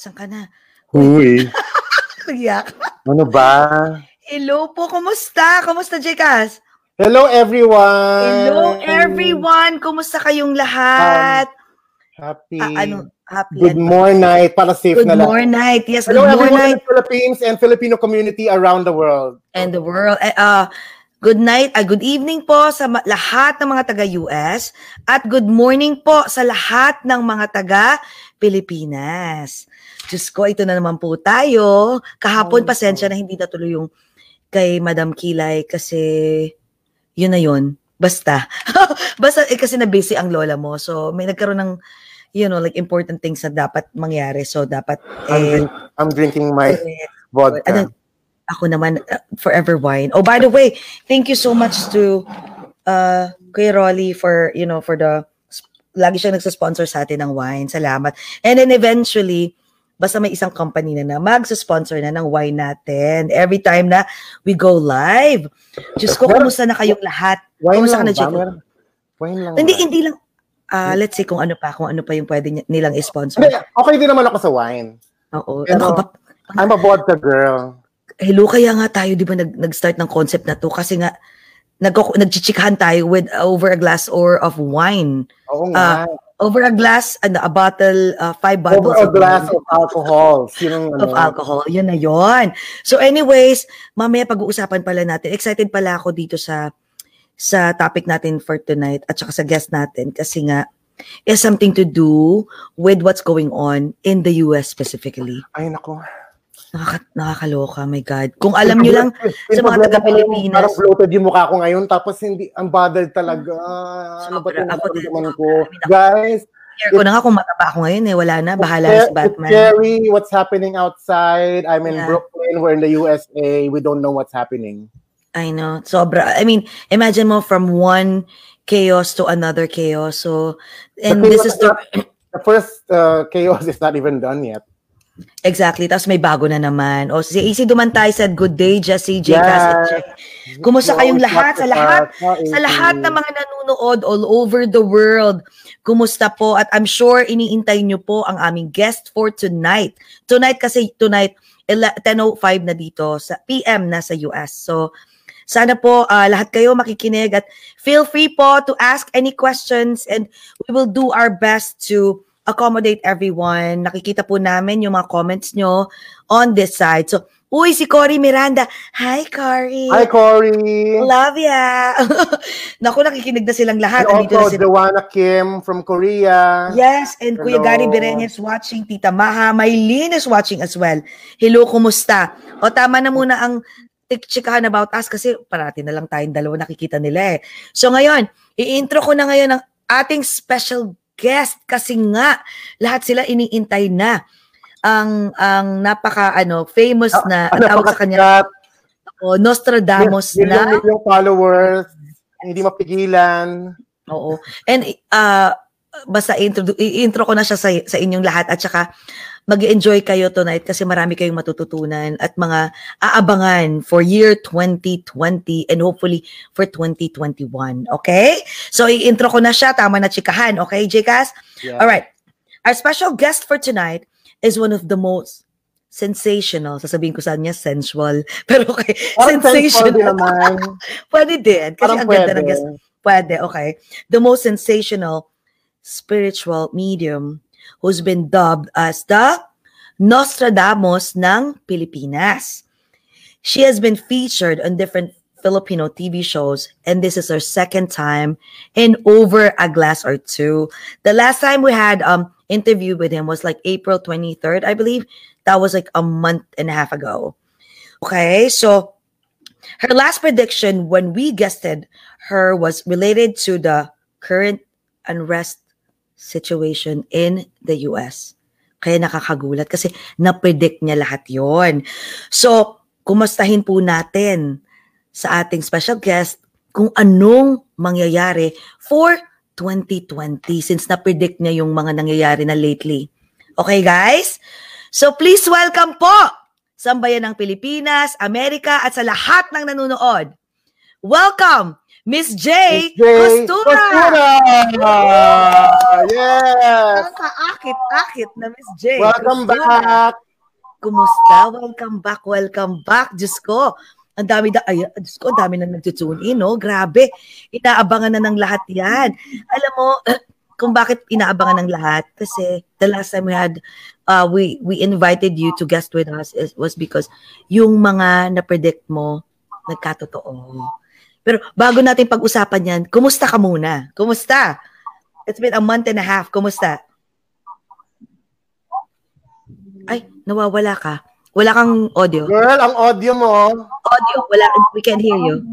Sasan ka na? Uy, Nagyak. ano ba? Hello po, kumusta? Kumusta, Jekas? Hello everyone! Hello, everyone! Kumusta kayong lahat? Happy Ah, ano, happy good morning night para safe Good na lang. morning night. Yes, Hello good everyone morning in the Philippines and Filipino community around the world. and the world. Uh, good night, uh, good evening po sa lahat ng mga taga-US at good morning po sa lahat ng mga taga-Pilipinas. Diyos ko, ito na naman po tayo. Kahapon, Oh, pasensya na hindi natuloy yung kay Madam Kilay kasi yun na yun. Basta. Basta eh, kasi na-busy ang lola mo. So, may nagkaroon ng you know, like important things na dapat mangyari. So, dapat I'm, eh, drink- I'm drinking my eh, vodka. ano, ako naman, uh, Forever Wine. Oh, by the way, thank you so much to uh, Kuya Rolly for, you know, for the, lagi siyang nagsasponsor sa atin ng wine. Salamat. And then eventually, basta may isang company na na magsasponsor na ng wine natin every time na we go live. Diyos ko, kumusta na kayong lahat? Wine Kumusta ka na? Meron- Wine lang Hindi, ba? hindi lang. Ah, let's see kung ano pa, kung ano pa yung pwede nilang sponsor. Hindi, okay din naman ako sa wine. Oo. Pero- Ano ka ba? I'm a vodka girl. hello, kaya nga tayo, di ba, nag, nag-start ng concept na to kasi nga, nag nagchichikahan tayo with over a glass or of wine. Oo nga. Over a glass, and a bottle, uh, five bottles Over a of glass of alcohol. Yun ang of ano. alcohol. Yun na yun. So anyways, mamaya pag-uusapan pala natin. Excited pala ako dito sa sa topic natin for tonight at saka sa guest natin kasi nga is something to do with what's going on in the US specifically. Ay, nako. Nakaka- nakakaloka, my God. Kung alam nyo lang, sa mga taga-Pilipinas. Parang bloated yung mukha ko ngayon, tapos hindi, ang bothered talaga. Ano ba nararamdaman ko? Guys, Share ko na nga kung mataba ako ngayon eh. Wala na. Bahala na si Batman. scary what's happening outside. I'm in Yeah. Brooklyn, we're in the USA. We don't know what's happening. I know. Sobra. I mean, imagine mo from one chaos to another chaos. So, and this is the... The first uh, chaos is not even done yet. Exactly. Tapos may bago na naman. O si AC Dumantay said, good day, Jesse, J. Jay. Kumusta kayong lahat? Sa lahat? Sa lahat ng mga nanonood all over the world. Kumusta po? At I'm sure iniintay nyo po ang aming guest for tonight. Tonight kasi tonight, ele- 10.05 na dito, sa PM na sa US. So, sana po ah, lahat kayo makikinig at feel free po to ask any questions and we will do our best to accommodate everyone. Nakikita po namin yung mga comments nyo on this side. So, uy, si Cory Miranda. Hi, Cory. Hi, Cory. Love ya! Naku, nakikinig na silang lahat. And Nandito na also, sila. Joanna Kim from Korea. Yes, and Kuya Hello. Gary Bereñez watching, Tita Maha, Maylene is watching as well. Hello, kumusta? O tama na muna ang tik-chikahan about us kasi parati na lang tayong dalawa nakikita nila eh. So ngayon, i-intro ko na ngayon ang ating special guest kasi nga lahat sila iniintay na ang ang napaka ano famous na ang tawag sa kanya Napakasikat. o Nostradamus Million- na million followers. Hindi mapigilan. Oo. And uh, basta intro, i-intro ko na siya sa, sa inyong lahat at saka mag enjoy kayo tonight kasi marami kayong matututunan at mga aabangan for year 2020 and hopefully for 2021. Okay? So i-intro ko na siya. Tama na chikahan. Okay, Jcas? Yeah. All right. Our special guest for tonight is one of the most sensational. Sasabihin ko sa niya sensual. Pero okay. Parang sensual din sensational. naman. Pwede din. Kasi Parang ang ganda ng pwede. guest. Pwede, okay. The most sensational spiritual medium who's been dubbed as the Nostradamus ng Pilipinas. She has been featured on different Filipino TV shows, and this is her second time in over a glass or two. The last time we had um interview with him was like April 23rd, I believe. That was like a month and a half ago. Okay, so her last prediction when we guested her was related to the current unrest situation in the US. Kaya nakakagulat kasi na-predict niya lahat yon. So, kumustahin po natin sa ating special guest kung anong mangyayari for 2020 since na-predict niya yung mga nangyayari na lately. Okay, guys? So, please welcome po sa ng Pilipinas, Amerika at sa lahat ng nanonood. Welcome, Miss J. Miss J. Costura! Costura! Yes! Nakakaakit-akit na Miss J. Welcome Costura. back! Kumusta? Welcome back, welcome back. Diyos ko, ang dami da, ay, Diyos ko, ang dami na nagtutune in, no? Grabe. Inaabangan na ng lahat yan. Alam mo, kung bakit inaabangan ng lahat kasi the last time we had uh, we we invited you to guest with us is, was because yung mga na predict mo nagkatotoo. Pero bago natin pag-usapan yan, kumusta ka muna? Kumusta? It's been a month and a half. Kumusta? Ay, nawawala ka. Wala kang audio. Girl, ang audio mo. Audio, wala. We can't hear you.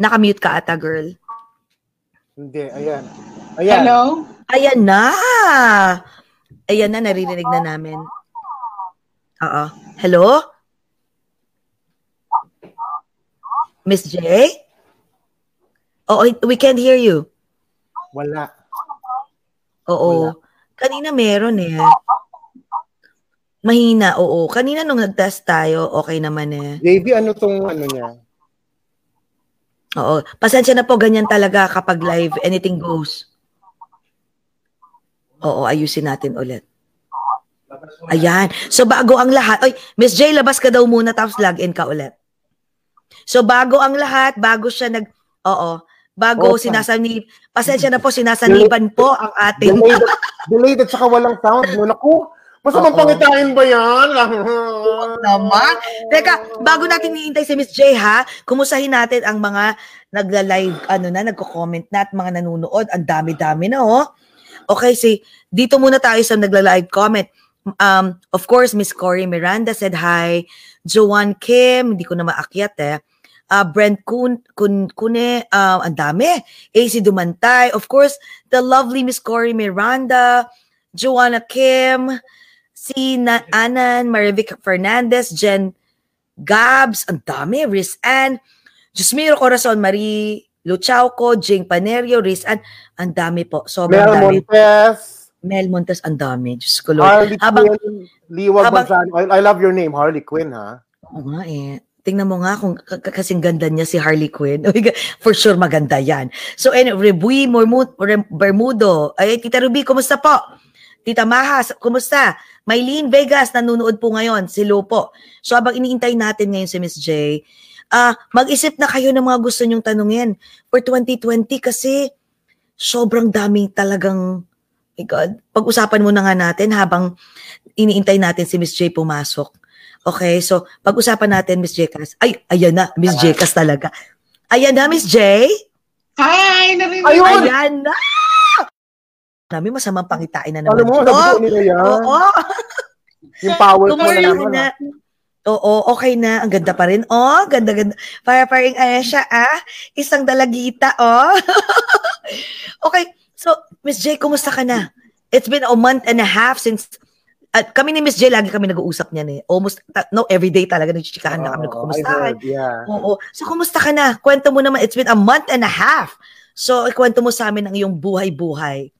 Naka-mute ka ata, girl. Hindi, ayan. Ayan. Hello? Ayan na! Ayan na, naririnig na namin. Oo. Hello? Miss J? Oo, we can't hear you. Wala. Oo. Wala. Kanina meron eh. Mahina, oo. Kanina nung nag-test tayo, okay naman eh. Baby, ano tong ano niya? Oo. Pasensya na po, ganyan talaga kapag live, anything goes. Oo, ayusin natin ulit. Ayan. So, bago ang lahat. Oy, Miss J, labas ka daw muna tapos log in ka ulit. So, bago ang lahat, bago siya nag... Oo. Bago okay. sinasanib... Pasensya na po, sinasaniban po ang ating... delayed, delayed at saka walang sound. No, naku, Masamang pangitain ba yan? naman. Teka, bago natin iintay si Miss J ha, kumusahin natin ang mga nagla-live, ano na, nagko-comment na at mga nanonood. Ang dami-dami na, oh. Okay, si dito muna tayo sa nagla-live comment. Um, of course, Miss Cory Miranda said hi. Joanne Kim, hindi ko na maakyat eh. Uh, Brent Kun, Kun, Kune, uh, ang dami. AC Dumantay. Of course, the lovely Miss Cory Miranda. Joanna Kim si Na Anan, Marivic Fernandez, Jen Gabs, ang dami, Riz Ann, Jusmiro Corazon, Marie Luchauco, Jing Panerio, Riz Ann, ang dami po. Sobrang Mel dami. Montes. Mel Montes, ang ko, Lord. Harley habang, Quinn, Liwag habang, I, I love your name, Harley Quinn, ha? Oo nga eh. Tingnan mo nga kung kasing ganda niya si Harley Quinn. For sure maganda yan. So, anyway, Rebui Bermudo. Ay, Tita Ruby, kumusta po? Tita Maha, kumusta? Maylene Vegas, nanonood po ngayon, si Lupo. So habang iniintay natin ngayon si Miss J, uh, mag-isip na kayo ng mga gusto nyong tanungin for 2020 kasi sobrang daming talagang, my God, pag-usapan muna nga natin habang iniintay natin si Miss J pumasok. Okay, so pag-usapan natin Miss J Cas. Ay, ayan na, Miss J Cas talaga. Ayan na, Miss J. Hi, narinig. Ayun! Ayan na! namin masamang pangitain na naman. Alam mo, nabuto nila yan. Oo. yung power mo na naman. Na. Oo, okay na. Ang ganda pa rin. Oh, ganda-ganda. Para paring siya, ah. Isang dalagita, oh. okay. So, Miss J, kumusta ka na? It's been a month and a half since at kami ni Miss J, lagi kami nag-uusap niyan eh. Almost, no, every day talaga nagchichikahan na kami, kumusta Yeah. Oo. So, kumusta ka na? Kwento mo naman, it's been a month and a half. So, kwento mo sa amin ang iyong buhay-buhay.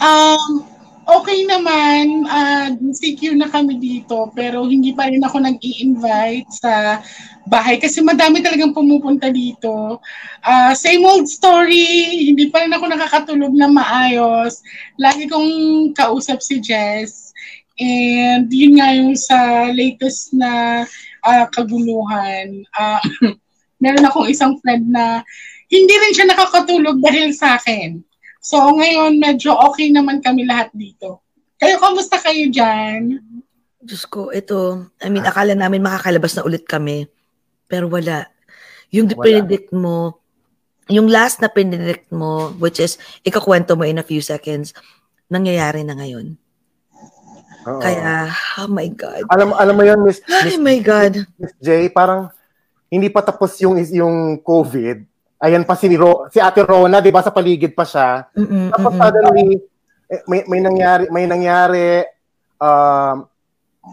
Um, okay naman, uh, CQ na kami dito, pero hindi pa rin ako nag invite sa bahay kasi madami talagang pumupunta dito. Uh, same old story, hindi pa rin ako nakakatulog na maayos. Lagi kong kausap si Jess. And yun nga yung sa latest na uh, kaguluhan. Uh, meron akong isang friend na hindi rin siya nakakatulog dahil sa akin. So ngayon, medyo okay naman kami lahat dito. Kayo, kamusta kayo dyan? Diyos ko, ito, I mean, akala namin makakalabas na ulit kami. Pero wala. Yung wala. predict mo, yung last na predict mo, which is, ikakwento mo in a few seconds, nangyayari na ngayon. Oo. Kaya, oh my God. Alam, alam mo yun, Miss, Miss, oh my God. Miss J, parang hindi pa tapos yung, yung COVID. Ayan pa si, Ro, si Ate Rona, di ba, sa paligid pa siya. Mm-mm, Tapos mm-mm. suddenly, eh, may, may nangyari, may nangyari, uh,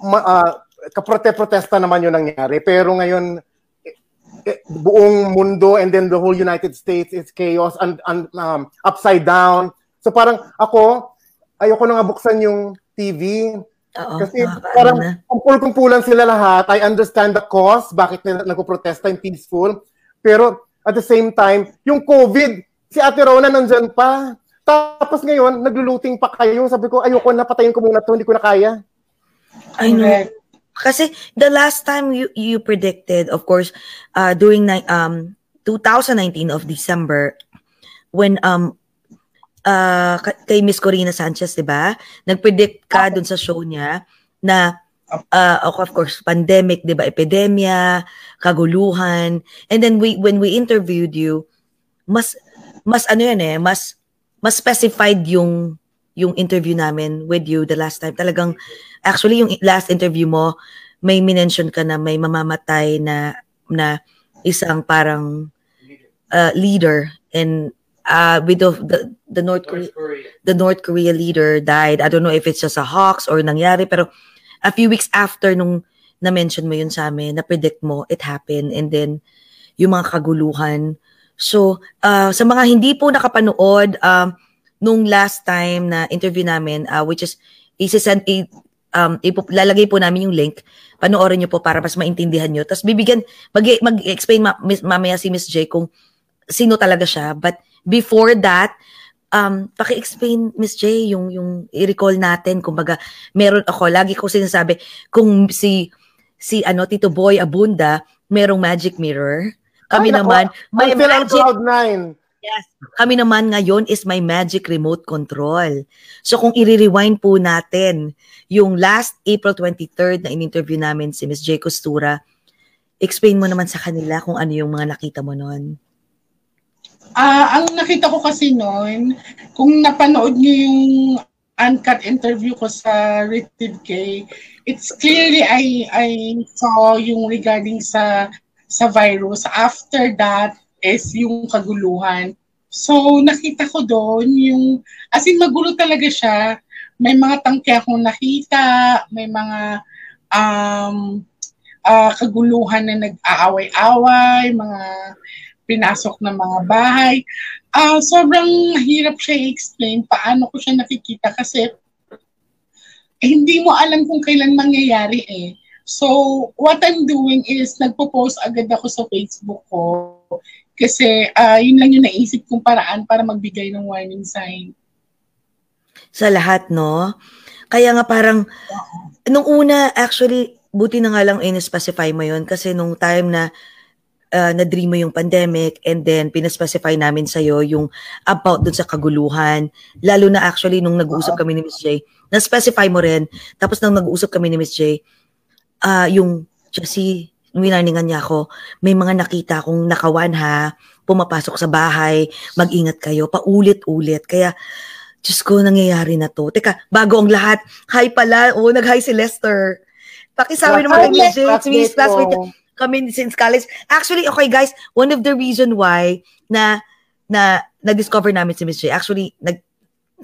ma, uh, kaprote-protesta naman yung nangyari. Pero ngayon, eh, eh, buong mundo and then the whole United States is chaos and, and um, upside down. So parang ako, ayoko na nga buksan yung TV. Oo, Kasi parang na. kumpul-kumpulan sila lahat. I understand the cause, bakit nila nagpo-protesta yung peaceful. Pero at the same time, yung COVID, si Ate Rona nandyan pa. Tapos ngayon, nagluluting pa kayo. Sabi ko, ayoko na, patayin ko muna to, hindi ko na kaya. I know. Kasi the last time you you predicted, of course, uh, during um 2019 of December, when um uh, ka- kay Miss Corina Sanchez, di ba? Nag-predict ka dun sa show niya na uh, of course, pandemic, di ba? Epidemia, kaguluhan. And then we when we interviewed you, mas mas ano yan eh, mas mas specified yung yung interview namin with you the last time. Talagang actually yung last interview mo, may minention ka na may mamamatay na na isang parang uh, leader and uh, with the, the the North Korea, the North Korea leader died. I don't know if it's just a hoax or nangyari pero a few weeks after nung na-mention mo yun sa amin, na-predict mo, it happened and then yung mga kaguluhan. So, uh, sa mga hindi po nakapanood, um, nung last time na interview namin, uh, which is, isisend, um, ipo, lalagay po namin yung link, panoorin nyo po para mas maintindihan nyo. Tapos bibigyan, mag, mag-explain ma, mamaya si Miss J kung sino talaga siya. But before that, um, paki-explain Miss J yung, yung i-recall natin. Kumbaga, meron ako, lagi ko sinasabi, kung si, si ano, Tito Boy Abunda, merong magic mirror. Kami Ay, naman, may still on magic cloud nine. Yes. Kami naman ngayon is my magic remote control. So kung i-rewind po natin yung last April 23rd na in-interview namin si Miss J. Costura, explain mo naman sa kanila kung ano yung mga nakita mo noon. Ah, ang nakita ko kasi noon, kung napanood niyo yung uncut interview ko sa Rated K, it's clearly I I saw yung regarding sa sa virus. After that is yung kaguluhan. So nakita ko doon yung as in magulo talaga siya. May mga tangke akong nakita, may mga um ah, kaguluhan na nag-aaway-away, mga pinasok ng mga bahay. Ah, sobrang hirap siya i-explain paano ko siya nakikita kasi eh, hindi mo alam kung kailan mangyayari eh. So, what I'm doing is nagpo-post agad ako sa Facebook ko kasi ah, yun lang yung naisip kong paraan para magbigay ng warning sign. Sa lahat, no? Kaya nga parang, nung una, actually, buti na nga lang in-specify mo yun kasi nung time na uh, na-dream mo yung pandemic and then pinaspecify namin sa'yo yung about dun sa kaguluhan. Lalo na actually nung nag-uusap kami ni Miss J, na-specify mo rin. Tapos nung nag-uusap kami ni Miss J, ah yung Jessie, winarningan niya ako, may mga nakita akong nakawan ha, pumapasok sa bahay, mag-ingat kayo, paulit-ulit. Kaya, Diyos ko, nangyayari na to. Teka, bago ang lahat, hi pala, oh, nag-hi si Lester. Pakisabi naman kay Miss J, si Miss Classmate kami since college. Actually, okay guys, one of the reason why na na na-discover namin si Miss J, actually, nag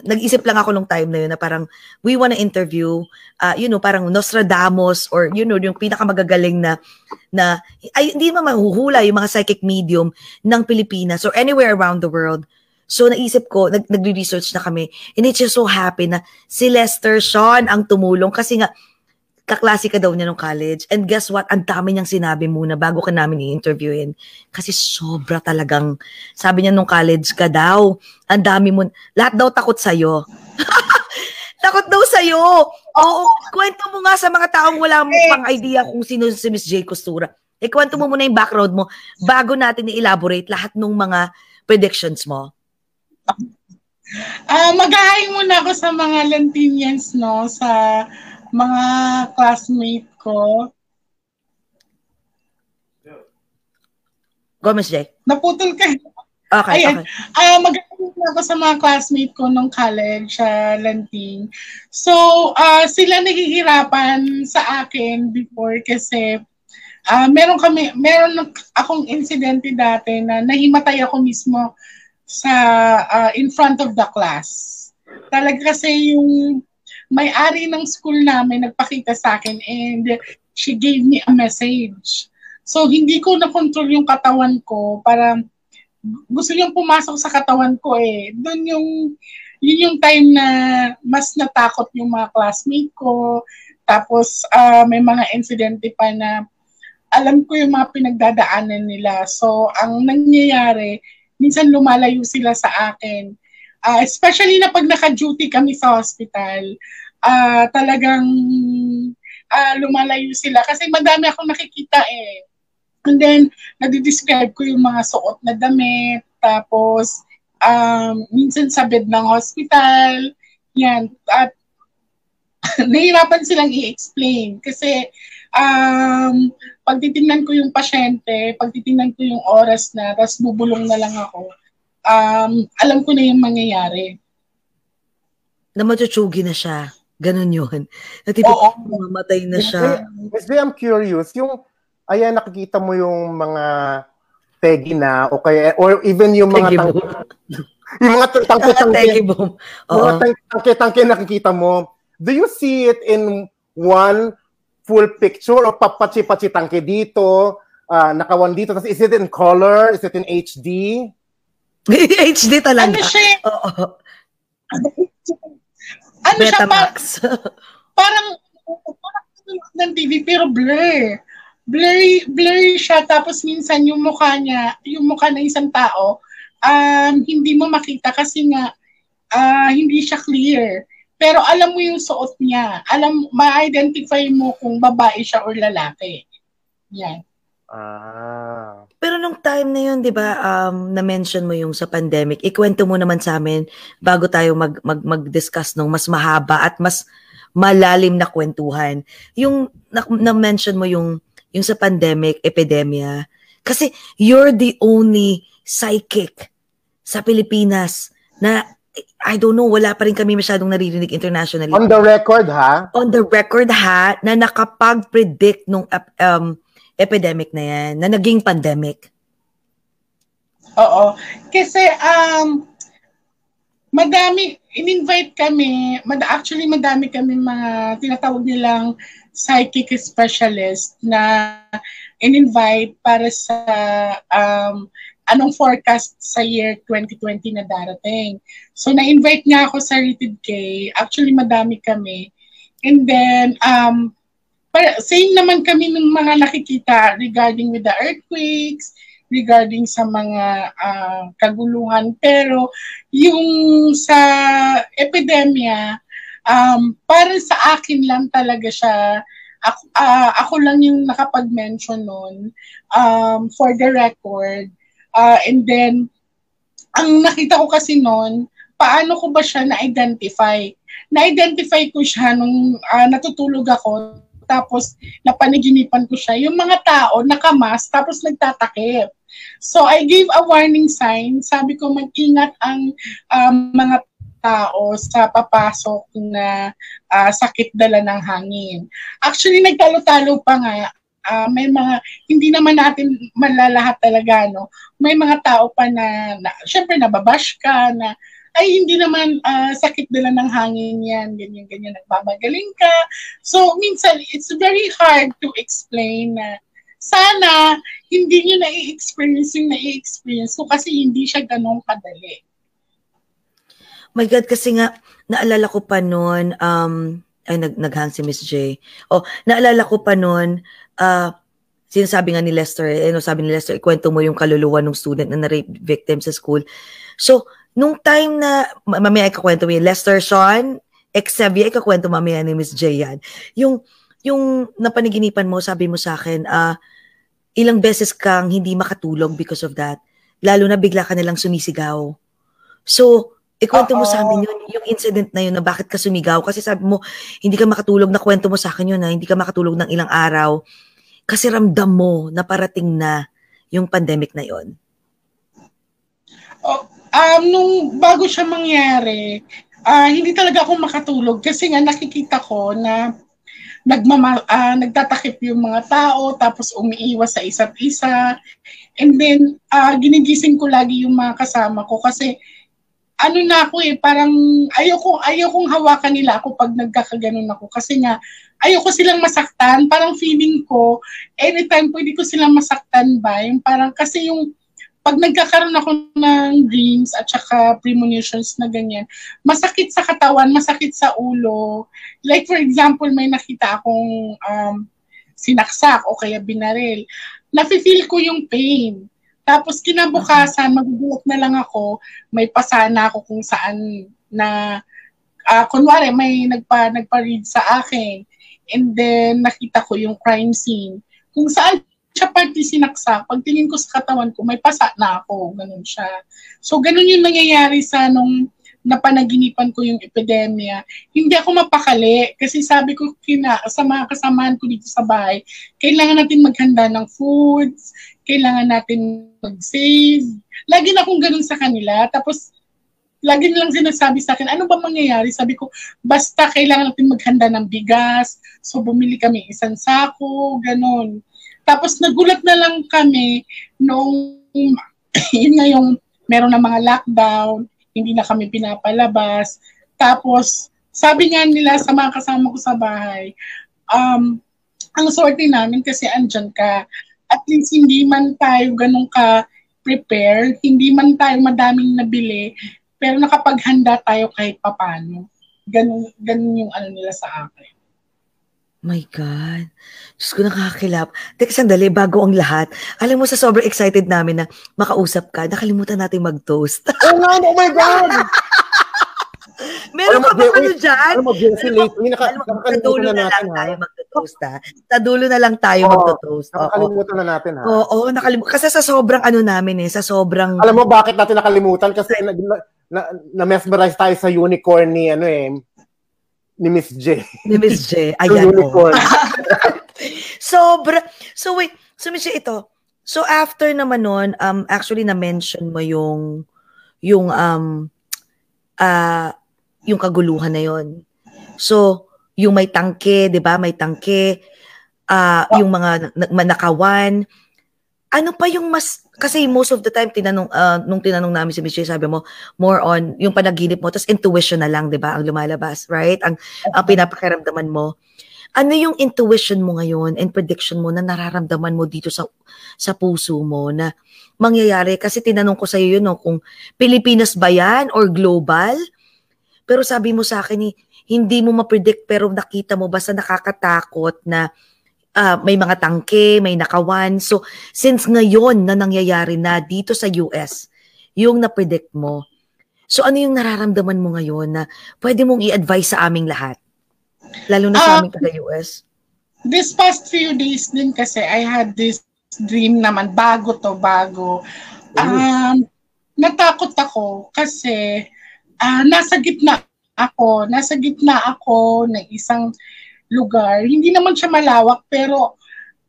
nag-isip lang ako nung time na yun na parang we wanna interview, uh, you know, parang Nostradamus or, you know, yung pinakamagagaling na, na ay, hindi naman mahuhula yung mga psychic medium ng Pilipinas or anywhere around the world. So, naisip ko, nag, nagre-research na kami. And it's just so happy na si Lester Sean ang tumulong kasi nga, kaklase ka daw niya nung college. And guess what? Ang dami niyang sinabi muna bago ka namin i-interviewin. Kasi sobra talagang, sabi niya nung college ka daw, ang dami mo, lahat daw takot sa'yo. takot daw sa'yo. Oo, kwento mo nga sa mga taong wala mo pang idea kung sino si Miss J. Costura. Eh, kwento mo muna yung background mo bago natin i-elaborate lahat ng mga predictions mo. Ah, mag-hi muna ako sa mga Lantinians, no, sa mga classmate ko. Go, Miss J. Naputol ka. Okay, Ayan. okay. Uh, Mag-aaral ako sa mga classmate ko nung college sa uh, Lanting. So, uh, sila nahihirapan sa akin before kasi uh, meron kami, meron akong insidente dati na nahimatay ako mismo sa uh, in front of the class. Talaga kasi yung may-ari ng school namin nagpakita sa akin and she gave me a message. So, hindi ko na-control yung katawan ko para gusto niyang pumasok sa katawan ko eh. Doon yung, yun yung time na mas natakot yung mga classmate ko. Tapos uh, may mga incidente pa na alam ko yung mga pinagdadaanan nila. So ang nangyayari, minsan lumalayo sila sa akin. Uh, especially na pag naka-duty kami sa hospital, uh, talagang uh, lumalayo sila. Kasi madami akong nakikita eh And then, nadi-describe ko yung mga suot na damit, tapos, um, minsan sa bed ng hospital, yan. At, nahirapan silang i-explain kasi um, pagtitingnan ko yung pasyente, pagtitingnan ko yung oras na, tapos bubulong na lang ako, um, alam ko na yung mangyayari. Na matutsugi na siya. Ganon yun. Na tipo, Oo. mamatay na siya. Miss I'm curious, yung ayan nakikita mo yung mga tegi na o kaya or even yung mga tang, yung mga tangke-tangke mga tangke-tangke nakikita mo. Do you see it in one full picture o papachi-pachi tangke dito uh, nakawan dito tapos is it in color? Is it in HD HD talaga. Ano siya? Oo. Ano Betamax. siya pa, parang parang ng TV pero blur blurry, blurry siya tapos minsan yung mukha niya, yung mukha ng isang tao, um, hindi mo makita kasi nga uh, hindi siya clear. Pero alam mo yung suot niya. Alam, ma-identify mo kung babae siya or lalaki. Yan. Ah. Pero nung time na yun, 'di ba, um na-mention mo yung sa pandemic. Ikwento mo naman sa amin bago tayo mag, mag mag-discuss nung mas mahaba at mas malalim na kwentuhan. Yung na- na-mention mo yung yung sa pandemic, epidemya. Kasi you're the only psychic sa Pilipinas na I don't know, wala pa rin kami masyadong naririnig internationally. On the record, ha? On the record, ha, na nakapag-predict nung um, epidemic na yan, na naging pandemic. Oo. Kasi, um, madami, in-invite kami, mad actually madami kami mga tinatawag nilang psychic specialist na in-invite para sa um, anong forecast sa year 2020 na darating. So, na-invite nga ako sa Rated K. Actually, madami kami. And then, um, same naman kami ng mga nakikita regarding with the earthquakes, regarding sa mga uh, kaguluhan. Pero, yung sa epidemya, um, para sa akin lang talaga siya, ako, uh, ako lang yung nakapag-mention nun um, for the record. Uh, and then, ang nakita ko kasi noon, paano ko ba siya na-identify? Na-identify ko siya nung uh, natutulog ako, tapos napanaginipan ko siya. Yung mga tao nakamas, tapos nagtatakip. So I gave a warning sign. Sabi ko mag-ingat ang um, mga tao sa papasok na uh, sakit dala ng hangin. Actually, nagtalo-talo pa nga. Uh, may mga, hindi naman natin malalahat talaga, no? May mga tao pa na, na syempre, nababash ka, na, ay, hindi naman uh, sakit dala ng hangin yan, ganyan, ganyan, nagbabagaling ka. So, minsan, it's very hard to explain na, sana, hindi nyo na-experience yung na-experience ko kasi hindi siya ganong kadali. My God, kasi nga, naalala ko pa noon, um, ay, nag, naghang si Miss J. Oh, naalala ko pa noon, uh, sinasabi nga ni Lester, eh, ano sabi ni Lester, ikwento mo yung kaluluwa ng student na na-rape victim sa school. So, nung time na, mamaya ikakwento mo yung Lester Sean, Xavier, ikakwento mamaya ni Miss J yan. Yung, yung napaniginipan mo, sabi mo sa akin, uh, ilang beses kang hindi makatulog because of that. Lalo na bigla ka nalang sumisigaw. So, Ikwento mo sa amin yun, yung incident na yun na bakit ka sumigaw. Kasi sabi mo, hindi ka makatulog na kwento mo sa akin yun na hindi ka makatulog ng ilang araw. Kasi ramdam mo na parating na yung pandemic na yun. Oh, um, nung bago siya mangyari, uh, hindi talaga ako makatulog kasi nga nakikita ko na nagmama, uh, nagtatakip yung mga tao tapos umiiwas sa isa't isa. And then, uh, ginigising ko lagi yung mga kasama ko kasi ano na ako eh, parang ayoko, ayokong hawakan nila ako pag nagkakaganon ako. Kasi nga, ayoko silang masaktan. Parang feeling ko, anytime pwede ko silang masaktan ba? Yung parang, kasi yung pag nagkakaroon ako ng dreams at saka premonitions na ganyan, masakit sa katawan, masakit sa ulo. Like for example, may nakita akong um, sinaksak o kaya binaril. Nafe-feel ko yung pain. Tapos kinabukasan, magugulat na lang ako, may pasana ako kung saan na, uh, kunwari may nagpa, nagpa-read sa akin. And then nakita ko yung crime scene. Kung saan siya pati sinaksak, pagtingin ko sa katawan ko, may pasa na ako. Ganun siya. So, ganun yung nangyayari sa nung napanaginipan ko yung epidemya. Hindi ako mapakali kasi sabi ko kina, sa mga kasamahan ko dito sa bahay, kailangan natin maghanda ng foods, kailangan natin mag-save. Lagi na akong ganun sa kanila. Tapos, lagi nilang sinasabi sa akin, ano ba mangyayari? Sabi ko, basta kailangan natin maghanda ng bigas. So, bumili kami isang sako, ganun. Tapos nagulat na lang kami nung yun na yung meron na mga lockdown, hindi na kami pinapalabas. Tapos sabi nga nila sa mga kasama ko sa bahay, um, ang sorte namin kasi andyan ka. At least hindi man tayo ganun ka prepare, hindi man tayo madaming nabili, pero nakapaghanda tayo kahit papano. Ganun, ganun yung ano nila sa akin. My God. Diyos ko nakakakilap. Teka, sandali, bago ang lahat. Alam mo, sa sobrang excited namin na makausap ka, nakalimutan natin mag-toast. oh, no, oh my God! Meron ka ba ano dyan? Alam mo, Jesse, lately, naka, sa dulo na, na lang ha? tayo magto-toast ha. Sa dulo na lang tayo oh, magto-toast. Nakalimutan na natin ha. Oo, oh, nakalimutan. Kasi sa sobrang ano namin eh, sa sobrang... Alam mo bakit natin nakalimutan? Kasi na, na, na, na-mesmerize tayo sa unicorn ni ano eh, ni Miss J. Ni Miss J. Ayan po. Sobra. So wait, so Miss J, ito. So after naman nun, um, actually na-mention mo yung yung um uh, yung kaguluhan na yon. So, yung may tangke, 'di ba? May tangke, uh, yung mga manakawan. Ano pa yung mas kasi most of the time tinanong uh, nung tinanong namin si Michelle sabi mo more on yung panaginip mo tapos intuition na lang 'di ba ang lumalabas right? Ang ang pinapakiramdaman mo. Ano yung intuition mo ngayon and prediction mo na nararamdaman mo dito sa sa puso mo na mangyayari? Kasi tinanong ko sa iyo yun no, kung Pilipinas ba yan or global? Pero sabi mo sa akin eh, hindi mo ma-predict pero nakita mo basta nakakatakot na uh, may mga tangke, may nakawan. So, since ngayon na nangyayari na dito sa US, yung na-predict mo, so ano yung nararamdaman mo ngayon na pwede mong i-advise sa aming lahat? Lalo na sa uh, aming taga-US. This past few days din kasi I had this dream naman, bago to, bago. Um, natakot ako kasi uh, nasa gitna ako, nasa gitna ako ng isang lugar. Hindi naman siya malawak pero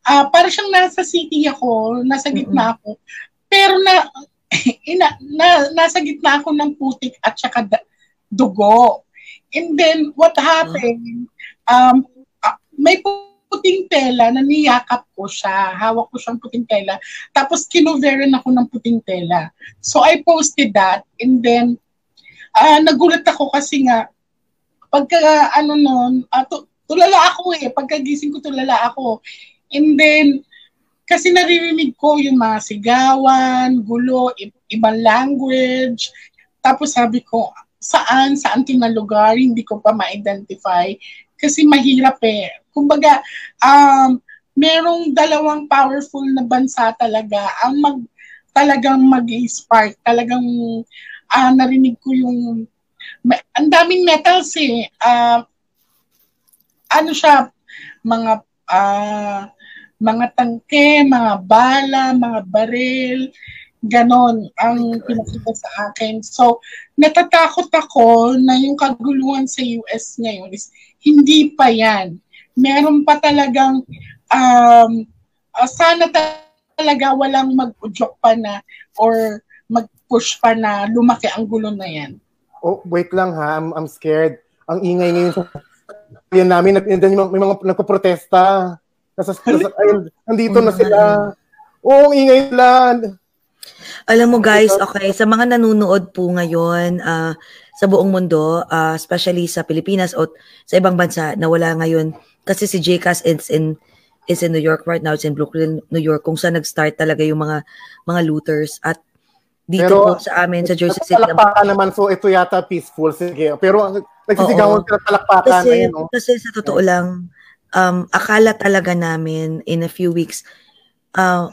uh, para siyang nasa city ako, nasa gitna ako. Pero na, ina, na nasa gitna ako ng putik at saka dugo. And then what happened? Um, uh, may puting tela na niyakap ko siya. Hawak ko siyang puting tela. Tapos kinoveran ako ng puting tela. So I posted that and then uh, nagulat ako kasi nga pagka ano noon, uh, tulala ako eh. Pagkagising ko, tulala ako. And then, kasi naririnig ko yung mga sigawan, gulo, ibang language. Tapos sabi ko, saan, saan ito na lugar, hindi ko pa ma-identify. Kasi mahirap eh. Kumbaga, um, merong dalawang powerful na bansa talaga ang mag talagang mag-spark, talagang uh, narinig ko yung ang daming metals eh. Uh, ano siya, mga uh, mga tangke, mga bala, mga baril, ganon ang pinakita sa akin. So, natatakot ako na yung kaguluhan sa US ngayon is hindi pa yan. Meron pa talagang um, uh, sana talaga walang mag-udyok pa na or mag push pa na lumaki ang gulo na yan. Oh, wait lang ha, I'm, I'm scared. Ang ingay ngayon sa yan namin, nag, may mga nagpo-protesta. Nasa, nasa, ayun, nandito na sila. Oo, oh, ingay lang. Alam mo guys, okay, sa mga nanonood po ngayon uh, sa buong mundo, uh, especially sa Pilipinas o sa ibang bansa na wala ngayon, kasi si JCAS is in is in New York right now, it's in Brooklyn, New York, kung saan nag-start talaga yung mga mga looters at dito Pero, po sa amin sa Jersey City. Palakpakan naman, so ito yata peaceful, sige. Pero nagsisigawan sila palakpakan. Kasi, ayun, no? kasi sa totoo lang, um, akala talaga namin in a few weeks, uh,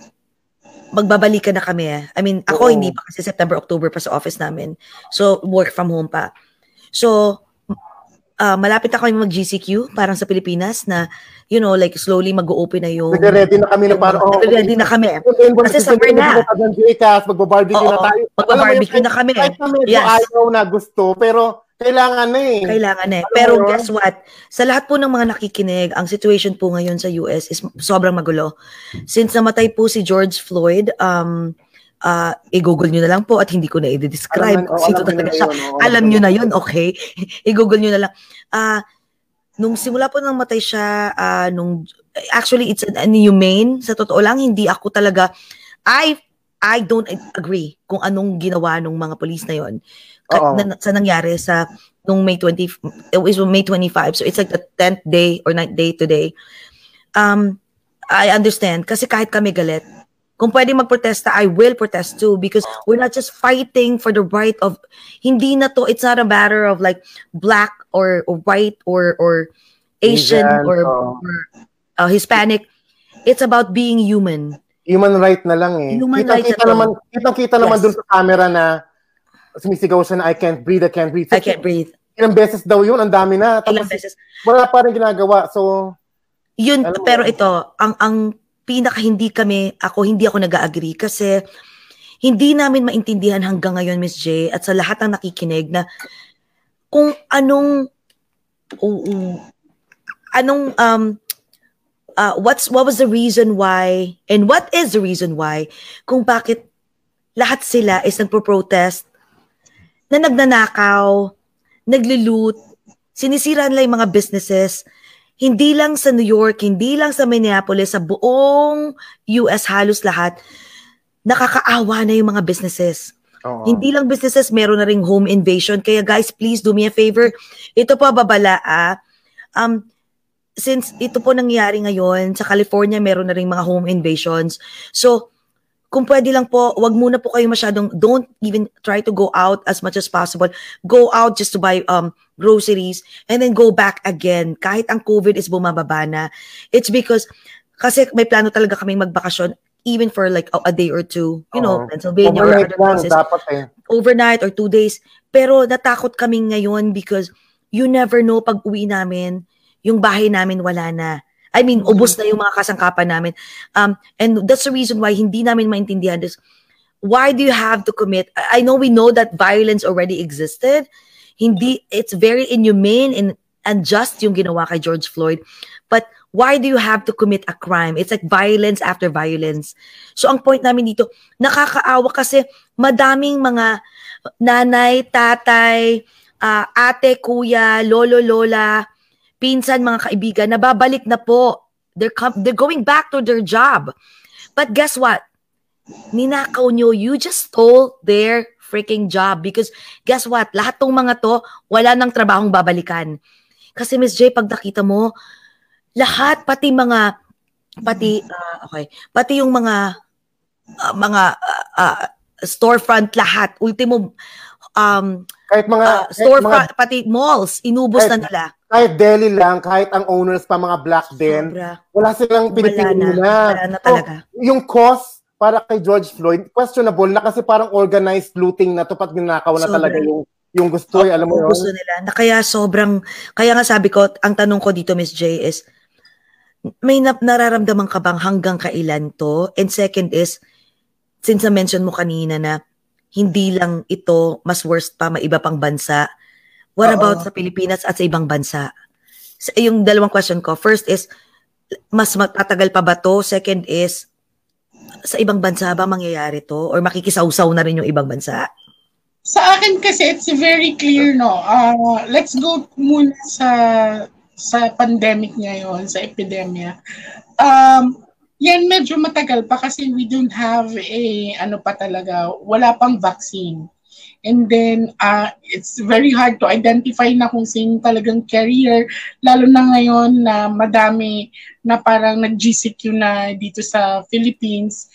magbabalikan na kami. Eh. I mean, ako Oo. hindi pa kasi September, October pa sa office namin. So, work from home pa. So, uh, malapit ako mag-GCQ, parang sa Pilipinas, na, you know, like, slowly mag-open na yung... Nag-ready na kami na parang... Oh, Nag-ready na kami. Kasi summer na. Mag-barbecue na tayo. Mag-barbecue na kami. Kahit medyo yes. ayaw na gusto, pero kailangan na eh. Kailangan na eh. Pero guess what? Sa lahat po ng mga nakikinig, ang situation po ngayon sa US is sobrang magulo. Since namatay po si George Floyd, um, uh, i-google nyo na lang po at hindi ko na i-describe kung sino talaga siya. Yun, alam nyo na yun, okay? i-google nyo na lang. Uh, nung simula po nang matay siya, uh, nung, actually, it's an, an humane. Sa totoo lang, hindi ako talaga, I I don't agree kung anong ginawa ng mga police na yon na, sa nangyari sa nung May 20 it was May 25 so it's like the 10th day or 9th day today. Um I understand kasi kahit kami galit kung pwede magprotesta I will protest too because we're not just fighting for the right of hindi na to it's not a matter of like black or, or white or or Asian Asian or, oh. or uh, Hispanic. It's about being human. Human right na lang eh. Human kita, right kita naman kita kita yes. naman dun sa camera na sumisigaw siya na I can't breathe, I can't breathe. So, I can't breathe. Ilang beses daw yun, ang dami na. Tapos, ilang beses. Wala pa rin ginagawa. So, yun, pero ito, ang ang pinaka hindi kami, ako hindi ako nag-agree kasi hindi namin maintindihan hanggang ngayon, Miss J, at sa lahat ng nakikinig na kung anong uh, uh, anong um uh, what's what was the reason why and what is the reason why kung bakit lahat sila is nagpo-protest na nagnanakaw, nagliloot, sinisira nila yung mga businesses, hindi lang sa New York, hindi lang sa Minneapolis, sa buong US halos lahat, nakakaawa na yung mga businesses. Oh, Hindi lang businesses, meron na ring home invasion. Kaya guys, please do me a favor. Ito po babala ah. Um, since ito po nangyari ngayon, sa California meron na ring mga home invasions. So, kung pwede lang po, wag muna po kayo masyadong, don't even try to go out as much as possible. Go out just to buy um groceries and then go back again. Kahit ang COVID is bumababa na. It's because, kasi may plano talaga kaming magbakasyon even for like a, a day or two, you know, uh, Pennsylvania or other places. Dapat eh. Overnight or two days. Pero natakot kami ngayon because you never know pag uwi namin, yung bahay namin wala na I mean, ubos na yung mga kasangkapan namin. Um, and that's the reason why hindi namin maintindihan this. Why do you have to commit? I know we know that violence already existed. Hindi, it's very inhumane and unjust yung ginawa kay George Floyd. But why do you have to commit a crime? It's like violence after violence. So ang point namin dito, nakakaawa kasi madaming mga nanay, tatay, uh, ate, kuya, lolo, lola, pinsan, mga kaibigan, nababalik na po. They're, com- they're going back to their job. But guess what? Ninakaw nyo, you just stole their freaking job. Because guess what? Lahat tong mga to, wala nang trabahong babalikan. Kasi Miss J, pag nakita mo, lahat, pati mga, pati, uh, okay, pati yung mga, uh, mga uh, uh, storefront lahat, ultimo, um, kahit mga uh, storefront, mga, pati malls, inubos kahit, na nila kahit deli lang, kahit ang owners pa mga black din, Sobra. wala silang pinipili na. Wala na talaga. So, yung cost para kay George Floyd, questionable na kasi parang organized looting na to, pat ginakaw na talaga yung yung gusto, oh, alam mo yun? Gusto nila. Na kaya sobrang, kaya nga sabi ko, ang tanong ko dito, Miss J, is, may na, nararamdaman ka bang hanggang kailan to? And second is, since na-mention mo kanina na hindi lang ito mas worst pa, may iba pang bansa, What Oo. about sa Pilipinas at sa ibang bansa? Yung dalawang question ko. First is, mas matatagal pa ba to? Second is, sa ibang bansa ba mangyayari to? Or makikisawsaw na rin yung ibang bansa? Sa akin kasi, it's very clear, no? Uh, let's go muna sa sa pandemic ngayon, sa epidemya. Um, yan medyo matagal pa kasi we don't have a, ano pa talaga, wala pang vaccine. And then, uh, it's very hard to identify na kung sino talagang carrier, lalo na ngayon na madami na parang nag-GCQ na dito sa Philippines.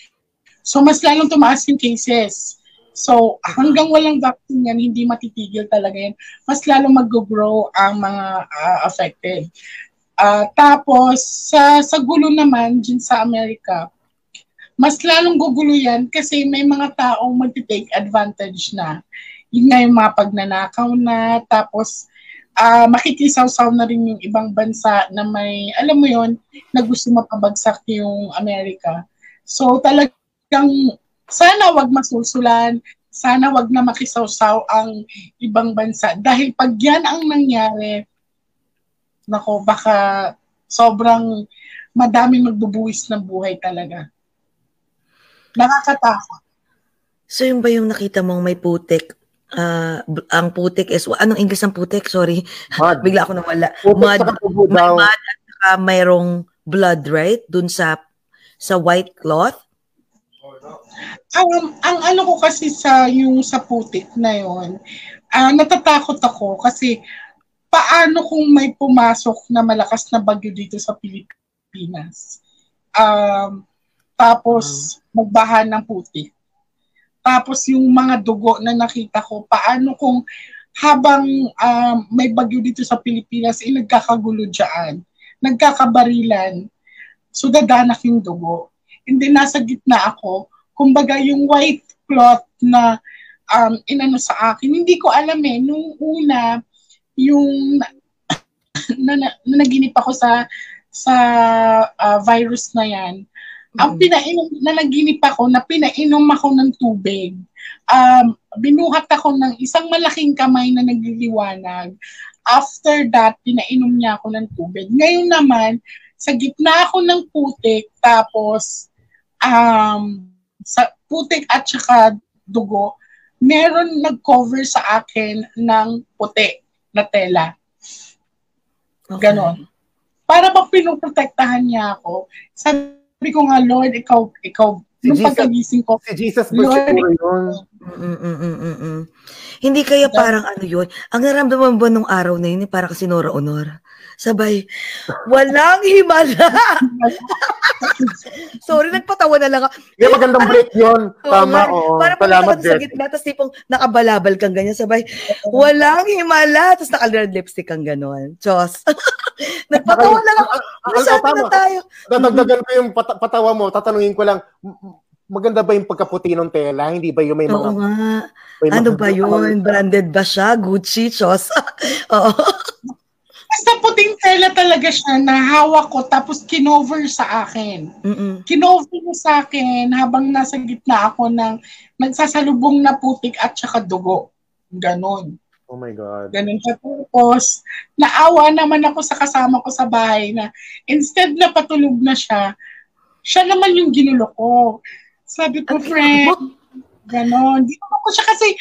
So, mas lalong tumaas yung cases. So, hanggang walang vaccine yan, hindi matitigil talaga yan. Mas lalong mag-grow ang mga uh, affected. Uh, tapos, sa, sa gulo naman, dyan sa Amerika, mas lalong gugulo yan kasi may mga taong mag-take advantage na. Yun nga yung mga pagnanakaw na, tapos uh, makikisaw-saw na rin yung ibang bansa na may, alam mo yon na gusto mapabagsak yung Amerika. So talagang sana wag masulsulan, sana wag na makisaw-saw ang ibang bansa. Dahil pag yan ang nangyari, nako, baka sobrang madaming magbubuwis ng buhay talaga. Nakakatakot. So yung ba yung nakita mong may putik? Uh, ang putik is, anong English ang putik? Sorry. Mud. Bigla ako nawala. Putik mud, may mud at saka mayroong blood, right? Dun sa sa white cloth? Um, ang ano ko kasi sa yung sa putik na yon, uh, natatakot ako kasi paano kung may pumasok na malakas na bagyo dito sa Pilipinas? Um, tapos magbaha ng putik. Tapos yung mga dugo na nakita ko, paano kung habang um, may bagyo dito sa Pilipinas, eh, nagkakagulo dyan, nagkakabarilan, so dadanak yung dugo. Hindi nasa gitna ako, kumbaga yung white cloth na um, inano sa akin, hindi ko alam eh, nung una, yung na, na, na naginip ako sa sa uh, virus na yan, ang pinainom, na naginip ako, na pinainom ako ng tubig. Um, binuhat ako ng isang malaking kamay na nagliliwanag. After that, pinainom niya ako ng tubig. Ngayon naman, sa gitna ako ng putik, tapos um, sa putik at saka dugo, meron nag-cover sa akin ng puti na tela. Okay. Ganon. Para ba pinuprotektahan niya ako? Sabi ko nga, Lord, ikaw, ikaw, si nung pagkagising ko, si Jesus ba Lord, yun? Mm-mm-mm-mm. Hindi kaya parang ano yun, ang naramdaman ba nung araw na yun, parang kasi Nora Honor. Sabay, walang himala. Sorry, nagpatawa na lang ako. Hindi, magandang break yun. Tama, oo. Parang Salamat, sa gitna, tapos tipong nakabalabal kang ganyan. Sabay, walang himala. Tapos naka-red lipstick kang gano'n. Diyos. nagpatawa na lang ako. Masabi na tayo. Dadagdagan ko yung pat- patawa mo. Tatanungin ko lang, maganda ba yung pagkaputi ng tela? Hindi ba yung may mga... Oo nga. May ano ba yun? Branded ba siya? Gucci? Chos? Oo. Basta puting tela talaga siya na hawak ko tapos kinover sa akin. Mm-mm. Kinover mo sa akin habang nasa gitna ako ng nagsasalubong na putik at saka dugo. Ganon. Oh my God. Ganun siya. Tapos, naawa naman ako sa kasama ko sa bahay na instead na patulog na siya, siya naman yung ginulo ko. Sabi ko, friend, ganon. Di ko siya kasi,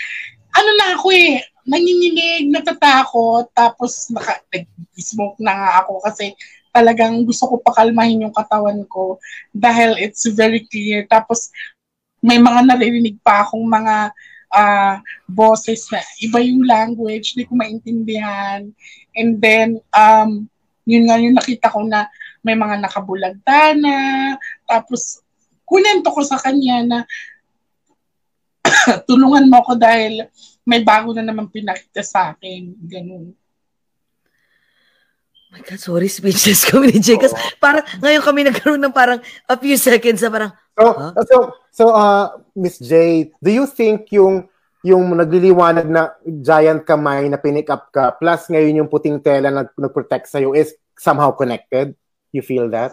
ano na ako eh, nanginginig, natatakot, tapos naka, nag-smoke na nga ako kasi talagang gusto ko pakalmahin yung katawan ko dahil it's very clear. Tapos may mga naririnig pa akong mga uh, boses na iba yung language, hindi ko maintindihan. And then, um, yun nga yung nakita ko na may mga nakabulagta na, tapos kunento ko sa kanya na tulungan mo ako dahil may bago na naman pinakita sa akin. Ganun. Oh my God, sorry, speechless kami ni Jay. Kasi parang ngayon kami nagkaroon ng parang a few seconds na parang, So, huh? so, so uh, Miss J, do you think yung yung nagliliwanag na giant kamay na pinick up ka plus ngayon yung puting tela na nag-protect sa'yo is somehow connected? You feel that?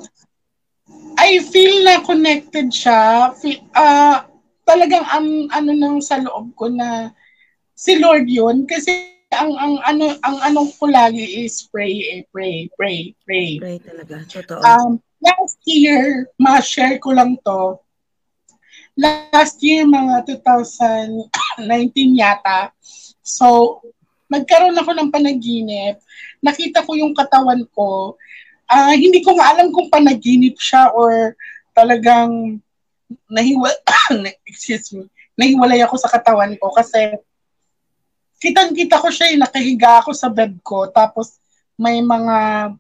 I feel na connected siya. Feel, uh, talagang ang ano nang sa loob ko na si Lord yun kasi ang ang ano ang anong ko lagi is pray eh, pray pray pray pray talaga totoo um last year ma-share ko lang to last year, mga 2019 yata. So, nagkaroon ako ng panaginip. Nakita ko yung katawan ko. Uh, hindi ko nga alam kung panaginip siya or talagang nahiwal excuse me, nahiwalay ako sa katawan ko kasi kitang-kita ko siya, eh, nakahiga ako sa bed ko, tapos may mga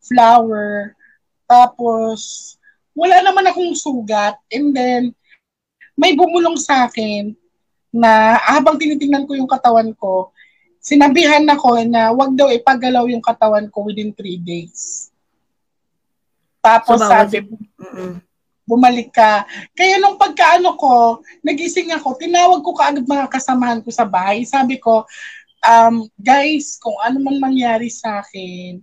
flower, tapos wala naman akong sugat, and then may bumulong sa akin na habang tinitingnan ko yung katawan ko, sinabihan ako na wag daw ipagalaw yung katawan ko within three days. Tapos so, sabi, bumalik ka. Kaya nung pagkaano ko, nagising ako, tinawag ko kaagad mga kasamahan ko sa bahay. Sabi ko, um, guys, kung ano man mangyari sa akin,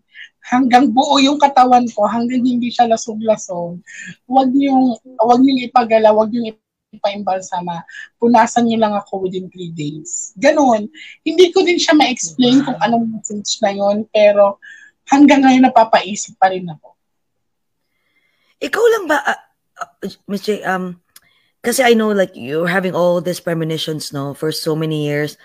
hanggang buo yung katawan ko, hanggang hindi siya lasog-lasog, wag niyong, wag niyong ipagala, wag niyong pa-imbalsama, punasan niyo lang ako within 3 days. Ganon. Hindi ko din siya ma-explain kung anong message na yon pero hanggang ngayon napapaisip pa rin ako. Ikaw lang ba, uh, uh, Ms. J, um, kasi I know like you're having all these premonitions no for so many years.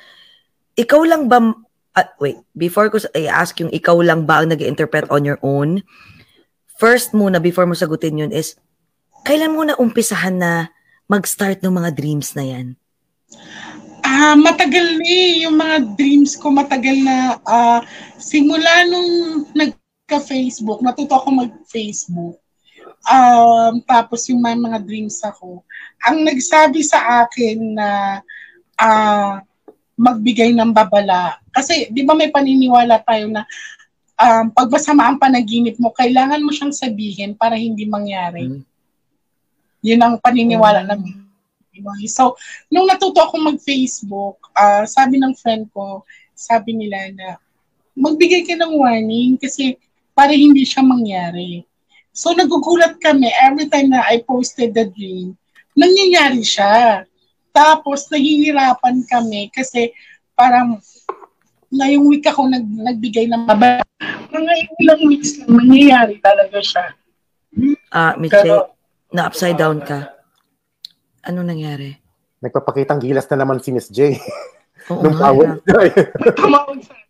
Ikaw lang ba uh, wait, before ko I ask yung ikaw lang ba ang nag-interpret on your own? First muna before mo sagutin yun is kailan mo na umpisahan na mag-start ng mga dreams na yan? Ah, uh, matagal ni yung mga dreams ko matagal na uh, simula nung nagka-Facebook, natuto ako mag-Facebook. Um, tapos yung may mga dreams ako. Ang nagsabi sa akin na uh, magbigay ng babala. Kasi di ba may paniniwala tayo na um, pag masama ang panaginip mo, kailangan mo siyang sabihin para hindi mangyari. Hmm. Yun ang paniniwala mm. ng So, nung natuto akong mag-Facebook, uh, sabi ng friend ko, sabi nila na magbigay ka ng warning kasi para hindi siya mangyari. So, nagugulat kami every time na I posted the dream, nangyayari siya. Tapos, nahihirapan kami kasi parang ngayong week ako nag, nagbigay ng mababa. Mga ilang weeks lang, nangyayari talaga siya. Ah, uh, Michelle, na upside down ka. Ano nangyari? Nagpapakitang gilas na naman si Miss J. Oo Nung tawag. tumawag sa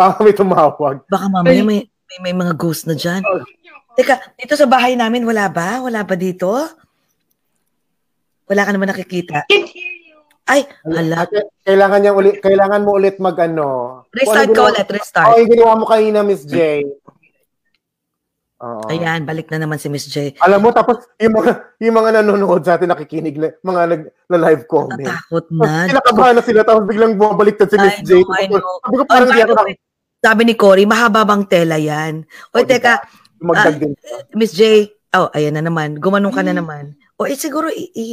Ah, may tumawag. Baka mamaya may, may, may mga ghost na dyan. Oh. Teka, dito sa bahay namin, wala ba? Wala ba dito? Wala ka naman nakikita. Ay, hala. Kailangan niya ulit, kailangan mo ulit mag ano. Restart ano ka ulit, restart. Oo, oh, yung ginawa mo kanina, Miss J. Oo. Ayan, balik na naman si Miss J. Alam mo, tapos yung mga, yung mga nanonood sa atin, nakikinig, na, mga nag, na live comment. Natakot na. Kinakabahan na sila, tapos biglang bumabalik na si Miss J. I know, Sabi ko, parang oh, ako Sabi ni Cory, mahaba bang tela yan? O, oh, teka, uh, Miss J, oh, ayan na naman, gumanong ka na naman. O, eh, siguro, i, i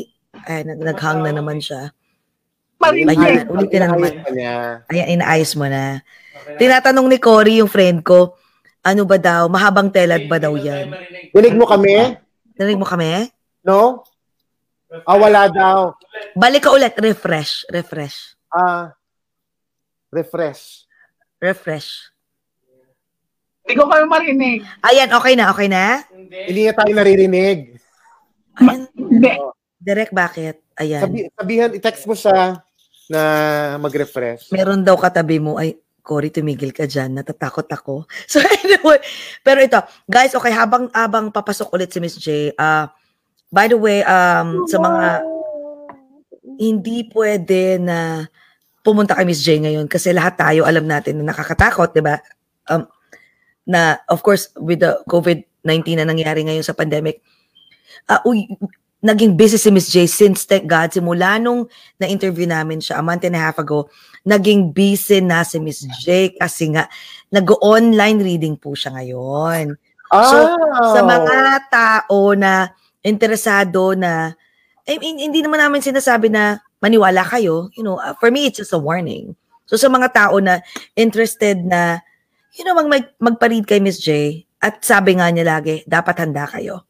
ay, naghang na naman siya. Ayan, ulitin na naman. Ayan, inaayos mo na. Tinatanong ni Cory, yung friend ko, ano ba daw? Mahabang telad ba daw yan? Dinig mo kami? Dinig mo kami? No? Ah, wala daw. Balik ka ulit. Refresh. Refresh. Ah, refresh. Refresh. Hindi ko kayo marinig. Ayan, okay na, okay na? Hindi na tayo naririnig. Ayan. Direct, bakit? Ayan. Sabi, sabihan, i-text mo siya na mag-refresh. Meron daw katabi mo. Ay, Cory, tumigil ka dyan. Natatakot ako. So anyway, pero ito, guys, okay, habang habang papasok ulit si Miss J, uh, by the way, um, sa mga hindi pwede na pumunta kay Miss J ngayon kasi lahat tayo alam natin na nakakatakot, di ba? Um, na, of course, with the COVID-19 na nangyari ngayon sa pandemic, uh, uy, naging busy si Miss J since thank God, simula nung na-interview namin siya a month and a half ago, naging busy na si Miss J kasi nga nag-online reading po siya ngayon. Oh. So, sa mga tao na interesado na, I mean, hindi naman namin sinasabi na maniwala kayo, you know, uh, for me, it's just a warning. So, sa mga tao na interested na, you know, mag, mag magpa-read kay Miss J, at sabi nga niya lagi, dapat handa kayo.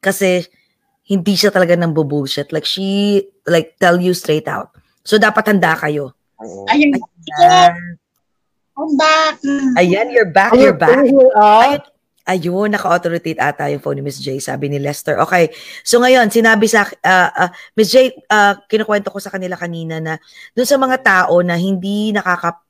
Kasi, hindi siya talaga nang bullshit. Like, she, like, tell you straight out. So, dapat handa kayo. Ayun. Ayan. I'm back. Ayan, you're back, you're back. Uh, Ayun, Ayun, naka-authoritate ata yung phone ni Miss J, sabi ni Lester. Okay, so ngayon, sinabi sa, uh, uh, Miss J, uh, kinukwento ko sa kanila kanina na dun sa mga tao na hindi nakaka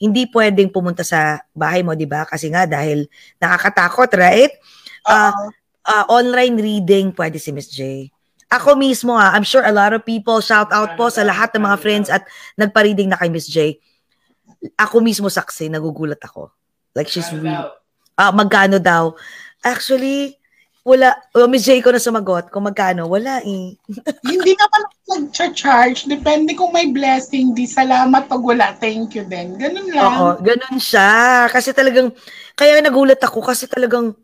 hindi pwedeng pumunta sa bahay mo, di ba? Kasi nga dahil nakakatakot, right? Uh, uh, online reading, pwede si Miss J. Ako mismo, ah, I'm sure a lot of people, shout out po sa lahat ng mga friends at nagpa-reading na kay Miss J. Ako mismo saksi, nagugulat ako. Like she's really, uh, magkano daw? Actually, wala. Oh, Miss J ko na sumagot. Kung magkano, wala eh. Hindi naman nag-charge. Depende kung may blessing. Di salamat pag wala. Thank you din. Ganun lang. Oo, ganun siya. Kasi talagang, kaya nagulat ako kasi talagang,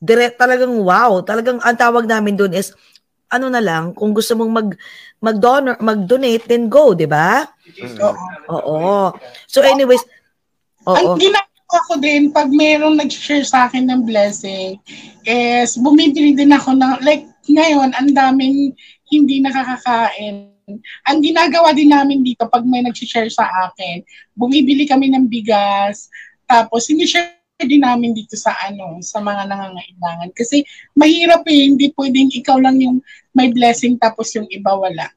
direct talagang wow. Talagang ang tawag namin doon is, ano na lang, kung gusto mong mag mag-donor, mag-donate, then go, di ba? Oo. Oo. So anyways, oo. Ang gina- ako din, pag mayroong nag-share sa akin ng blessing, is bumibili din ako ng, like ngayon, ang daming hindi nakakakain. Ang ginagawa din namin dito, pag may nag-share sa akin, bumibili kami ng bigas, tapos hindi share din namin dito sa ano, sa mga nangangailangan. Kasi mahirap eh, hindi pwedeng ikaw lang yung may blessing tapos yung iba wala.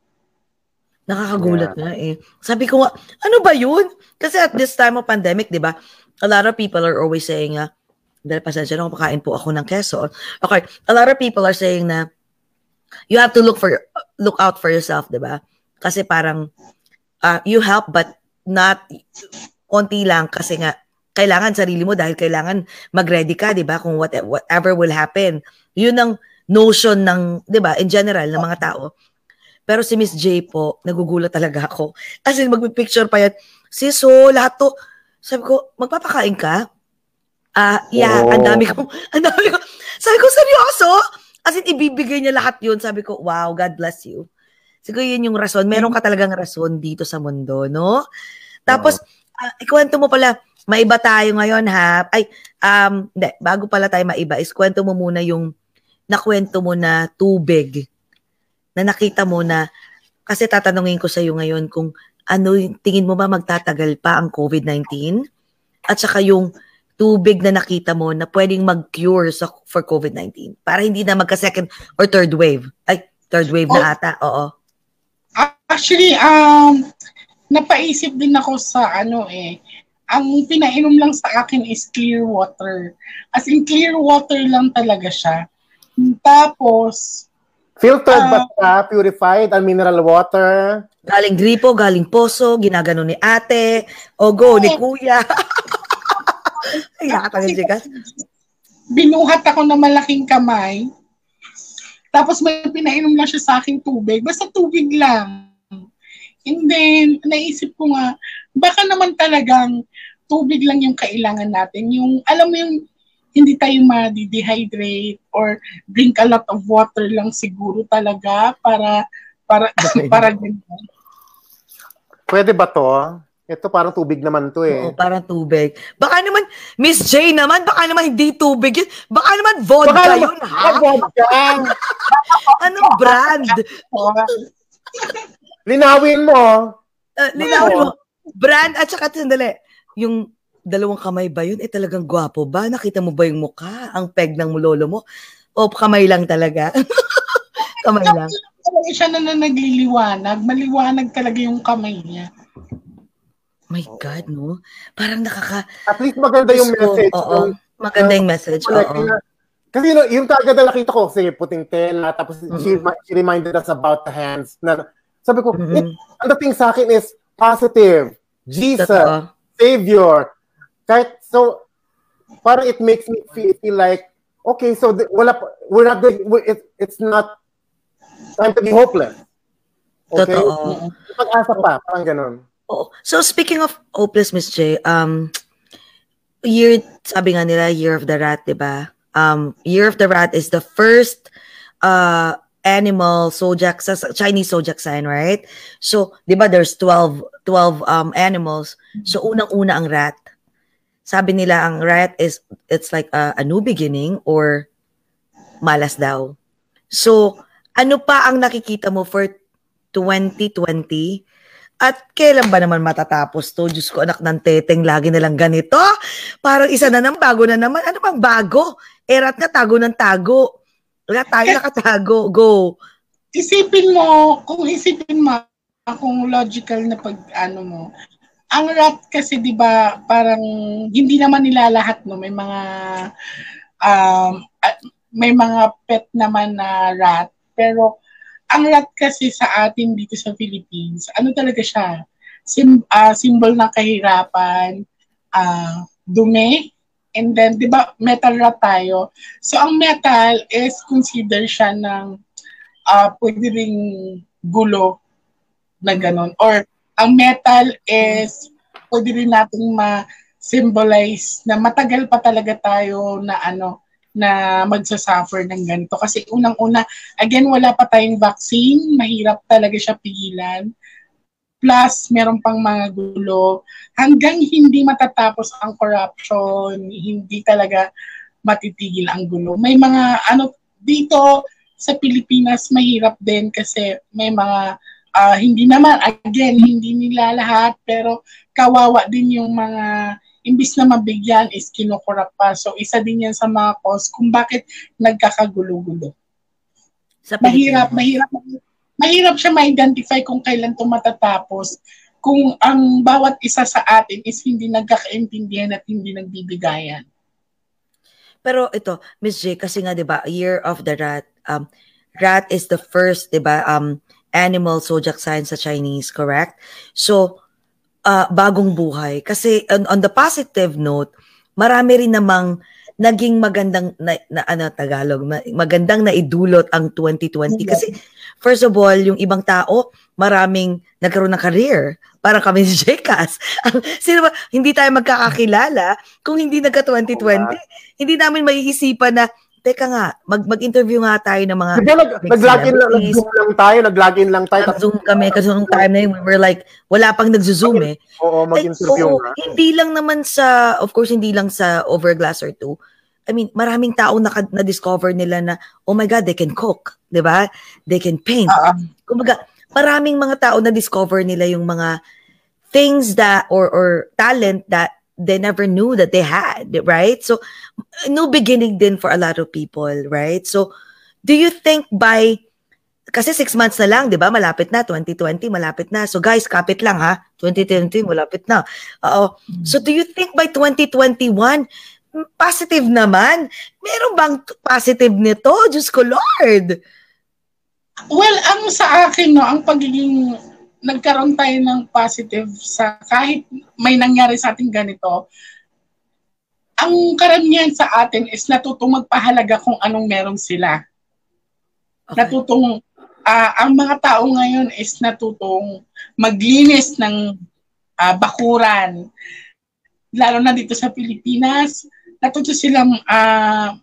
Nakakagulat yeah. nga eh. Sabi ko ano ba yun? Kasi at this time of pandemic, di ba, a lot of people are always saying, uh, dahil pasensya na kumakain po ako ng keso. Okay, a lot of people are saying na you have to look for look out for yourself, 'di ba? Kasi parang uh, you help but not konti lang kasi nga kailangan sarili mo dahil kailangan mag-ready ka, 'di ba? Kung what, whatever will happen. 'Yun ang notion ng, 'di ba, in general ng mga tao. Pero si Miss J po, nagugulat talaga ako. Kasi magpi-picture pa yan. Sis, so, lahat to, sabi ko, magpapakain ka? Ah, uh, yeah, oh. ang dami ko, ang dami ko. Sabi ko, seryoso? As in, ibibigay niya lahat yun. Sabi ko, wow, God bless you. Siguro yun yung rason. Meron ka talagang rason dito sa mundo, no? Tapos, oh. uh, ikwento mo pala, maiba tayo ngayon, ha? Ay, um, hindi, bago pala tayo maiba, is kwento mo muna yung nakwento mo na tubig na nakita mo na, kasi tatanungin ko sa iyo ngayon kung ano tingin mo ba magtatagal pa ang COVID-19? At saka yung tubig na nakita mo na pwedeng mag-cure sa, for COVID-19 para hindi na magka-second or third wave. Ay, third wave oh, na ata. Oo. Actually, um, napaisip din ako sa ano eh, ang pinainom lang sa akin is clear water. As in, clear water lang talaga siya. Tapos, Filtered uh, ba siya? Purified and mineral water? Galing gripo, galing poso, ginagano ni ate, o go ni kuya. Ay, nakatagal siya Binuhat ako ng malaking kamay. Tapos may pinainom lang siya sa akin tubig. Basta tubig lang. And then, naisip ko nga, baka naman talagang tubig lang yung kailangan natin. Yung, alam mo yung hindi tayo ma-dehydrate or drink a lot of water lang siguro talaga para para para ganyan. Pwede ba to? Ito parang tubig naman to eh. Oo, parang tubig. Baka naman, Miss J naman, baka naman hindi tubig yun. Baka naman vodka baka yun, ha? Vodka. Anong brand? linawin mo. Uh, linawin mo. Brand at saka sandali. Yung dalawang kamay ba yun? Eh talagang gwapo ba? Nakita mo ba yung mukha? Ang peg ng lolo mo? O kamay lang talaga? kamay lang talaga siya na, na nagliliwanag. Maliwanag talaga yung kamay niya. My God, no? Parang nakaka... At least maganda yung message. Oo, no? maganda yung message. Oo. Kasi know, yung kagad na nakita ko, sige, puting tela, tapos mm-hmm. she, she reminded us about the hands. Na, sabi ko, mm-hmm. it, ang dating sa akin is positive. Jesus, Totoo. Savior. Kahit, so, parang it makes me feel, feel like, okay, so the, wala, we're not going, it, it's not time to be hopeless. Okay? Totoo. Pag-asa pa, parang ganun. Oh, so speaking of hopeless, Miss J, um, year, sabi nga nila, Year of the Rat, di ba? Um, Year of the Rat is the first uh, animal zodiac, Chinese zodiac sign, right? So, di ba, there's 12, 12 um, animals. So, unang-una ang rat. Sabi nila, ang rat is, it's like a, a new beginning or malas daw. So, ano pa ang nakikita mo for 2020 At kailan ba naman matatapos to? Diyos ko, anak ng teteng, lagi na lang ganito. Parang isa na naman, bago na naman. Ano bang bago? Erat na tago ng tago. Wala tayo nakatago. Go. Isipin mo, kung isipin mo, kung logical na pag ano mo, ang rat kasi 'di ba parang hindi naman nila lahat no may mga um, may mga pet naman na rat pero ang rat kasi sa atin dito sa Philippines ano talaga siya? Sim, uh, symbol ng kahirapan uh, dumi and then 'di ba metal rat tayo? So ang metal is consider siya ng uh, pwede ring gulo na ganun. Or ang metal is pwede rin nating ma-symbolize na matagal pa talaga tayo na ano na magsasuffer ng ganito. Kasi unang-una, again, wala pa tayong vaccine, mahirap talaga siya pigilan. Plus, meron pang mga gulo. Hanggang hindi matatapos ang corruption, hindi talaga matitigil ang gulo. May mga, ano, dito sa Pilipinas, mahirap din kasi may mga uh, hindi naman, again, hindi nila lahat, pero kawawa din yung mga imbis na mabigyan is kinukurap pa. So, isa din yan sa mga cause kung bakit nagkakagulo-gulo. Sa mahirap, mahirap, mahirap siya ma-identify kung kailan ito matatapos kung ang bawat isa sa atin is hindi nagkakaintindihan at hindi nagbibigayan. Pero ito, Miss J, kasi nga 'di ba, Year of the Rat, um rat is the first, 'di ba, um animal zodiac sign sa Chinese, correct? So, uh, bagong buhay. Kasi on, on the positive note, marami rin namang naging magandang na, na ano Tagalog, na, magandang naidulot ang 2020 kasi first of all, yung ibang tao, maraming nagkaroon ng career. Parang kami si Jekas. Sino ba, hindi tayo magkakakilala kung hindi nagka 2020. Hindi namin maiisipan na teka nga, mag, mag-interview nga tayo ng mga Diba nag, nag-login lang, nag-zoom lang tayo, nag-login lang tayo. Nag-zoom kami kasi nung time na yun, we were like, wala pang nag-zoom eh. Oo, mag-interview nga. Hindi lang naman sa, of course, hindi lang sa Overglass or two. I mean, maraming tao na, na-discover nila na, oh my God, they can cook, di ba? They can paint. Uh-huh. Kumbaga, maraming mga tao na-discover nila yung mga things that, or, or talent that they never knew that they had, right? So, new beginning din for a lot of people, right? So, do you think by, kasi six months na lang, di ba? Malapit na, 2020, malapit na. So guys, kapit lang ha, 2020, malapit na. Oo. So do you think by 2021, positive naman? Meron bang positive nito? Diyos ko, Lord! Well, ang sa akin, no, ang pagiging nagkaroon tayo ng positive sa kahit may nangyari sa ating ganito, ang karamihan sa atin is natutong magpahalaga kung anong meron sila. Okay. Natutong, uh, ang mga tao ngayon is natutong maglinis ng uh, bakuran. Lalo na dito sa Pilipinas, natuto silang uh,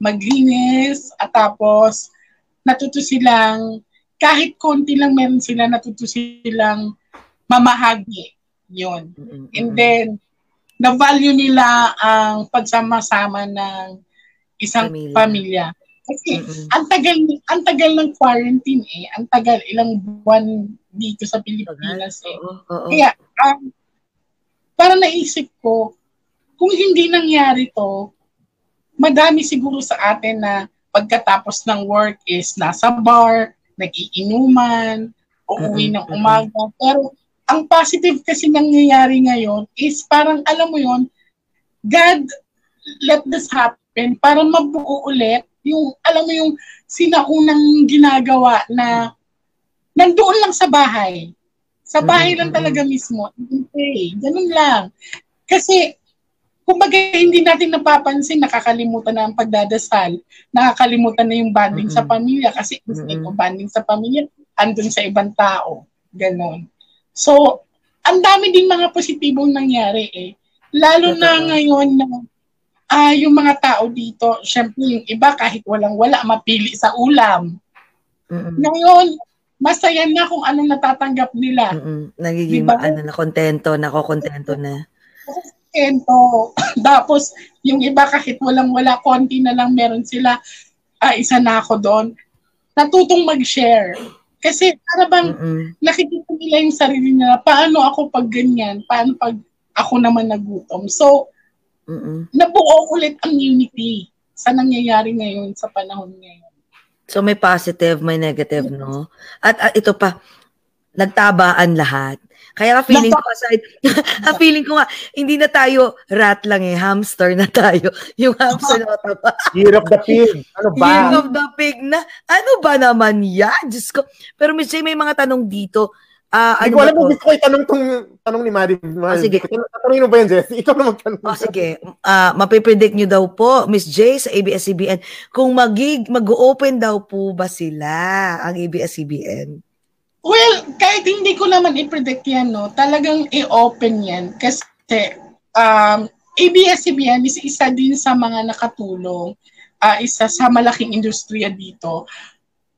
maglinis at tapos natuto silang kahit konti lang meron sila, natuto silang mamahagi. Yun. And then, na-value nila ang pagsama-sama ng isang pamilya. pamilya. Kasi mm-hmm. ang tagal ang tagal ng quarantine eh, ang tagal ilang buwan dito sa Pilipinas eh. Oo, oo. Kaya um, para naisip ko kung hindi nangyari to, madami siguro sa atin na pagkatapos ng work is nasa bar, nagiinuman, uuwi ng umaga. Pero ang positive kasi nangyayari ngayon is parang alam mo yon God let this happen para mabuo ulit yung alam mo yung sinaunang ginagawa na nandoon lang sa bahay. Sa bahay lang talaga mismo. Okay, ganun lang. Kasi kumbaga hindi natin napapansin, nakakalimutan na ang pagdadasal, nakakalimutan na yung bonding mm-hmm. sa pamilya kasi mm-hmm. yung bonding sa pamilya andun sa ibang tao. Ganon. So, ang dami din mga positibong nangyari eh. Lalo Ito. na ngayon na uh, yung mga tao dito, syempre yung iba kahit walang-wala, mapili sa ulam. Mm-hmm. Ngayon, masaya na kung anong natatanggap nila. Mm-hmm. Nagiging diba? ano na kontento, nakokontento na kento. Tapos, yung iba kahit walang-wala, konti na lang meron sila, uh, isa na ako doon, natutong mag-share. Kasi para bang Mm-mm. nakikita nila yung sarili nila, paano ako pag ganyan? Paano pag ako naman nagutom? So, Mm-mm. nabuo ulit ang unity sa nangyayari ngayon sa panahon ngayon. So may positive, may negative, no? At, at ito pa, nagtabaan lahat. Kaya ka feeling ko aside, ka feeling ko nga, hindi na tayo rat lang eh, hamster na tayo. Yung hamster na taba. Year of the pig. Ano ba? Year of the pig na. Ano ba naman yan? Diyos ko. Pero Miss J, may mga tanong dito. Uh, ano ko alam mo, gusto ko itanong tong tanong ni Maddie. Oh, sige. Tanongin mo ba yan, Jess? Ikaw na magtanong. Oh, sige. Uh, mapipredict nyo daw po, Miss J, sa ABS-CBN, kung magig, mag-open daw po ba sila ang ABS-CBN? Well, kahit hindi ko naman i-predict yan, no, talagang i-open yan. Kasi um, ABS-CBN is isa din sa mga nakatulong, uh, isa sa malaking industriya dito.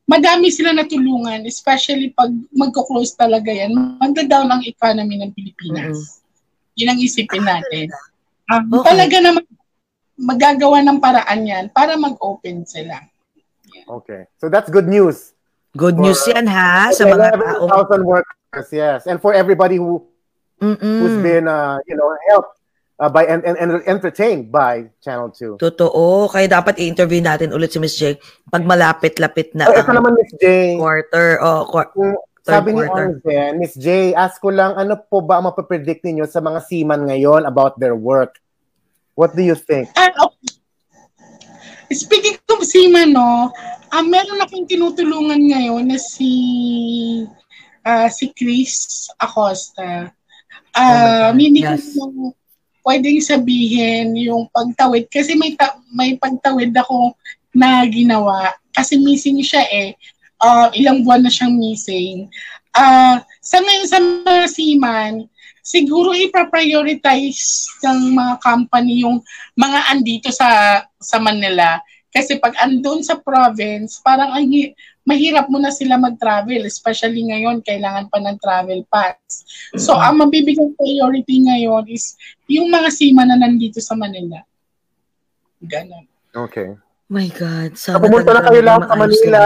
Madami sila natulungan, especially pag magko-close talaga yan, magda-down ang economy ng Pilipinas. Mm-hmm. Yun ang isipin natin. Um, okay. Talaga naman magagawa ng paraan yan para mag-open sila. Yeah. Okay. So that's good news Good for, news yan ha sa mga tao. workers, yes. And for everybody who Mm-mm. who's been uh, you know helped uh, by and, and, and entertained by Channel 2. Totoo. Kaya dapat i-interview natin ulit si Miss J pag malapit-lapit na. Oh, ito naman Miss J. Quarter. Oh, qu- Kung, sabi ni Arzen, Miss J, ask ko lang, ano po ba ang mapapredict ninyo sa mga seaman ngayon about their work? What do you think? Uh, okay. Speaking of seaman, no, uh, meron akong tinutulungan ngayon na si uh, si Chris Acosta. Uh, oh hindi yes. ko pwedeng sabihin yung pagtawid kasi may ta- may pagtawid ako na ginawa kasi missing siya eh. Uh, ilang buwan na siyang missing. Uh, sa ngayon sa mga seaman, siguro ipa-prioritize ng mga company yung mga andito sa sa Manila kasi pag andun sa province, parang ang mahirap mo na sila mag-travel, especially ngayon, kailangan pa ng travel pass. So, mm-hmm. ang mabibigyan priority ngayon is yung mga sima na nandito sa Manila. Ganon. Okay. My God. Sana Pumunta na kayo lang sa Manila.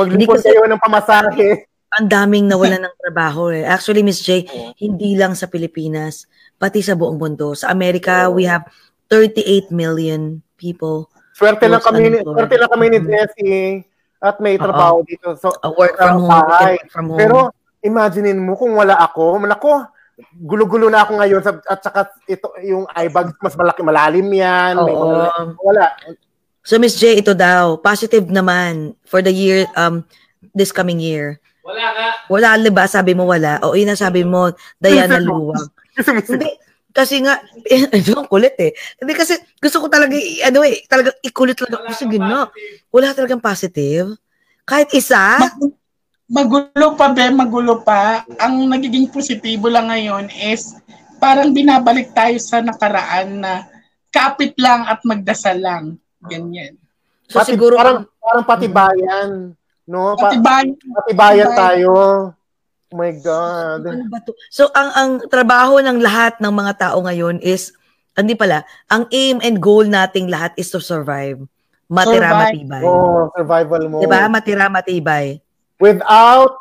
Maglipon kayo ng pamasahe ang daming nawala ng trabaho eh. Actually, Miss J, hindi lang sa Pilipinas, pati sa buong mundo. Sa Amerika, we have 38 million people. Swerte lang kami, ni, swerte lang kami ni Jessie at may trabaho Uh-oh. dito. So, A work from home, work from home. Pero imaginein mo kung wala ako, malako, gulo-gulo na ako ngayon sa, at saka ito yung iBag mas malaki malalim yan. Oo. May, wala. So Miss J, ito daw, positive naman for the year um this coming year. Wala nga. Wala, ba? Sabi mo wala. O ina sabi mo, Diana Luwag. Hindi, kasi nga, eh, ang kulit eh. Hindi kasi gusto ko talaga, ano eh, talaga ikulit lang ako. Kasi gino, wala talagang positive. Kahit isa. Mag- magulo pa, be, magulo pa. Ang nagiging positibo lang ngayon is parang binabalik tayo sa nakaraan na kapit lang at magdasal lang. Ganyan. So pati, siguro parang parang patibayan. No? Patibayan. Patibayan tayo. Oh my God. Ano ba to? So, ang, ang trabaho ng lahat ng mga tao ngayon is, hindi pala, ang aim and goal nating lahat is to survive. Matira survive. matibay. Oh, survival mo. Diba? Matira matibay. Without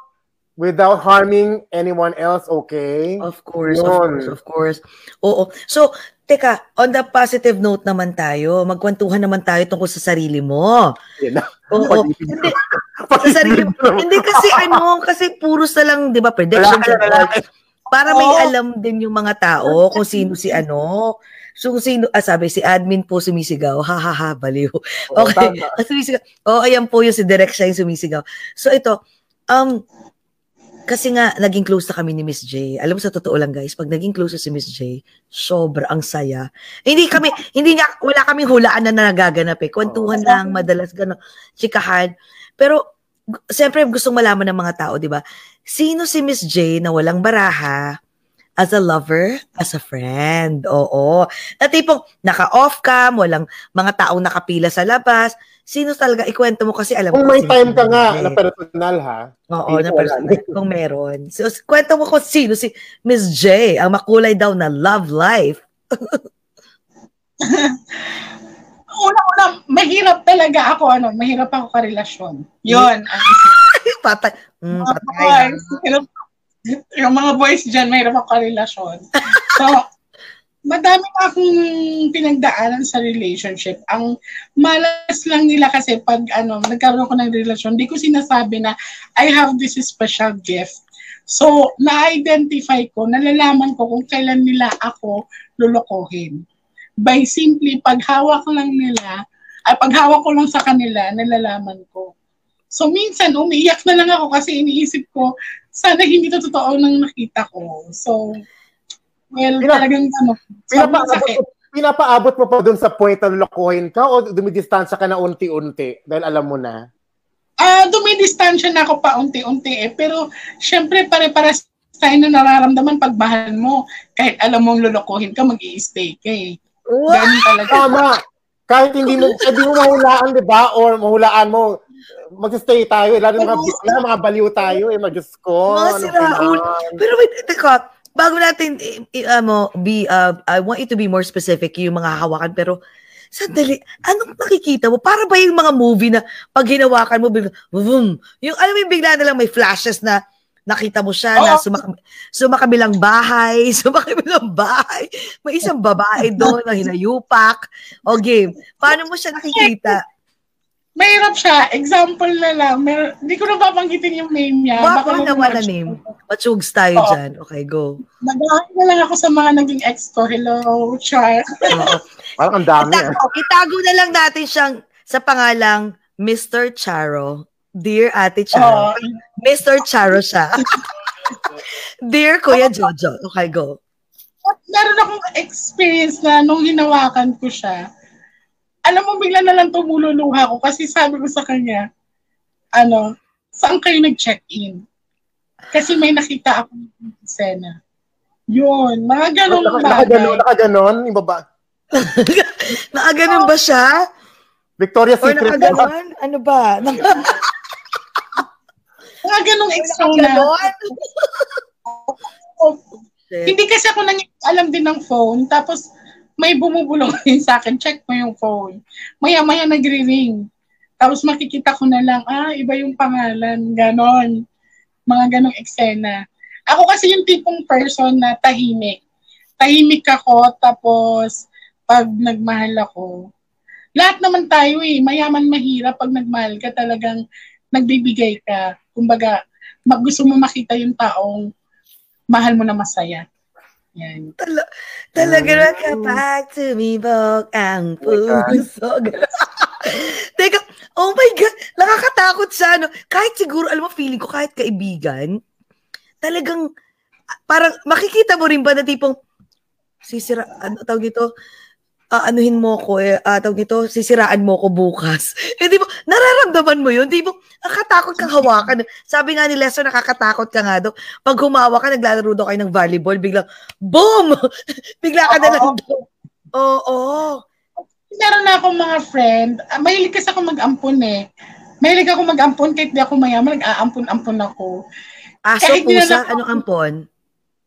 without harming anyone else, okay? Of course, Yun. of course, of course. Oo. So, Teka, on the positive note naman tayo, magkwentuhan naman tayo tungkol sa sarili mo. Yeah, Oo. Hindi, sa sarili mo. Hindi kasi ano, kasi puros na lang, di ba, prediction. Para may alam din yung mga tao kung sino si ano. So, kung sino, ah, sabi, si admin po sumisigaw. Ha, ha, ha, baliw. Okay. Oh, sumisigaw. Oh, ayan po yung si Direk siya yung sumisigaw. So, ito, um, kasi nga, naging close na kami ni Miss J. Alam mo sa totoo lang guys, pag naging close si Miss J, sobra ang saya. Hindi kami, hindi nga, wala kaming hulaan na nagaganap eh. Kwentuhan oh. lang, madalas gano'n, chikahan. Pero, siyempre gustong malaman ng mga tao, di ba? Sino si Miss J na walang baraha, as a lover, as a friend. Oo. Na tipong naka-off cam, walang mga taong nakapila sa labas, sino talaga ikwento mo kasi alam kung may time ka nga na personal ha. Oo, na personal. kung meron. So, kwento mo kung sino si Miss J, ang makulay daw na love life. Una-una, mahirap talaga ako, ano, mahirap ako karelasyon. Yun, ang patay. Mm, patay. Boys, yung mga boys dyan, mayroon ako relasyon. So, madami na akong pinagdaanan sa relationship. Ang malas lang nila kasi pag ano, nagkaroon ako ng relasyon, di ko sinasabi na I have this special gift. So, na-identify ko, nalalaman ko kung kailan nila ako lulukohin. By simply, paghawak lang nila, ay paghawak ko lang sa kanila, nalalaman ko. So, minsan, umiiyak na lang ako kasi iniisip ko, sana hindi to totoo nang nakita ko. So, well, Pina, talagang ano, pinapaabot, pinapaabot mo pa dun sa point na lulukuhin ka o dumidistansya ka na unti-unti dahil alam mo na? Ah, uh, dumidistansya na ako pa unti-unti eh. Pero, syempre, pare-paras tayo na nararamdaman pag mahal mo. Kahit alam mong lulukuhin ka, mag stay ka eh. Ganun talaga. Tama. Kahit hindi mo, hindi mo mahulaan, di ba? Or mahulaan mo, mag-stay tayo. Eh. Lalo mga, lalo mga baliw tayo eh. Mag-Diyos ko. Mga ano. Pero wait, teka, bago natin, uh, mo, be, uh, I want you to be more specific yung mga hawakan, pero sandali, anong nakikita mo? Para ba yung mga movie na pag hinawakan mo, bigla, boom, yung alam mo yung bigla na lang may flashes na nakita mo siya oh. na sumak- sumakabilang bahay, sumakabilang bahay, may isang babae doon na hinayupak. O game, paano mo siya nakikita? Mahirap siya. Example na lang. Mer- hindi ko na babanggitin yung name niya. Baka na wala name. Machugs tayo Oo. dyan. Okay, go. Nagahan na lang ako sa mga naging ex ko. Hello, Char. Parang ang dami. Itago, eh. itago na lang natin siyang sa pangalang Mr. Charo. Dear Ate Charo. Oh. Mr. Charo siya. Dear Kuya Jojo. Okay, go. Meron akong experience na nung hinawakan ko siya, alam mo, bigla na lang tumululuha ko kasi sabi ko sa kanya, ano, saan kayo nag-check-in? Kasi may nakita ako ng eksena. Yun, mga ganun naka, bagay. Nakaganon, nakaganon, yung baba. nakaganon ba siya? Victoria's Secret. Or nakaganon? Ano ba? mga ganong eksena. Hindi kasi ako nang alam din ng phone. Tapos, may bumubulong sa akin, check mo yung phone. Maya-maya nagre-ring. Tapos makikita ko na lang, ah, iba yung pangalan, ganon. Mga ganong eksena. Ako kasi yung tipong person na tahimik. Tahimik ako, tapos pag nagmahal ako, lahat naman tayo eh, mayaman mahirap pag nagmahal ka talagang nagbibigay ka. Kumbaga, mag gusto mo makita yung taong mahal mo na masaya. Yan. Tala, talaga na kapag tumibok ang puso. Teka, oh my God, nakakatakot sa ano. Kahit siguro, alam mo, feeling ko kahit kaibigan, talagang, parang makikita mo rin ba na tipong, sisira, ano tawag dito, uh, anuhin mo ko, eh, uh, tawag nito, sisiraan mo ko bukas. Eh, di ba, nararamdaman mo yun, di ba, nakatakot kang hawakan. Sabi nga ni Lester, nakakatakot ka nga daw. Pag humawa ka, naglalaro daw kayo ng volleyball, biglang, boom! Bigla ka na lang daw. Oo. Oh, oh. Meron na akong mga friend, uh, mahilig kasi ako mag-ampon eh. Mahilig ako mag-ampon kahit di ako mayaman, nag-aampon-ampon ako. Aso, kahit pusa, anong ampon?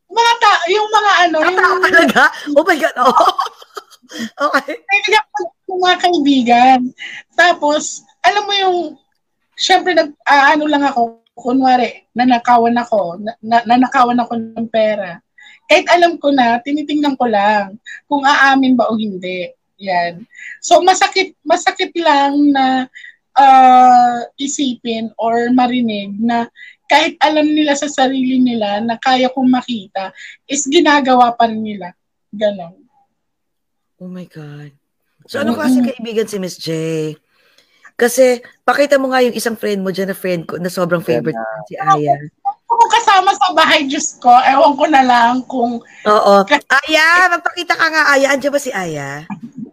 Mga ta- yung mga ano. Yung... Tao talaga? Oh my God, oh. Okay. Kaya ng mga kaibigan. Tapos, alam mo yung, syempre, nag, uh, ano lang ako, kunwari, nanakawan ako, na, nanakawan ako ng pera. Kahit alam ko na, tinitingnan ko lang kung aamin ba o hindi. Yan. So, masakit, masakit lang na uh, isipin or marinig na kahit alam nila sa sarili nila na kaya kong makita, is ginagawa pa rin nila. Ganon. Oh my God. So, ano kasi kaibigan si Miss J? Kasi, pakita mo nga yung isang friend mo dyan na friend ko na sobrang favorite yeah. si Aya. Kung kasama sa bahay, Diyos ko, ewan ko na lang kung... Oo. Aya, magpakita ka nga, Aya. Andiyan ba si Aya?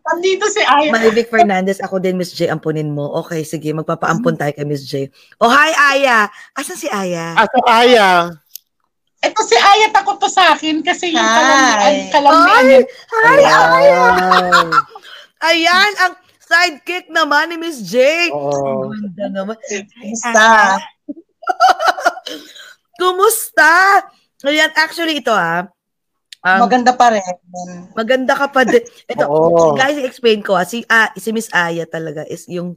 Nandito si Aya. Malivik Fernandez, ako din, Miss J, ampunin mo. Okay, sige, magpapaampun tayo kay Miss J. Oh, hi, Aya. Asan si Aya? Ato, Aya. Ito si Aya takot to sa akin kasi yung kalamian, kalamian niya. Hi, Aya! Ayan, ang sidekick naman ni Miss J. Oh. Ganda naman. Kumusta? Kumusta? Ayan, actually ito ah. Um, maganda pa rin. Maganda ka pa din. Ito, oh. guys, explain ko ah. Si, ah, si Miss Aya talaga is yung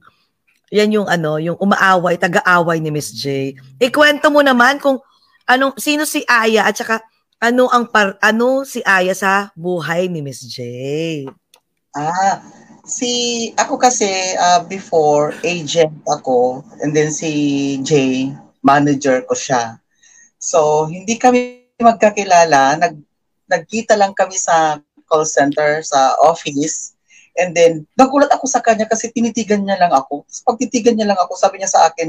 Yan yung ano, yung umaaway, taga-away ni Miss J. Ikwento mo naman kung anong sino si Aya at saka ano ang par, ano si Aya sa buhay ni Miss J. Ah, si ako kasi uh, before agent ako and then si J manager ko siya. So hindi kami magkakilala, nag nagkita lang kami sa call center sa office And then, nagulat ako sa kanya kasi tinitigan niya lang ako. Tapos pag titigan niya lang ako, sabi niya sa akin,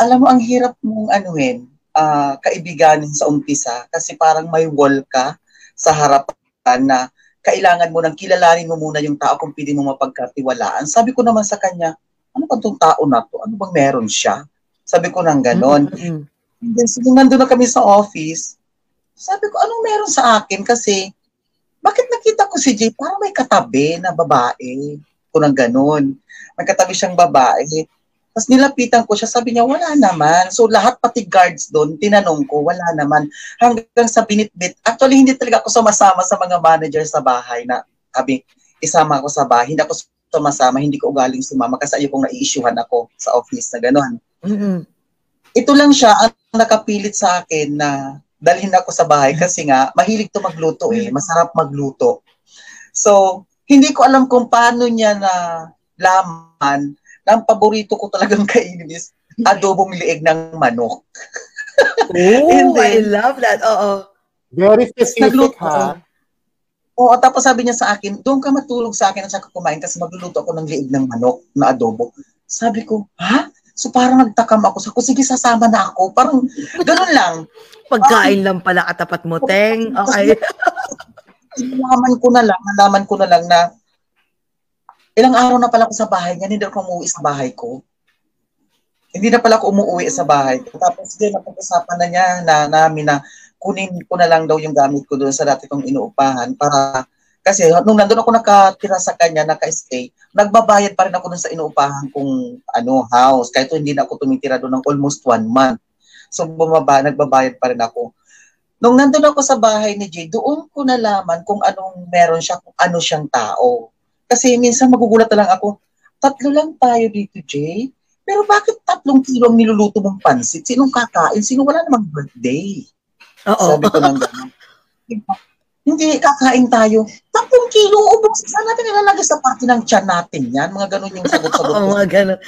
alam mo, ang hirap mong anuhin, uh, kaibiganin sa umpisa kasi parang may wall ka sa harapan na kailangan mo nang kilalanin mo muna yung tao kung pwede mo mapagkatiwalaan. Sabi ko naman sa kanya, ano ba itong tao na to? Ano bang meron siya? Sabi ko nang ganon. Mm-hmm. And then, so, nandun na kami sa office, sabi ko, anong meron sa akin? Kasi bakit nakita ko si Jay, parang may katabi na babae. Kung nang ganun. May katabi siyang babae. Tapos nilapitan ko siya, sabi niya, wala naman. So lahat pati guards doon, tinanong ko, wala naman. Hanggang sa binitbit. Actually, hindi talaga ako sumasama sa mga manager sa bahay na sabi, isama ako sa bahay. Hindi ako sumasama, hindi ko ugaling sumama kasi ayokong nai-issuehan ako sa office na gano'n. Mm-hmm. Ito lang siya ang nakapilit sa akin na dalhin ako sa bahay kasi nga mahilig to magluto eh, masarap magluto. So, hindi ko alam kung paano niya na laman na ang paborito ko talagang kainin is adobong liig ng manok. oh, then, I love that. Oo. Very specific nagluto, ha? Oo, tapos sabi niya sa akin, doon ka matulog sa akin at saka kumain kasi magluluto ako ng liig ng manok na adobo. Sabi ko, ha? So parang nagtakam ako. Sabi ko, sige, sasama na ako. Parang ganun lang. Pagkain lang pala katapat mo, Teng. Okay. nalaman ko na lang, nalaman ko na lang na ilang araw na pala ako sa bahay niya, hindi ako umuwi sa bahay ko. Hindi na pala ako umuwi sa bahay. Tapos din, napag-usapan na niya na namin na kunin ko na lang daw yung gamit ko doon sa dati kong inuupahan para kasi nung nandun ako nakatira sa kanya, naka-stay, nagbabayad pa rin ako dun sa inuupahan kong ano, house. Kahit hindi na ako tumitira doon ng almost one month. So bumaba, nagbabayad pa rin ako. Nung nandun ako sa bahay ni Jay, doon ko nalaman kung anong meron siya, kung ano siyang tao. Kasi minsan magugulat na lang ako, tatlo lang tayo dito, Jay. Pero bakit tatlong kilo ang niluluto mong pansit? Sinong kakain? Sino wala namang birthday? Oo. Sabi ko lang gano'n. Hindi, kakain tayo. 10 kilo, ubos. Saan natin ilalagay sa party ng tiyan natin yan? Mga ganun yung sagot-sagot. Oo, mga ganun.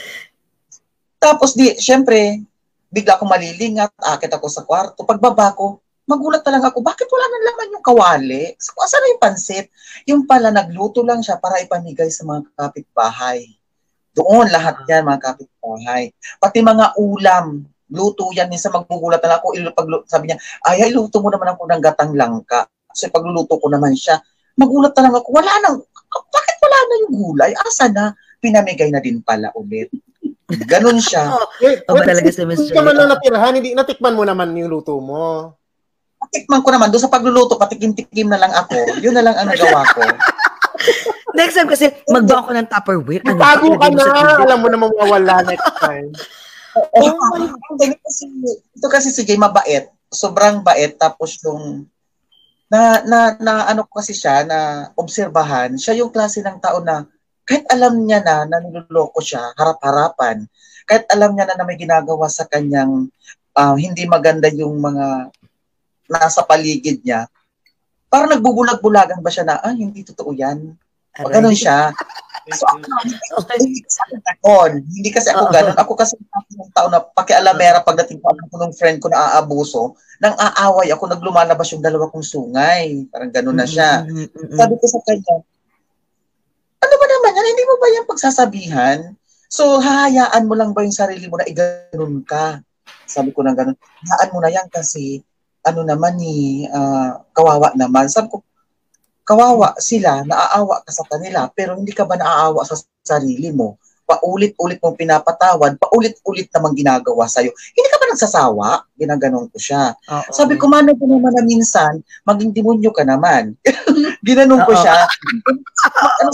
Tapos di, syempre, bigla akong malilingat, akit ako sa kwarto. Pagbaba ko, magulat na lang ako, bakit wala nang laman yung kawali? So, asan na yung pansit? Yung pala, nagluto lang siya para ipamigay sa mga kapitbahay. Doon, lahat yan, mga kapitbahay. Pati mga ulam, luto yan. Minsan magbugulat na lang ako, sabi niya, ay, iluto mo naman ako ng gatang langka. Kasi pagluluto ko naman siya, magulat na lang ako, wala nang, bakit wala na yung gulay? Asa na? Pinamigay na din pala ulit. Ganon siya. oh, eh, ba talaga si Miss Joy? man lang natirahan, hindi, natikman mo naman yung luto mo. Natikman ko naman, doon sa pagluluto, patikim-tikim na lang ako. Yun na lang ang nagawa ko. next time kasi magbawa ko ng Tupperware. Ano, Tago ka na, alam mo naman mawala next time. oh, kasi, ito kasi si Jay mabait. Sobrang bait. Tapos yung na, na, na ano kasi siya, na obserbahan, siya yung klase ng tao na kahit alam niya na na niloloko siya, harap-harapan, kahit alam niya na na may ginagawa sa kanyang uh, hindi maganda yung mga nasa paligid niya, parang nagbubulag-bulagan ba siya na, ah, hindi totoo yan. O ganun siya. So, hindi kasi ako Hindi kasi ako ganun. Ako kasi ng tao na pakialamera pagdating ko ako ng friend ko na aabuso, nang aaway ako, naglumalabas yung dalawa kong sungay. Parang ganun na siya. Sabi ko sa kanya, ano ba naman yan? Hindi mo ba yan pagsasabihan? So, hahayaan mo lang ba yung sarili mo na iganon ka? Sabi ko na ganun. Hayaan mo na yan kasi ano naman ni uh, kawawa naman. Sabi ko, kawawa sila, naaawa ka sa kanila, pero hindi ka ba naaawa sa sarili mo? Paulit-ulit mong pinapatawad, paulit-ulit namang ginagawa sa'yo. Hindi ka ba nagsasawa? Ginaganon ko siya. Uh-oh. Sabi ko, mano ko naman na minsan, maging demonyo ka naman. Ginanon ko siya. ano,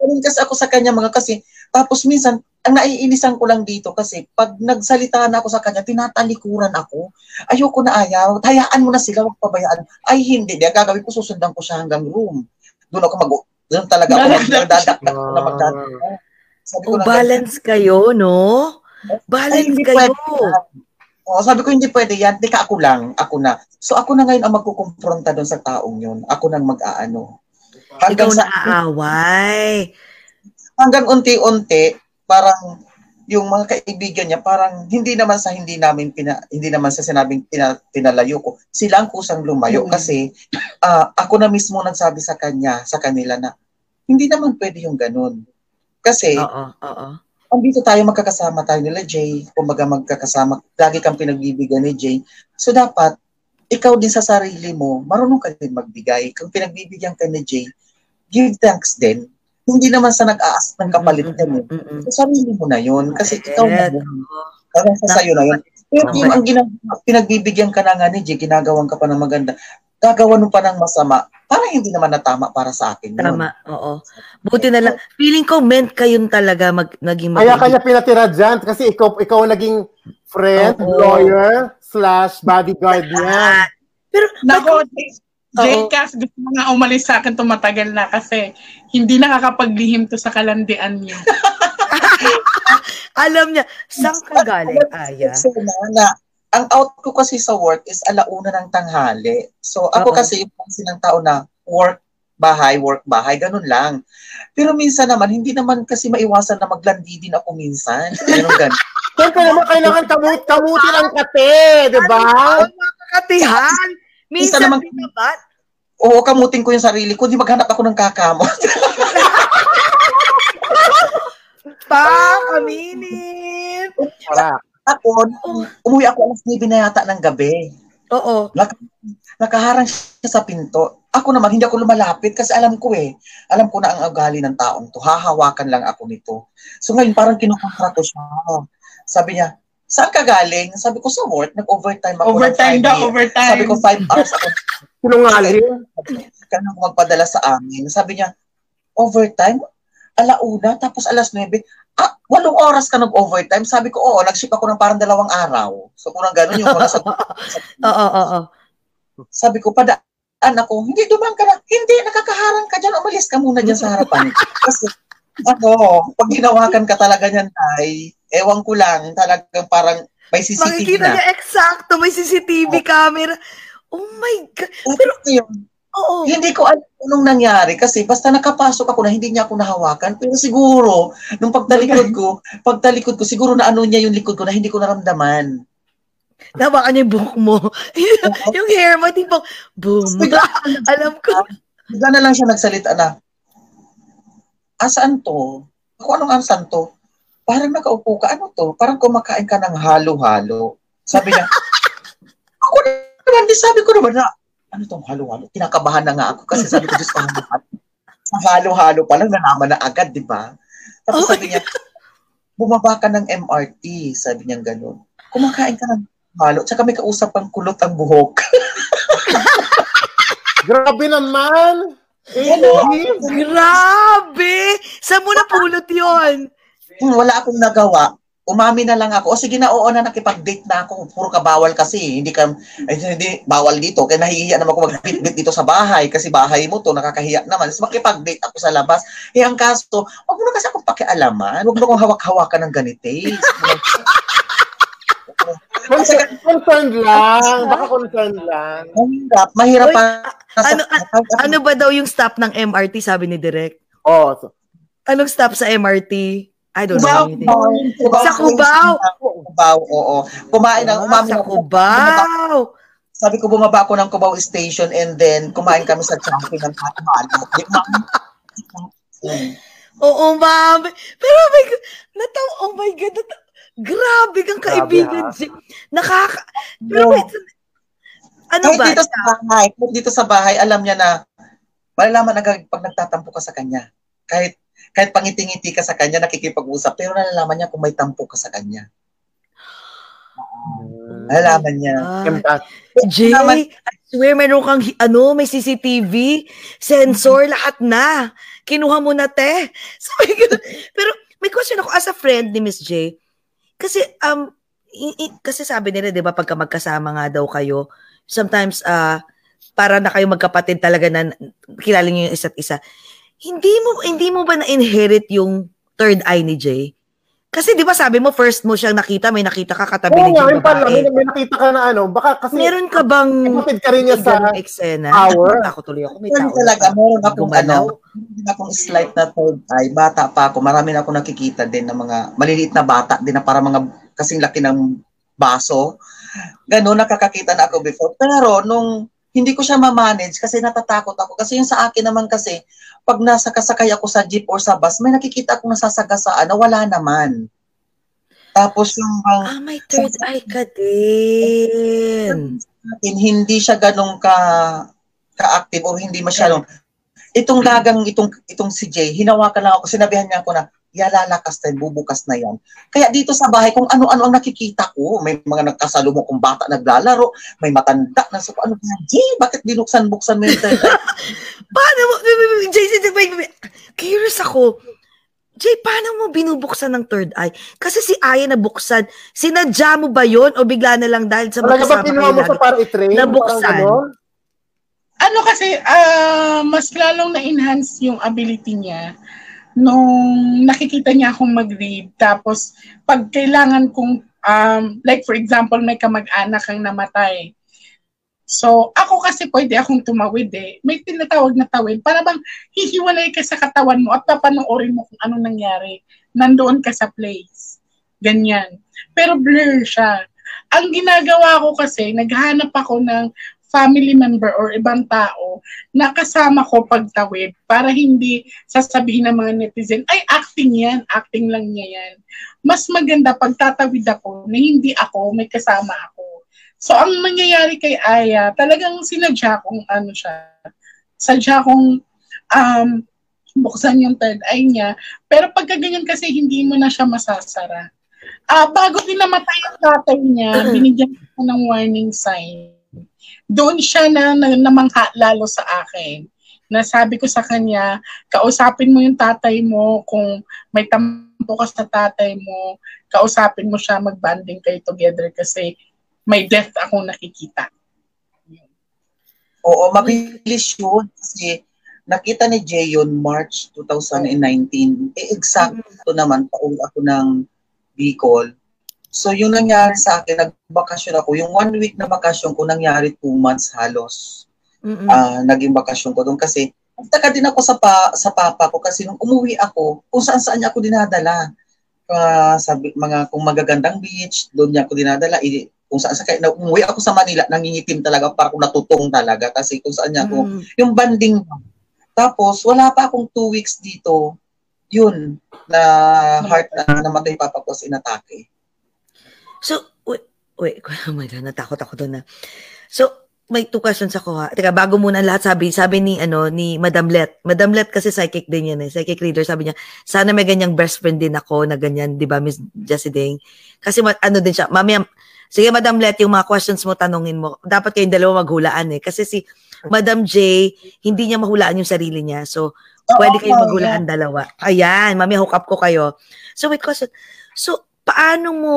kasi ako sa kanya mga kasi, tapos minsan, ang naiinisan ko lang dito kasi pag nagsalita na ako sa kanya, tinatalikuran ako. Ayoko na ayaw. Hayaan mo na sila, wag pabayaan. Ay, hindi. Di, gagawin ko, susundan ko siya hanggang room. Doon ako mag... Doon talaga ako magdadakdak na magdadakdak. Sabi ko oh, balance kayo, no? Balance Ay, kayo. Pwede. Oo, sabi ko hindi pwede yan. Di ka ako lang, ako na. So ako na ngayon ang magkukumpronta doon sa taong yun. Ako nang mag-aano. Hanggang Ikaw sa naaaway. Hanggang unti-unti, parang yung mga kaibigan niya parang hindi naman sa hindi namin pina, hindi naman sa sinabing pina, pinalayo ko sila ang kusang lumayo mm-hmm. kasi uh, ako na mismo nagsabi sa kanya sa kanila na hindi naman pwede yung ganun kasi oo oo andito tayo magkakasama tayo nila Jay, kumbaga magkakasama, lagi kang pinagbibigyan ni Jay. So dapat, ikaw din sa sarili mo, marunong ka din magbigay. Kung pinagbibigyan ka ni Jay, give thanks din. Hindi naman sa nag-aas ng kapalit ka mo. Sa sarili mo na yun. Kasi ikaw na yun. Parang sa sayo na yun. Pero yung ang ginag- pinagbibigyan ka na nga ni Jay, ginagawan ka pa ng maganda, gagawa mo pa ng masama, parang hindi naman natama para sa akin. Yun. Tama, oo. Buti na lang. Feeling ko meant kayong talaga mag, naging mag- Kaya kanya pinatira dyan kasi ikaw, ikaw naging friend, oo. lawyer, slash bodyguard niya. Pero, Nako, Jcas, gusto mo nga umalis sa akin tumatagal na kasi hindi nakakapaglihim to sa kalandian niyo. Alam niya, saan ka galing, Aya? Na, ang out ko kasi sa work is alauna ng tanghali. So ako Uh-oh. kasi yung kasi ng tao na work, bahay, work, bahay, ganun lang. Pero minsan naman, hindi naman kasi maiwasan na maglandi din ako minsan. Ganun ganun. Siyempre naman kailangan kamut kamutin ang kate, di ba? Katihan. Minsan, minsan naman, ba? Oo, kamutin ko yung sarili ko. Di maghanap ako ng kakamot. pa, kaminin. Para ako, umuwi ako alas 9 na yata ng gabi. Oo. Nak- nakaharang siya sa pinto. Ako naman, hindi ako lumalapit kasi alam ko eh. Alam ko na ang ugali ng taong to. Hahawakan lang ako nito. So ngayon, parang kinukontra ko siya. Sabi niya, saan ka galing? Sabi ko, sa work. Nag-overtime ako. Overtime daw, overtime. Sabi ko, five hours ako. Sinungaling? Kaya ako magpadala sa amin. Sabi niya, overtime? Alauna, tapos alas 9 ah, walong oras ka nag-overtime? Sabi ko, oo, nag-ship ako ng parang dalawang araw. So, kung gano'n yung mga sa... Oo, oo, Sabi ko, padaan ako, hindi, dumaan ka na. Hindi, nakakaharang ka dyan. Umalis ka muna dyan sa harapan. Kasi, ano, pag ginawakan ka talaga niyan, tay, ewan ko lang, talagang parang may CCTV Makikita na. Makikita niya eksakto, may CCTV oh. camera. Oh my God. Pero, yun, Oo. Hindi ko alam anong nangyari kasi basta nakapasok ako na hindi niya ako nahawakan. Pero siguro, nung pagtalikod ko, pagtalikod ko, siguro na ano niya yung likod ko na hindi ko naramdaman. Nabakan niya yung buhok mo. yung hair mo, tipo, boom. Bigla, alam ko. Bigla na lang siya nagsalita na, asaan to? Ako anong asan to? Parang nakaupo ka, ano to? Parang kumakain ka ng halo-halo. Sabi niya, ako naman, di sabi ko naman na, ano tong halo-halo? Kinakabahan na nga ako kasi sabi ko, Diyos ko, sa halo-halo pa lang, nalaman na agad, di ba? Tapos oh sabi niya, bumaba ka ng MRT, sabi niya gano'n. Kumakain ka ng halo, tsaka may kausap ang kulot ang buhok. Grabe naman! Ano? Grabe! Saan mo napulot yon? Wala akong nagawa umami na lang ako. O sige na, oo na, nakipag-date na ako. Puro ka bawal kasi. Hindi ka, ay, hindi, bawal dito. Kaya nahihiya naman ako mag-date dito sa bahay kasi bahay mo to, nakakahiya naman. So makipag-date ako sa labas. Eh, ang kaso, wag mo na kasi akong pakialaman. Wag mo akong hawak-hawakan ng ganite. Concern, concerned lang. Baka concerned lang. Mahirap. Mahirap pa. Ano, ano ba daw yung stop ng MRT, sabi ni Direk? Oo. Oh, so, Anong stop sa MRT? I don't know. Cubao, sa Cubao. Cubao, oo. Kumain ng umami sa Cubao. Sabi ko bumaba ako ng Cubao Station and then kumain kami sa Champi ng. Oo, ma'am. Pero oh my God, nataw, oh my God, nataw, grabe kang kaibigan. Grabe, Nakaka, pero wait, ano kahit ba? dito sa bahay, dito sa bahay, alam niya na, malalaman agad pag nagtatampo ka sa kanya. Kahit kahit pangiti-ngiti ka sa kanya, nakikipag-usap, pero nalalaman niya kung may tampo ka sa kanya. Uh, nalalaman niya. Ah, Jay, I swear, meron kang, ano, may CCTV, sensor, lahat na. Kinuha mo na, te. Ko, pero may question ako as a friend ni Miss J. Kasi, um, i- i- kasi sabi nila, di ba, pagka magkasama nga daw kayo, sometimes, uh, para na kayo magkapatid talaga na kilala niyo yung isa't isa hindi mo hindi mo ba na-inherit yung third eye ni Jay? Kasi di ba sabi mo, first mo siyang nakita, may nakita ka katabi Oo ni Jay pala, babae. may, may nakita ka na ano, baka kasi Meron ka bang kapatid ka rin niya sa eksena? hour. Ako tuloy ako, may tao talaga, na meron akong gumalaw. ano, meron akong slight na third eye. Bata pa ako, marami na ako nakikita din ng mga maliliit na bata din na para mga kasing laki ng baso. Ganun, nakakakita na ako before. Pero nung hindi ko siya ma-manage kasi natatakot ako. Kasi yung sa akin naman kasi, pag nasa kasakay ako sa jeep or sa bus, may nakikita akong nasasagasaan na wala naman. Tapos yung bang, Ah, may third eye ka din. hindi siya ganun ka ka-active o hindi masyadong itong gagang itong itong si Jay hinawakan lang ako sinabihan niya ako na yalalakas tayo bubukas na yan kaya dito sa bahay kung ano-ano ang nakikita ko may mga nagkasalubong kong bata naglalaro may matanda na so ano ba Jay bakit binuksan-buksan mo yung third eye?" Paano mo, Jay, curious ako. Jay, paano mo binubuksan ng third eye? Kasi si Aya nabuksan. Sinadya mo ba yon o bigla na lang dahil sa magkasama kinuha kayo mo sa para i-train? Nabuksan. Ano kasi, ah, mas lalong na-enhance yung ability niya nung nakikita niya akong mag-read. Tapos, pag kailangan kong, um, like for example, may kamag-anak ang namatay. So, ako kasi pwede akong tumawid eh. May tinatawag na tawid. Para bang hihiwalay ka sa katawan mo at papanoorin mo kung ano nangyari. Nandoon ka sa place. Ganyan. Pero blur siya. Ang ginagawa ko kasi, naghanap ako ng family member or ibang tao na kasama ko pagtawid para hindi sasabihin ng mga netizen, ay acting yan, acting lang niya yan. Mas maganda pagtatawid ako na hindi ako, may kasama ako. So ang nangyayari kay Aya, talagang sinadya kong ano siya, sadya kong um, buksan yung third eye niya. Pero pagka ganyan kasi hindi mo na siya masasara. Ah, bago din namatay ang tatay niya, binigyan ko ng warning sign doon siya na, na namangha lalo sa akin. Nasabi ko sa kanya, kausapin mo yung tatay mo kung may tampo ka sa tatay mo, kausapin mo siya, magbanding kayo together kasi may death akong nakikita. Oo, mabilis yun. Kasi nakita ni Jay yun March 2019. Eh, exacto naman, pauwi ako ng Bicol. So, yung nangyari sa akin, nagbakasyon ako. Yung one week na bakasyon ko, nangyari two months halos. Mm-mm. Ah, naging bakasyon ko doon kasi nagtaka din ako sa pa, sa papa ko kasi nung umuwi ako, kung saan saan niya ako dinadala. Uh, sabi, mga kung magagandang beach, doon niya ako dinadala. I, kung saan sa na umuwi ako sa Manila, nangingitim talaga para kung natutong talaga kasi kung saan niya ako, Mm. yung banding tapos wala pa akong two weeks dito, yun, na heart na namatay papa ko sa inatake. So, wait, wait, oh my God, natakot ako doon na. So, may two questions ako ha. Teka, bago muna lahat sabi, sabi ni, ano, ni Madam Let. Madam Let kasi psychic din yan eh. Psychic reader. Sabi niya, sana may ganyang best friend din ako na ganyan, di ba, Miss Jessie Ding? Kasi ano din siya, mamaya, sige Madam Let, yung mga questions mo, tanungin mo. Dapat kayong dalawa maghulaan eh. Kasi si Madam J, hindi niya mahulaan yung sarili niya. So, pwede kayong maghulaan dalawa. Ayan, mamaya hook up ko kayo. So, wait, question. So, paano mo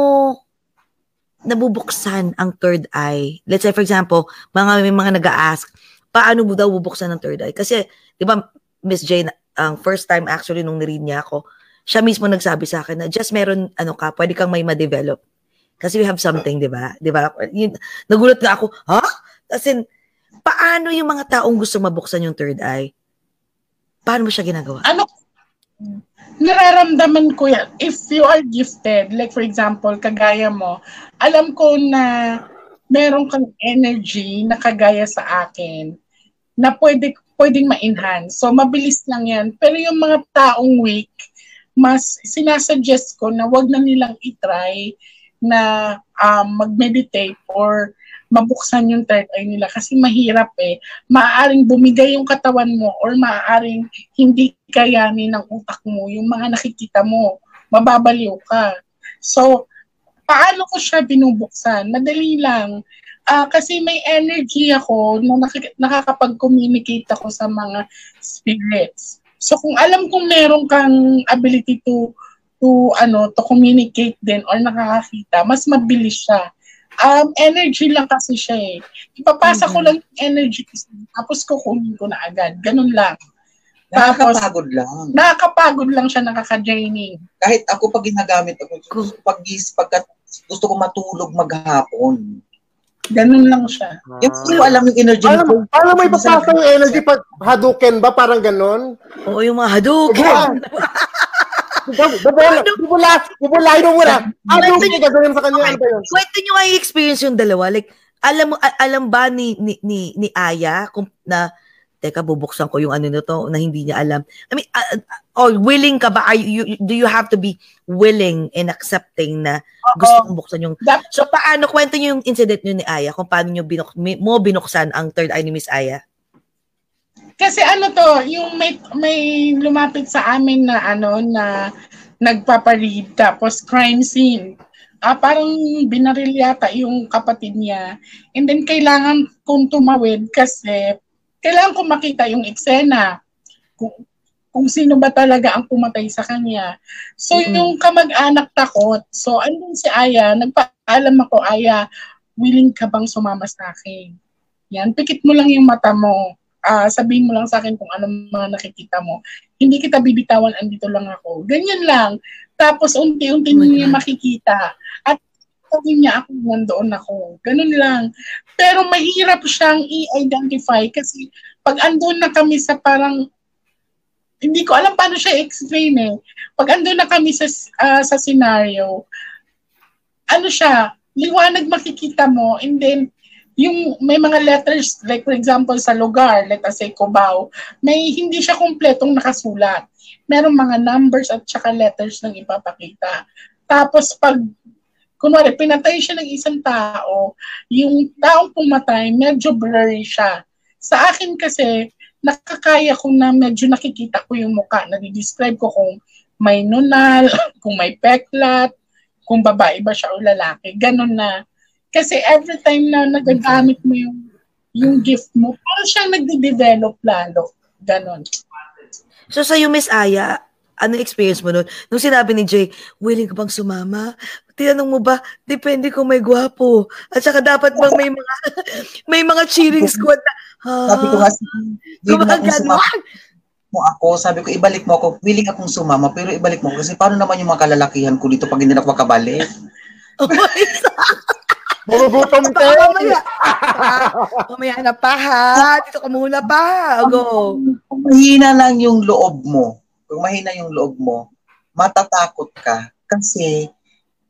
nabubuksan ang third eye? Let's say, for example, mga may mga nag-ask, paano mo daw bubuksan ang third eye? Kasi, di ba, Miss Jane, ang first time actually nung niread niya ako, siya mismo nagsabi sa akin na just meron, ano ka, pwede kang may ma-develop. Kasi we have something, di ba? Di ba? Nagulat nga ako, ha? As in, paano yung mga taong gusto mabuksan yung third eye? Paano mo siya ginagawa? Ano, nararamdaman ko yan. If you are gifted, like for example, kagaya mo, alam ko na meron kang energy na kagaya sa akin na pwede, pwedeng ma-enhance. So, mabilis lang yan. Pero yung mga taong weak, mas sinasuggest ko na wag na nilang itry na um, mag-meditate or mabuksan yung third eye nila kasi mahirap eh. Maaaring bumigay yung katawan mo or maaaring hindi kayanin ng utak mo yung mga nakikita mo. Mababaliw ka. So, paano ko siya binubuksan? Madali lang. Ah, kasi may energy ako na nakik- nakakapag-communicate ako sa mga spirits. So kung alam kong meron kang ability to to ano to communicate din or nakakakita, mas mabilis siya. Um, energy lang kasi siya eh. Ipapasa ko lang yung energy ko, tapos kukunin ko na agad. Ganun lang. Nakakapagod lang. Nakakapagod lang siya, nakaka-draining. Kahit ako pag ginagamit ako, pag, pag gusto ko matulog maghapon. Ganun lang siya. Ah. Yung hindi ko alam yung energy. Alam, mo, alam mo ipapasa yung energy pag Hadouken ba? Parang ganun? Oo, yung mga Hadouken. Bubula, bubula, bubula, mo muna. Hadouken, gagawin sa kanya. Ano ba yun? Kwento nyo yung experience yung dalawa. Like, alam mo, alam ba ni, ni, ni, ni Aya kung na teka, bubuksan ko yung ano nito na hindi niya alam. I mean, uh, or willing ka ba? Are you, do you have to be willing and accepting na gusto mong buksan yung... So, paano, kwento niyo yung incident niyo ni Aya kung paano niyo binuk, mo binuksan ang third eye ni Miss Aya? Kasi ano to, yung may, may lumapit sa amin na ano, na nagpaparead tapos crime scene. Ah, parang binaril yata yung kapatid niya. And then kailangan kong tumawid kasi kailangan ko makita yung eksena. Kung, kung sino ba talaga ang pumatay sa kanya. So, mm-hmm. yung kamag-anak takot. So, andun si Aya, nagpaalam ako, Aya, willing ka bang sumama sa akin? Yan, pikit mo lang yung mata mo. Uh, sabihin mo lang sa akin kung ano mga nakikita mo. Hindi kita bibitawan, andito lang ako. Ganyan lang. Tapos, unti-unti oh niya makikita. At sabihin niya ako, nandoon ako. Ganun lang. Pero mahirap siyang i-identify kasi pag andun na kami sa parang hindi ko alam paano siya explain eh. Pag andun na kami sa uh, sa scenario, ano siya, liwanag makikita mo and then yung may mga letters like for example sa lugar, let us say Cubao, may hindi siya kumpletong nakasulat. Merong mga numbers at saka letters nang ipapakita. Tapos pag kunwari, pinatay siya ng isang tao, yung taong pumatay, medyo blurry siya. Sa akin kasi, nakakaya ko na medyo nakikita ko yung mukha. Nadi-describe ko kung may nunal, kung may peklat, kung babae ba siya o lalaki. Ganon na. Kasi every time na nagagamit mo yung, yung gift mo, parang siyang nagde-develop lalo. Ganon. So sa'yo, Miss Aya, ano experience mo nun? Nung sinabi ni Jay, willing ka bang sumama? Tinanong mo ba, depende kung may gwapo. At saka dapat bang may mga may mga cheering squad na, ha? Sabi ko kasi, gumagano'n. mo ako, sabi ko, ibalik mo ako. Willing akong sumama, pero ibalik mo ako. Kasi paano naman yung mga kalalakihan ko dito pag hindi na ako makabalik? oh my God. Magugutom ka. Mamaya. Mamaya na pa ha. Dito ka muna pa. Go. Mahina lang yung loob mo. Kung mahina yung loob mo, matatakot ka. Kasi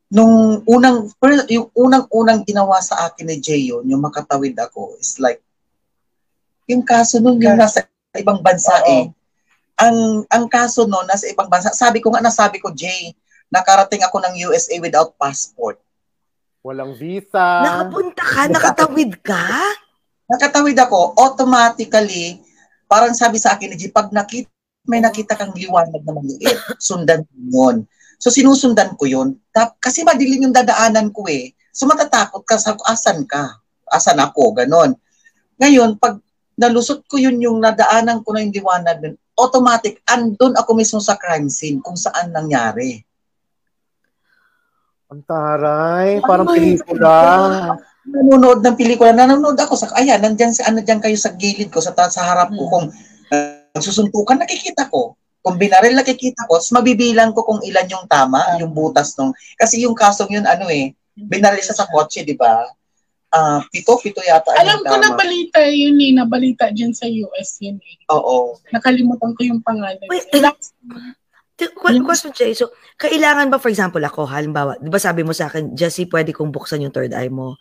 nung unang, yung unang-unang ginawa sa akin ni Jay yun, yung makatawid ako, is like, yung kaso nun, yung nasa ibang bansa Oo. eh. Ang, ang kaso nun, nasa ibang bansa, sabi ko nga, nasabi ko, Jay, nakarating ako ng USA without passport. Walang visa. Nakapunta ka? Nakatawid ka? Nakatawid ako, automatically, parang sabi sa akin ni Jay, pag nakita, may nakita kang liwanag na maliit, sundan mo yun. So sinusundan ko yun. Tap, kasi madilim yung dadaanan ko eh. So matatakot ka, sa asan ka? Asan ako? Ganon. Ngayon, pag nalusot ko yun yung nadaanan ko na yung liwanag automatic, andun ako mismo sa crime scene kung saan nangyari. Ang taray, parang oh pelikula. Nanonood ng pelikula. Nanonood ako sa, ayan, nandyan, ano, dyan kayo sa gilid ko, sa, sa harap ko, hmm. kung uh, susuntukan, nakikita ko kung binaril nakikita ko, mabibilang ko kung ilan yung tama, yung butas nung, kasi yung kasong yun, ano eh, binaril siya sa kotse, di ba? Uh, pito, pito yata. Alam ko tama. na balita yun eh, na balita dyan sa US yun eh. Oo. Nakalimutan ko yung pangalan. Wait, question, Jay. So, kailangan ba, for example, ako, halimbawa, di ba sabi mo sa akin, Jessie, pwede kong buksan yung third eye mo.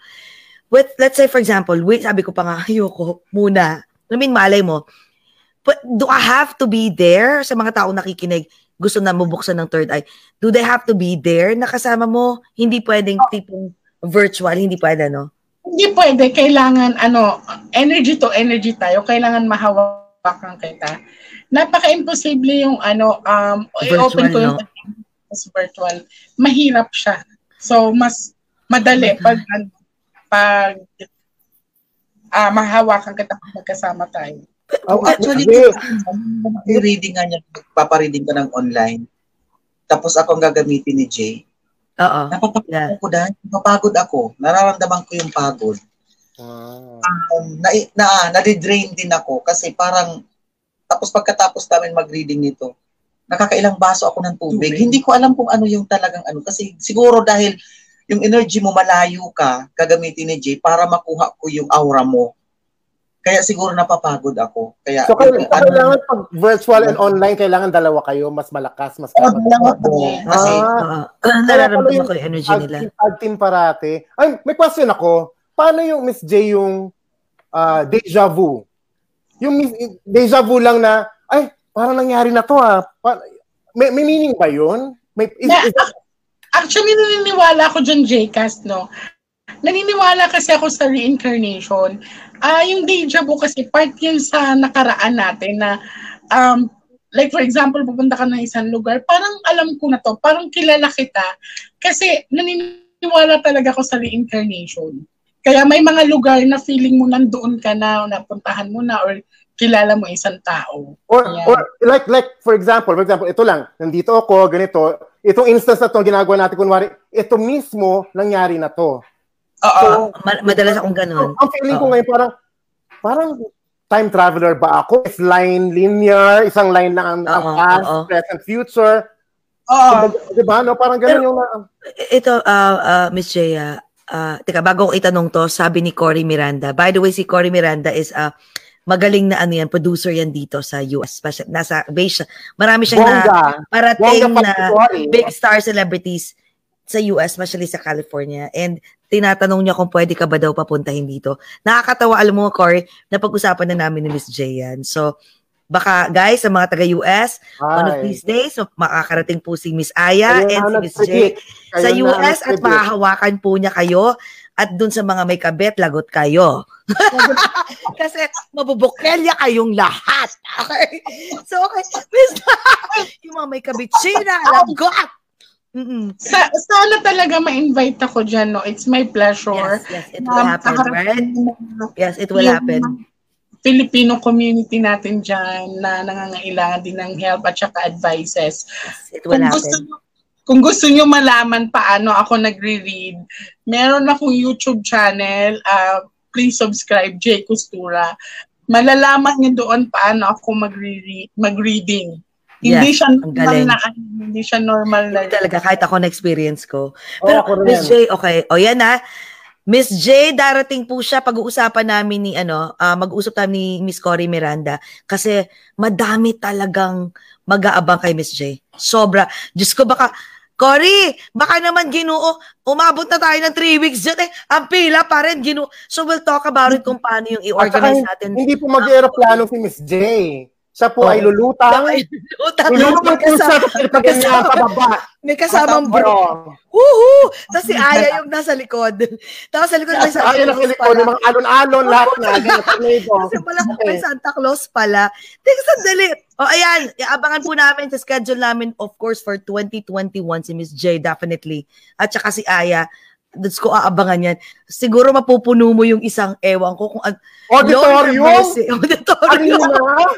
With, let's say, for example, wait, sabi ko pa nga, ayoko muna. I mean, malay mo, But do I have to be there sa mga taong nakikinig? Gusto na mabuksan ng third eye. Do they have to be there nakasama mo? Hindi pwedeng tipong virtual, hindi pwede, no? Hindi pwede. Kailangan, ano, energy to energy tayo. Kailangan mahawakan kita. Napaka-imposible yung, ano, um, i-open ko yung no? virtual. Mahirap siya. So, mas madali oh pag, pag uh, mahawakan kita pag magkasama tayo. Oh, actually, reading nga niya, papareading ka ng online. Tapos ako ang gagamitin ni Jay. Oo. Napapagod yeah. ko dahil napapagod ako. Nararamdaman ko yung pagod. Wow. Um, na, na, na-drain din ako kasi parang Tapos pagkatapos namin mag-reading nito, nakakailang baso ako ng tubig. tubig. Hindi ko alam kung ano yung talagang ano. Kasi siguro dahil yung energy mo malayo ka, gagamitin ni Jay para makuha ko yung aura mo. Kaya siguro napapagod ako. Kaya so, yung, ano, kailangan pag virtual and online, kailangan dalawa kayo, mas malakas, mas oh, dalawa ko. Kasi, uh, uh, nararamdaman ko yung energy nila. Tag team parate. Ay, may question ako. Paano yung Miss J yung uh, deja vu? Yung deja vu lang na, ay, parang nangyari na to ah. May, may meaning ba yun? May, is, na, is, actually, naniniwala ako dyan, Jcast, no? Naniniwala kasi ako sa reincarnation Ah, uh, yung deja vu kasi part yan sa nakaraan natin na um, like for example, pupunta ka ng isang lugar, parang alam ko na to, parang kilala kita kasi naniniwala talaga ako sa reincarnation. Kaya may mga lugar na feeling mo nandoon ka na, napuntahan mo na, or kilala mo isang tao. Or, or like, like, for example, for example, ito lang, nandito ako, ganito, itong instance na to ginagawa natin, kunwari, ito mismo nangyari na to. Oo. So, madalas akong ganun. Ang feeling ko ngayon parang, parang time traveler ba ako? Is line linear, isang line lang ang, ang past, uh-oh. present, future. Oo. So, di ba? No? Parang ganun Pero, yung... Uh, ito, uh, uh, Miss Jaya, uh, teka, bago ko itanong to, sabi ni Cory Miranda. By the way, si Cory Miranda is uh, magaling na ano yan, producer yan dito sa US. Nasa base, marami siyang Bongga. na parating Bongga na big star celebrities sa US, especially sa California. And tinatanong niya kung pwede ka ba daw papuntahin dito. Nakakatawa, alam mo, Corey, na pag-usapan na namin ni Miss J yan. So, baka guys, sa mga taga-US, one of these days, makakarating po si Miss Aya Ayun, and si Miss J sa US at makahawakan po niya kayo at dun sa mga may kabet, lagot kayo. Kasi mabubukelya kayong lahat. Okay? So, okay. Miss, yung mga may kabit, China, lagot! Mm-mm. Sa, sana talaga ma-invite ako dyan, no? It's my pleasure. Yes, yes, it will um, happen, right? Yes, it will happen. Filipino community natin dyan na nangangailangan din ng help at saka advices. Yes, it will kung happen. Gusto, kung gusto nyo malaman paano ako nagre-read, meron akong YouTube channel. Uh, please subscribe, J. Costura. Malalaman nyo doon paano ako magre-read, mag-reading hindi siya normal na hindi siya normal na. Hindi talaga kahit ako na experience ko. Pero oh, Miss J, okay. O yan ha. Miss J, darating po siya pag-uusapan namin ni ano, uh, mag-uusap tayo ni Miss Cory Miranda kasi madami talagang mag-aabang kay Miss J. Sobra. Diyos ko baka Cory, baka naman ginuo, umabot na tayo ng 3 weeks dyan eh. Ang pila pa rin, ginuo. So we'll talk about it kung paano yung i-organize natin. Hindi po mag-aeroplano si Miss J. Siya po oh. ay lulutang. lulutang. Lulutang po siya pag niya pababa. May kasamang bro. Woohoo! Tapos si Aya yung nasa likod. Tapos sa likod may Santa Aya nasa likod, yung mga alon-alon, lahat na. Kasi pala kung may Santa Claus pala. Teka, sandali. O, oh, ayan. Iabangan po namin sa schedule namin, of course, for 2021 si Miss J, definitely. At saka si Aya Diyos ko aabangan yan. Siguro mapupuno mo yung isang ewan ko kung auditorium. Auditorium.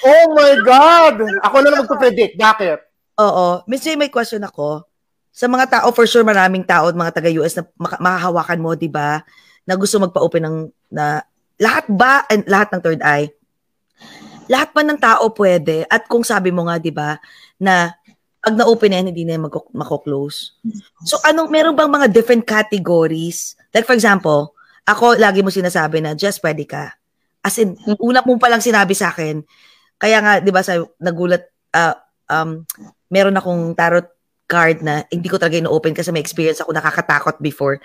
Oh my God! Ako na lang magpo-predict. Bakit? Oo. Miss J, may question ako. Sa mga tao, for sure maraming tao mga taga-US na makahawakan mo, di ba? Na gusto magpa-open ng, na, lahat ba, and lahat ng third eye? Lahat pa ng tao pwede. At kung sabi mo nga, di ba, na pag na-open yan, hindi na yan mako-close. So, anong, meron bang mga different categories? Like, for example, ako, lagi mo sinasabi na, just pwede ka. As in, una mo palang sinabi sa akin, kaya nga, di ba, sa nagulat, uh, um, meron akong tarot card na hindi ko talaga ino-open kasi may experience ako nakakatakot before.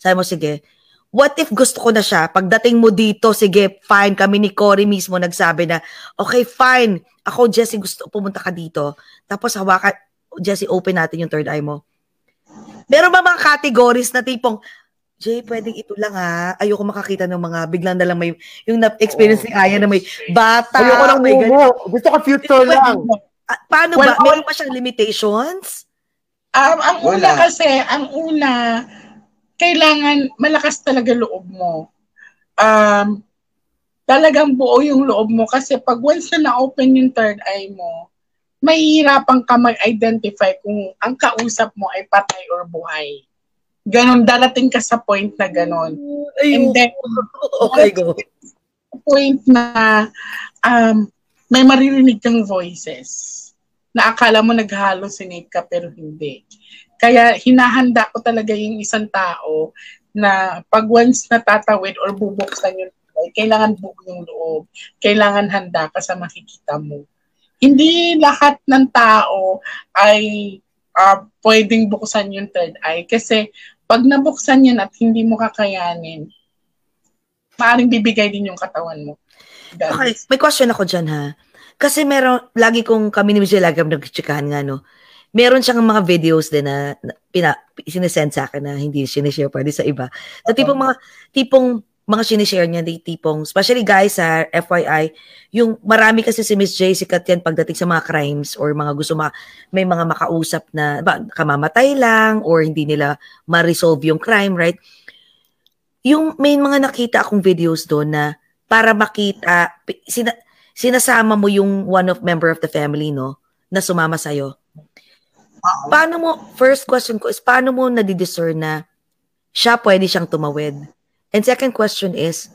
Sabi mo, sige, what if gusto ko na siya? Pagdating mo dito, sige, fine. Kami ni Cory mismo nagsabi na, okay, fine. Ako, Jessie, gusto pumunta ka dito. Tapos hawakan, Jessie, open natin yung third eye mo. Meron ba mga categories na tipong, Jay, pwedeng ito lang ha. Ayoko makakita ng mga biglang na lang may, yung na-experience ni Aya na may bata. Ayoko lang may mumo. Gusto ko future Ito, lang. Uh, paano well, ba? Meron ba siyang limitations? Um, ang Wala. una kasi, ang una, kailangan malakas talaga loob mo. Um, talagang buo yung loob mo kasi pag once na na-open yung third eye mo, mahihirapan ka mag-identify kung ang kausap mo ay patay or buhay ganon, darating ka sa point na ganon. Ayun. And then, okay, go. Point na, um, may maririnig kang voices na akala mo nag-hallucinate ka pero hindi. Kaya hinahanda ko talaga yung isang tao na pag once natatawid or bubuksan yung loob, kailangan buo yung loob. Kailangan handa ka sa makikita mo. Hindi lahat ng tao ay uh, pwedeng buksan yung third eye. Kasi pag nabuksan yan at hindi mo kakayanin, maaaring bibigay din yung katawan mo. That okay, is. may question ako dyan ha. Kasi meron, lagi kong kami ni Michelle lagi nagchikahan nga, no? Meron siyang mga videos din na, na pina, sinesend sa akin na hindi sinishare pwede sa iba. Na tipong mga, tipong mga sinishare niya, di tipong, especially guys sa FYI, yung marami kasi si Miss J, sikat yan pagdating sa mga crimes or mga gusto ma, may mga makausap na ba, kamamatay lang or hindi nila ma-resolve yung crime, right? Yung may mga nakita akong videos doon na para makita, sina, sinasama mo yung one of member of the family, no? Na sumama sa'yo. Paano mo, first question ko is, paano mo nadidiscern na siya pwede siyang tumawid? And second question is,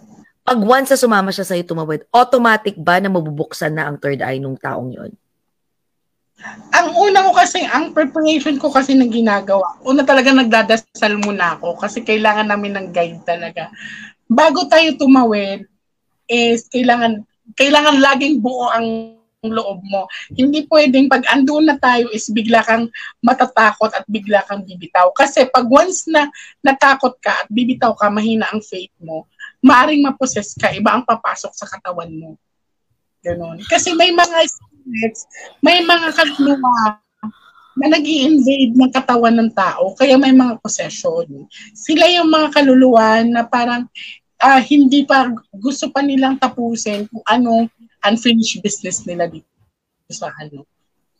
pag once na sumama siya sa'yo tumawid, automatic ba na mabubuksan na ang third eye nung taong yon? Ang una ko kasi, ang preparation ko kasi na ginagawa, una talaga nagdadasal muna ako kasi kailangan namin ng guide talaga. Bago tayo tumawid, is kailangan kailangan laging buo ang loob mo. Hindi pwedeng pag andun na tayo is bigla kang matatakot at bigla kang bibitaw. Kasi pag once na natakot ka at bibitaw ka, mahina ang faith mo, maaring maposes ka, iba ang papasok sa katawan mo. Ganon. Kasi may mga spirits, may mga kaluluwa na nag invade ng katawan ng tao, kaya may mga possession. Sila yung mga kaluluwa na parang uh, hindi pa gusto pa nilang tapusin kung anong unfinished business nila dito sa ano.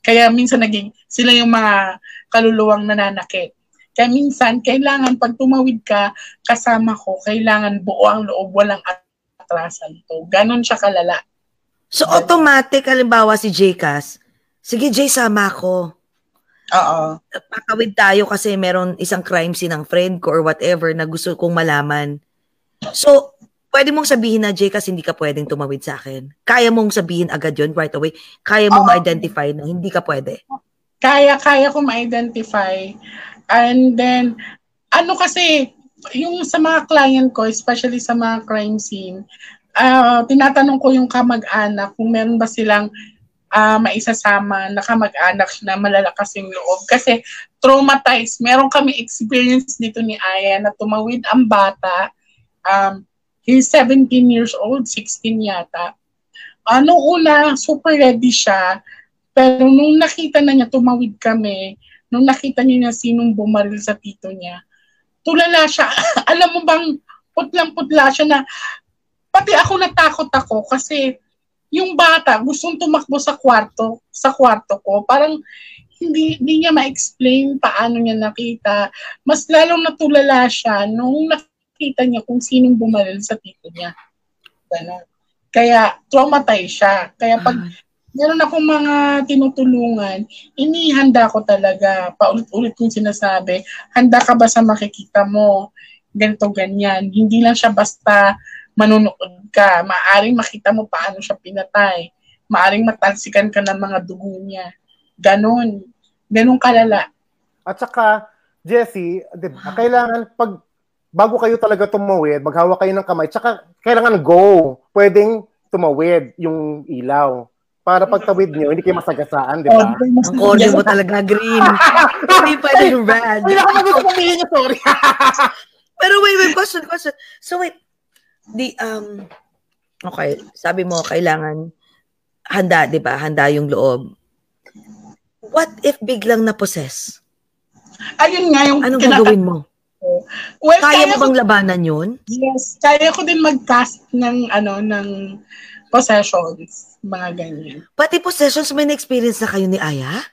Kaya minsan naging sila yung mga kaluluwang nananakit. Kaya minsan, kailangan pag tumawid ka, kasama ko, kailangan buo ang loob, walang atrasan to. Ganon siya kalala. So, Ganon. automatic, halimbawa si Jcas, sige Jay, sama ko. Oo. Patawid tayo kasi meron isang crime scene ng friend ko or whatever na gusto kong malaman. So, pwede mong sabihin na, Jay, kasi hindi ka pwedeng tumawid sa akin. Kaya mong sabihin agad yon right away. Kaya mong uh, ma-identify na hindi ka pwede. Kaya, kaya ko ma-identify. And then, ano kasi, yung sa mga client ko, especially sa mga crime scene, uh, tinatanong ko yung kamag-anak kung meron ba silang uh, maisasama na kamag-anak na malalakas yung loob. Kasi traumatized. Meron kami experience dito ni Aya na tumawid ang bata Um, he's 17 years old, 16 yata. Ano uh, una, super ready siya. Pero nung nakita na niya, tumawid kami, nung nakita niya na sinong bumaril sa tito niya, tulala siya. Alam mo bang, putlang-putla siya na, pati ako natakot ako kasi yung bata gustong tumakbo sa kwarto, sa kwarto ko. Parang hindi, hindi niya ma-explain paano niya nakita. Mas lalong natulala siya nung nakita nakita niya kung sinong bumaril sa tito niya. Ganun. Kaya traumatized siya. Kaya pag uh meron akong mga tinutulungan, inihanda ko talaga, paulit-ulit kong sinasabi, handa ka ba sa makikita mo? Ganito, ganyan. Hindi lang siya basta manunood ka. Maaring makita mo paano siya pinatay. Maaring matalsikan ka ng mga dugo niya. Ganon. Ganon kalala. At saka, Jessie, di ba, kailangan pag bago kayo talaga tumawid, maghawak kayo ng kamay, tsaka kailangan go. Pwedeng tumawid yung ilaw. Para pagtawid nyo, hindi kayo masagasaan, di ba? Ang corny mo talaga, green. Hindi pwede yung red. Hindi ako gusto pumili niya, sorry. Pero wait, wait, question, question. So wait, the, um, okay, sabi mo, kailangan handa, di ba? Handa yung loob. What if biglang na-possess? Ayun nga yung... Anong kinaka- gagawin mo? Well, kaya, kaya mo bang labanan yun? Yes, kaya ko din mag-cast ng, ano, ng possessions, mga ganyan. Pati possessions, may na-experience na kayo ni Aya?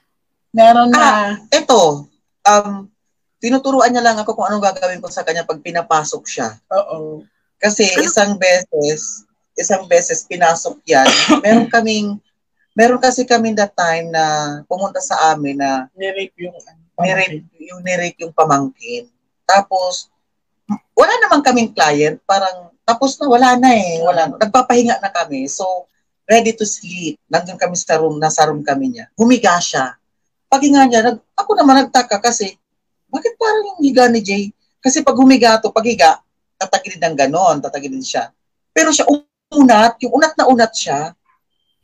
Meron na. Ah, ito, um, tinuturuan niya lang ako kung anong gagawin ko sa kanya pag pinapasok siya. Oo. Kasi ano? isang beses, isang beses pinasok yan. meron kaming, meron kasi kami that time na pumunta sa amin na nirape yung nirape, yung nirape yung pamangkin. Tapos, wala naman kaming client, parang tapos na, wala na eh. Wala na. Nagpapahinga na kami. So, ready to sleep. Nandun kami sa room, nasa room kami niya. Humiga siya. Paghinga niya, nag, ako naman nagtaka kasi, bakit parang yung higa ni Jay? Kasi pag humiga to, paghiga, tatagilid ng ganon, tatagilid siya. Pero siya unat, yung unat na unat siya.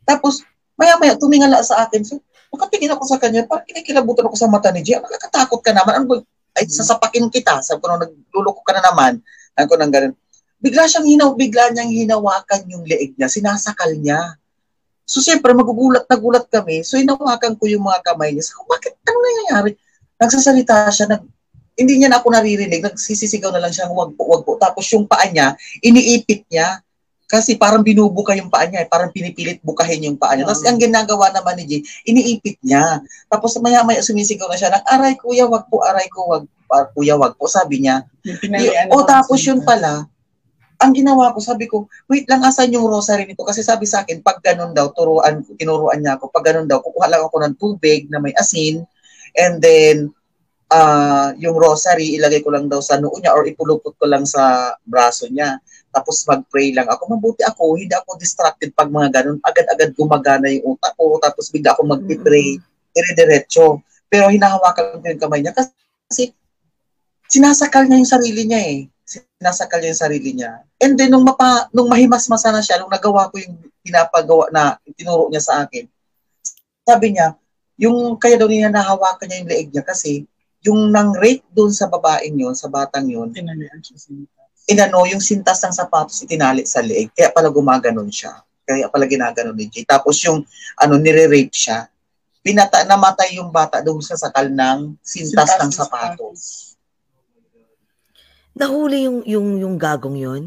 Tapos, maya-maya, tumingala sa akin. So, Nakatingin ako sa kanya, parang kinikilabutan ako sa mata ni Jay. Nakakatakot ka naman. Ano ba? Ay, sasapakin kita. Sabi ko, nagluloko ka na naman. Ano ko nang ganun. Bigla siyang hinaw, bigla niyang hinawakan yung leeg niya. Sinasakal niya. So, siyempre, magugulat na gulat kami. So, hinawakan ko yung mga kamay niya. Sabi bakit? Ano nangyayari? Nagsasalita siya, nag, hindi niya na ako naririnig. Nagsisisigaw na lang siya, wag po, wag po. Tapos yung paa niya, iniipit niya. Kasi parang binubuka yung paa niya, eh. parang pinipilit bukahin yung paa niya. Tapos ang ginagawa naman ni Jay, iniipit niya. Tapos maya-maya sumisigaw na siya ng, aray kuya, wag po, aray ko, wag, uh, kuya, wag po, sabi niya. O tapos yun pala, ang ginawa ko, sabi ko, wait lang, asan yung rosary nito? Kasi sabi sa akin, pag ganun daw, turuan, tinuruan niya ako, pag ganun daw, kukuha lang ako ng tubig na may asin, and then, uh, yung rosary, ilagay ko lang daw sa noo niya or ipulupot ko lang sa braso niya tapos mag-pray lang ako. Mabuti ako, hindi ako distracted pag mga ganun. Agad-agad gumagana yung utak ko, tapos bigla ako mag-pray, dire-diretso. Pero hinahawakan ko yung kamay niya kasi sinasakal niya yung sarili niya eh. Sinasakal niya yung sarili niya. And then, nung, mapa, nung mahimas-masa na siya, nung nagawa ko yung pinapagawa na tinuro niya sa akin, sabi niya, yung kaya daw niya nahawakan niya yung leeg niya kasi yung nang rape doon sa babaeng yun, sa batang Tinalian siya inano yung sintas ng sapatos itinali sa leeg. Kaya pala gumaganon siya. Kaya pala ginaganon ni Jay. Tapos yung ano nire-rape siya. Pinata namatay yung bata doon sa sakal ng sintas, sintas ng sapatos. Nahuli yung yung yung gagong yon.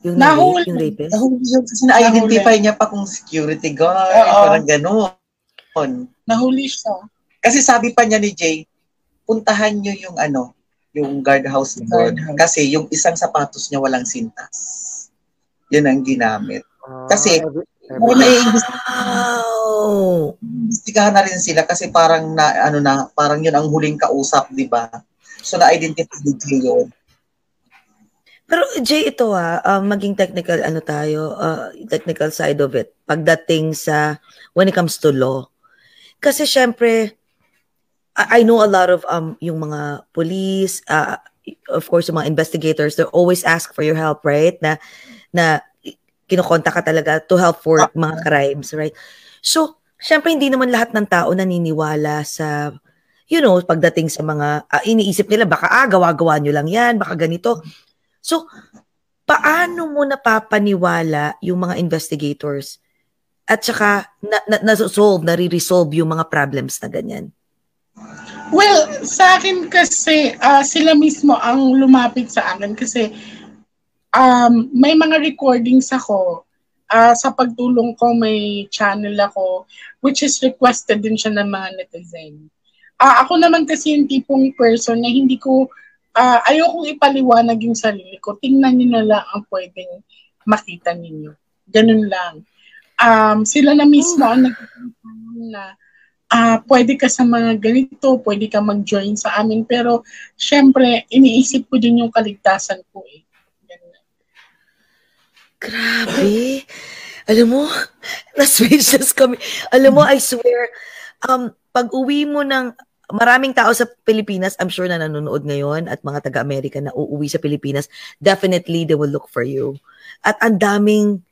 Yung nahuli yung rapist. Nahuli yun kasi na-identify niya pa kung security guard, Uh-oh. parang gano'n. Nahuli siya. Kasi sabi pa niya ni Jay, puntahan niyo yung ano, yung guardhouse. Guard kasi yung isang sapatos niya walang sintas. Yun ang ginamit. Ah, kasi, uh, wow! Imbestigahan na rin sila kasi parang na, ano na, parang yun ang huling kausap, di ba? So, na-identify din yun. Pero Jay, ito ha, uh, maging technical ano tayo, uh, technical side of it, pagdating sa, when it comes to law. Kasi syempre, I know a lot of um yung mga police, uh, of course, yung mga investigators, they always ask for your help, right? Na na kinokonta ka talaga to help for ah. mga crimes, right? So, syempre hindi naman lahat ng tao naniniwala sa you know, pagdating sa mga uh, iniisip nila baka ah gawa-gawa nyo lang 'yan, baka ganito. So, paano mo napapaniwala yung mga investigators at saka na, na, na-solve, na-resolve yung mga problems na ganyan? Well, sa akin kasi, uh, sila mismo ang lumapit sa akin kasi um, may mga recordings ako. Uh, sa pagtulong ko, may channel ako which is requested din siya ng mga netizen. Uh, ako naman kasi yung tipong person na hindi ko, uh, ayokong ipaliwanag yung sarili ko. Tingnan niyo na lang ang pwedeng makita ninyo. Ganun lang. Um, sila na mismo ang nagsasabi na uh, pwede ka sa mga ganito, pwede ka mag-join sa amin. Pero, syempre, iniisip ko din yung kaligtasan ko eh. Grabe. Alam mo, na-speechless kami. Alam mo, I swear, um, pag uwi mo ng maraming tao sa Pilipinas, I'm sure na nanonood ngayon at mga taga-Amerika na uuwi sa Pilipinas, definitely they will look for you. At ang daming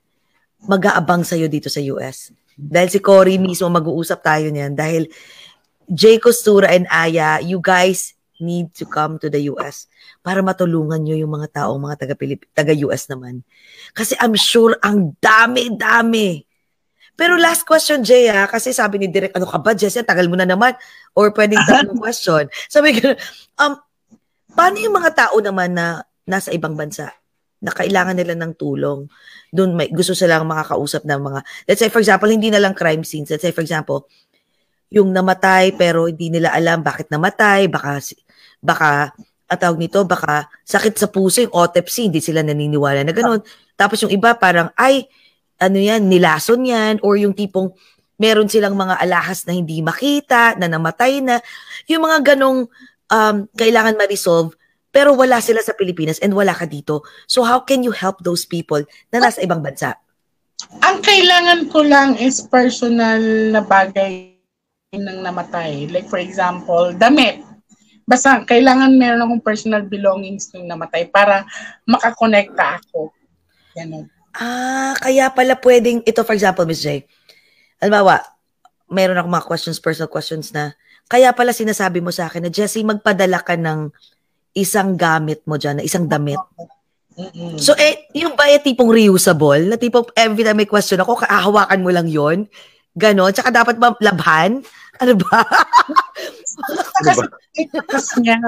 mag-aabang sa'yo dito sa US. Dahil si Cory mismo mag-uusap tayo niyan dahil Jay Costura and Aya, you guys need to come to the US para matulungan nyo yung mga taong mga taga taga-US naman. Kasi I'm sure ang dami-dami. Pero last question, Jay, ha? kasi sabi ni Direk, ano ka ba, Jess? Tagal mo na naman. Or pwedeng tatlong question. Sabi ko, um, paano yung mga tao naman na nasa ibang bansa? na kailangan nila ng tulong. Doon may gusto silang makakausap ng mga let's say for example hindi na lang crime scenes. Let's say for example yung namatay pero hindi nila alam bakit namatay, baka baka at tawag nito baka sakit sa puso yung autopsy, hindi sila naniniwala na ganoon. Tapos yung iba parang ay ano yan, nilason yan or yung tipong meron silang mga alahas na hindi makita, na namatay na. Yung mga ganong um, kailangan ma-resolve pero wala sila sa Pilipinas and wala ka dito. So how can you help those people na nasa ibang bansa? Ang kailangan ko lang is personal na bagay ng namatay. Like for example, damit. Basta kailangan meron akong personal belongings ng namatay para makakonekta ako. Ganun. Ah, kaya pala pwedeng, ito for example, Miss J. Halimbawa, meron ako mga questions, personal questions na, kaya pala sinasabi mo sa akin na, Jessie, magpadala ka ng isang gamit mo dyan, isang damit. Mm-mm. So, eh, yung ba eh, tipong reusable? Na tipong every time may question ako, kahawakan mo lang yon Ganon. Tsaka dapat ba labhan? Ano ba? Kasi bakas niya.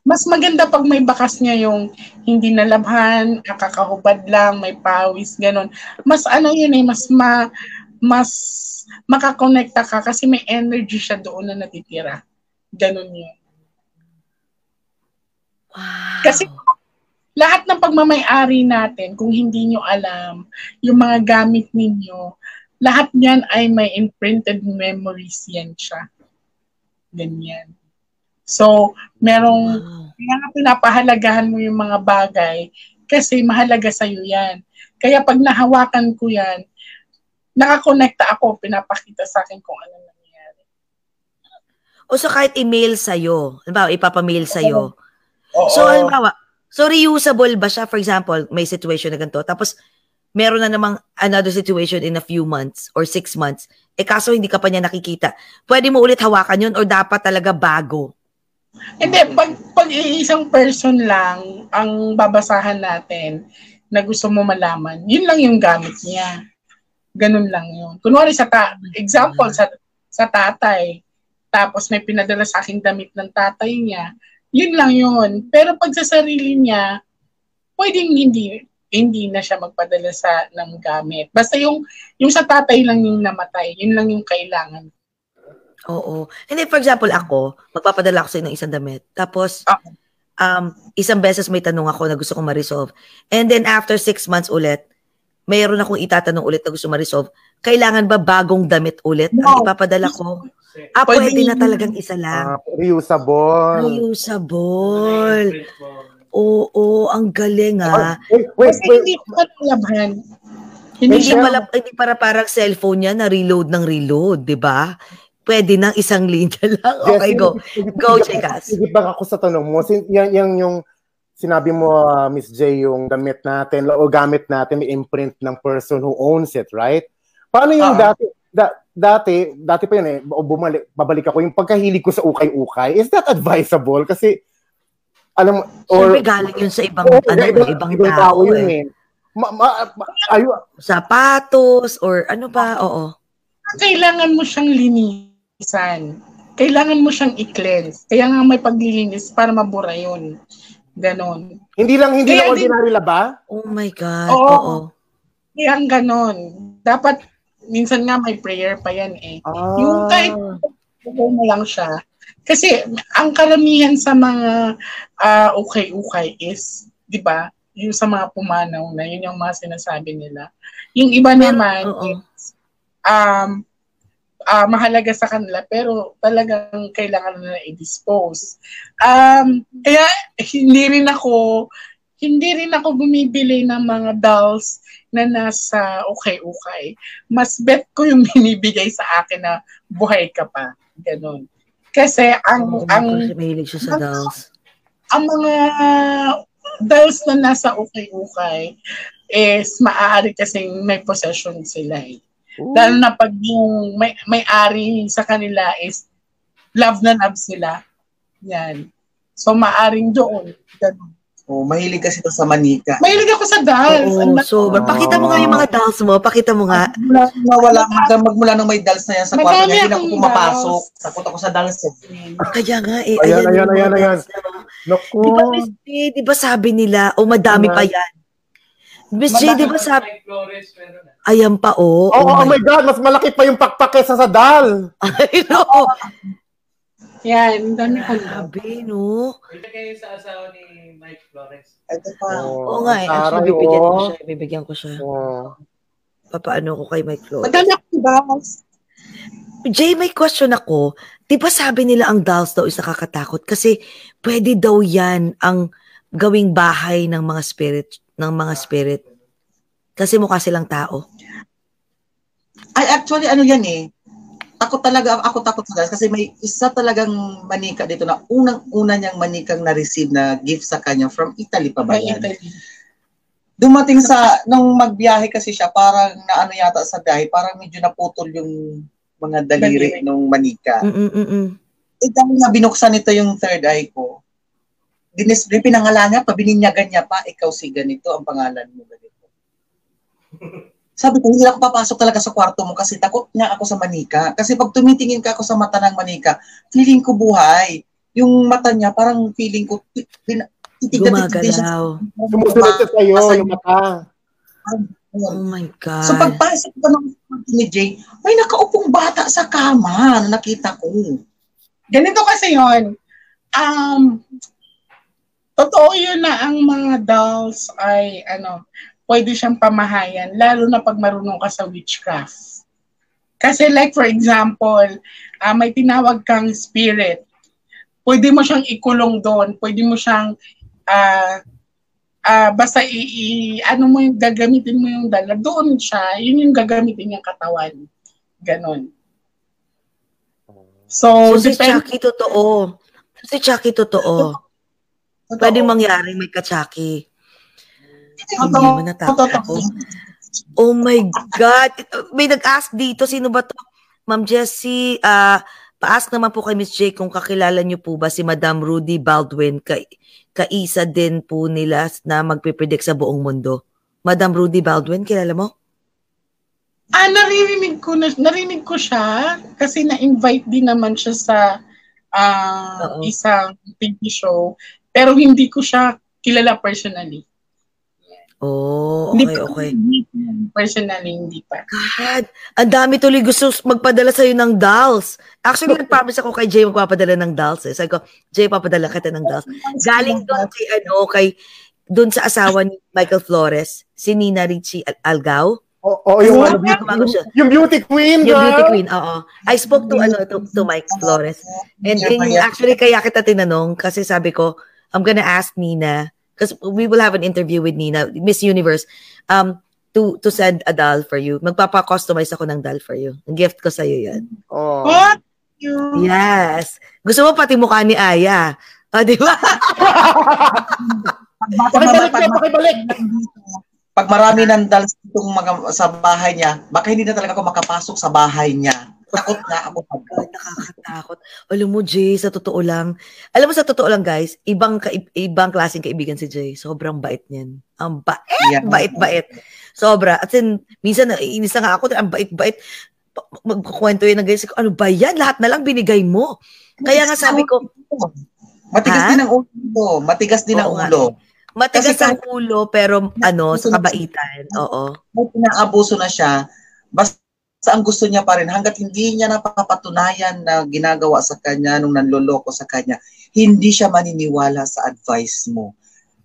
Mas maganda pag may bakas niya yung hindi nalabhan, kakahubad lang, may pawis, ganon. Mas ano yun eh, mas ma, mas makakonekta ka kasi may energy siya doon na natitira. Ganon yun. Wow. Kasi lahat ng pagmamayari natin, kung hindi nyo alam, yung mga gamit ninyo, lahat niyan ay may imprinted memories yan siya. Ganyan. So, merong, Wow. kaya nga pinapahalagahan mo yung mga bagay kasi mahalaga sa'yo yan. Kaya pag nahawakan ko yan, nakakonekta ako, pinapakita sa akin kung ano nangyayari. O so kahit email sa'yo, halimbawa, ipapamail sa'yo. Oo. So, halimbawa, so reusable ba siya? For example, may situation na ganito. Tapos, meron na namang another situation in a few months or six months. Eh kaso hindi ka pa niya nakikita. Pwede mo ulit hawakan yun or dapat talaga bago? Hindi, pag, pag isang person lang ang babasahan natin na gusto mo malaman, yun lang yung gamit niya. Ganun lang yun. Kunwari sa ta- example, sa, sa tatay, tapos may pinadala sa akin damit ng tatay niya, yun lang yun. Pero pag sa sarili niya, pwedeng hindi hindi na siya magpadala sa ng gamit. Basta yung yung sa tatay lang yung namatay, yun lang yung kailangan. Oo. Hindi, for example, ako, magpapadala ako sa ng isang damit. Tapos, Ah. um, isang beses may tanong ako na gusto kong ma-resolve. And then after six months ulit, mayroon akong itatanong ulit na gusto ma-resolve. Kailangan ba bagong damit ulit ang No. ipapadala ko? Ah, Pwede pwede na talagang isa lang. Ah, reusable. Reusable. Oo, ang galing ah. Wait, wait, Kasi wait. hindi ko malabhan. Hindi Wait, pala, hindi para parang cellphone niya na reload ng reload, di ba? Pwede ng isang linya lang. Okay, Yes, go. Go, Chicas. Sige ba ako sa tanong mo? Sin, yan, yan yung sinabi mo, ah, Miss J, yung damit natin o gamit natin may imprint ng person who owns it, right? Paano yung Ah. dati, da, dati, dati pa yun eh, o bumalik, babalik ako, yung pagkahilig ko sa ukay-ukay, is that advisable? Kasi, alam mo, Siyempre galing yun sa ibang, Oo, ano, ibang, ibang, ibang tao, yun eh. eh. Ma, ma, ma, ayo, Sapatos or ano pa, oo. Kailangan mo siyang linisan. Kailangan mo siyang i-cleanse. Kaya nga may paglilinis para mabura yun. Ganon. hindi lang, hindi Kaya lang din- ordinary laba? Oh my God, Oo. oo. Kaya ang ganon. Dapat, minsan nga may prayer pa yan eh. Ah, Yung kahit mo lang siya. Kasi ang karamihan sa mga ah, ukay-ukay is, di ba, yung sa mga pumanaw na, yun yung mga sinasabi nila. Yung iba naman, oo. is, um, ah, mahalaga sa kanila, pero talagang kailangan na i-dispose. Um, kaya hindi rin ako, hindi rin ako bumibili ng mga dolls na nasa ukay-ukay. Mas bet ko yung binibigay sa akin na buhay ka pa. Ganon. Kasi ang, Oo, ang, siya sa dolls. ang mga dolls na nasa ukay-ukay is maaari kasing may possession sila eh. Ooh. Lalo na pag yung may, may-ari sa kanila is love na love sila. Yan. So, maaring doon. Ganun. Oh, mahilig kasi ito sa manika. Mahilig ako sa dolls. Oo, Ang laki- so, pakita mo nga yung mga dolls mo, pakita mo nga. Mula, mawala, hanggang magmula nang may dolls na yan sa kwarto niya, hindi na ako pumapasok. Takot ako sa dolls. eh. Kaya nga eh, Ayan, ayan, ayan, ayan, Naku. Di ba, Miss J, di ba sabi nila, o madami pa yan. Miss J, di ba sabi, ayan pa, oh. Oh, oh, my God, mas malaki pa yung pakpak kesa sa dal. I know. Yan, dami ko na. Sabi, no? Ito kayo sa asawa ni Mike Flores. Ito pa. Oo nga eh, actually, bibigyan ko oh. siya, bibigyan ko siya. Oh. Papaano ko kay Mike Flores. Madami akong dolls. Jay, may question ako. Di ba sabi nila ang dolls daw is nakakatakot? Kasi pwede daw yan ang gawing bahay ng mga spirit, ng mga spirit. Kasi mukha silang tao. Ay, actually, ano yan eh. Ako talaga, ako takot sa dahil kasi may isa talagang manika dito na unang-una niyang manikang na-receive na gift sa kanya from Italy pa ba yan? Italy. Dumating sa, nung magbiyahe kasi siya, parang naano yata sa biyahe, parang medyo naputol yung mga daliri Daliri. nung manika. Mm-mm-mm. Eh, dahil na binuksan nito yung third eye ko, dinis, pinangalan niya pa, bininyagan niya pa, ikaw si ganito, ang pangalan mo ganito. Sabi ko, hindi ako papasok talaga sa kwarto mo kasi takot nga ako sa manika. Kasi pag tumitingin ka ako sa mata ng manika, feeling ko buhay. Yung mata niya, parang feeling ko, ti- pin- titig na titig din siya. Gumagalaw. Sumusunod sa sa'yo, yung mata. Oh my God. So pagpasok ko ng kwarto ni Jay, may nakaupong bata sa kama na nakita ko. Ganito kasi yon. Um, totoo yun na ang mga dolls ay ano, pwede siyang pamahayan, lalo na pag marunong ka sa witchcraft. Kasi like for example, ah, may tinawag kang spirit. Pwede mo siyang ikulong doon, pwede mo siyang ah ah, basta i, i- ano mo yung gagamitin mo yung dala, doon siya, yun yung gagamitin niyang katawan. Ganon. So, So, si depende- Chucky totoo. So, si Chucky totoo. Pwede mangyari may ka-Chucky. Hindi mo natatao. Oh my God. May nag-ask dito, sino ba to? Ma'am Jessie, ah, pa-ask naman po kay Miss J kung kakilala niyo po ba si Madam Rudy Baldwin, ka kaisa din po nila na magpipredict sa buong mundo. Madam Rudy Baldwin, kilala mo? Ah, naririnig ko na, narinig ko siya kasi na-invite din naman siya sa Oo. isang TV show pero hindi ko siya kilala personally. Oh, Hindi okay, pa- okay. hindi pa, Personally, hindi pa. God, ang dami tuloy gusto magpadala sa'yo ng dolls. Actually, nag-promise ako kay Jay magpapadala ng dolls eh. Sabi ko, Jay, papadala kita ng dolls. Galing doon kay, ano, kay, doon sa asawa ni Michael Flores, si Nina Ricci Al- Algao. Oo, oh, yung, Ano? ano, beauty, Bago siya. yung beauty queen, Yung beauty queen, oo. I spoke to, ano, to, to Mike Flores. And, and actually, kaya kita tinanong, kasi sabi ko, I'm gonna ask Nina, because we will have an interview with Nina, Miss Universe, um, to to send a doll for you. Magpapa-customize ako ng doll for you. Ang gift ko sa'yo yan. Oh. What? You? Yes. Gusto mo pati mukha ni Aya. O, di ba? Pakibalik na, pakibalik. Pag marami ng dals itong mga, sa bahay niya, baka hindi na talaga ako makapasok sa bahay niya. Takot na ako. God, nakakatakot. Alam mo, Jay, sa totoo lang, alam mo sa totoo lang, guys, ibang kaib- ibang klaseng kaibigan si Jay. Sobrang bait niyan. Ang bait, Yan. bait-bait. Sobra. At then, minsan, naiinis na nga ako, ang bait-bait. Pa- Magkukwento yun ng guys, ano ba yan? Lahat na lang binigay mo. Kaya nga sabi ko, Matigas Ha? din ang ulo. Matigas din ang Oo nga. ulo. matigas Kasi ang ulo, pero ano, sa kabaitan. Oo. May pinaabuso na siya, basta ang gusto niya pa rin, hanggat hindi niya napapatunayan na ginagawa sa kanya nung nanloloko sa kanya, hindi siya maniniwala sa advice mo.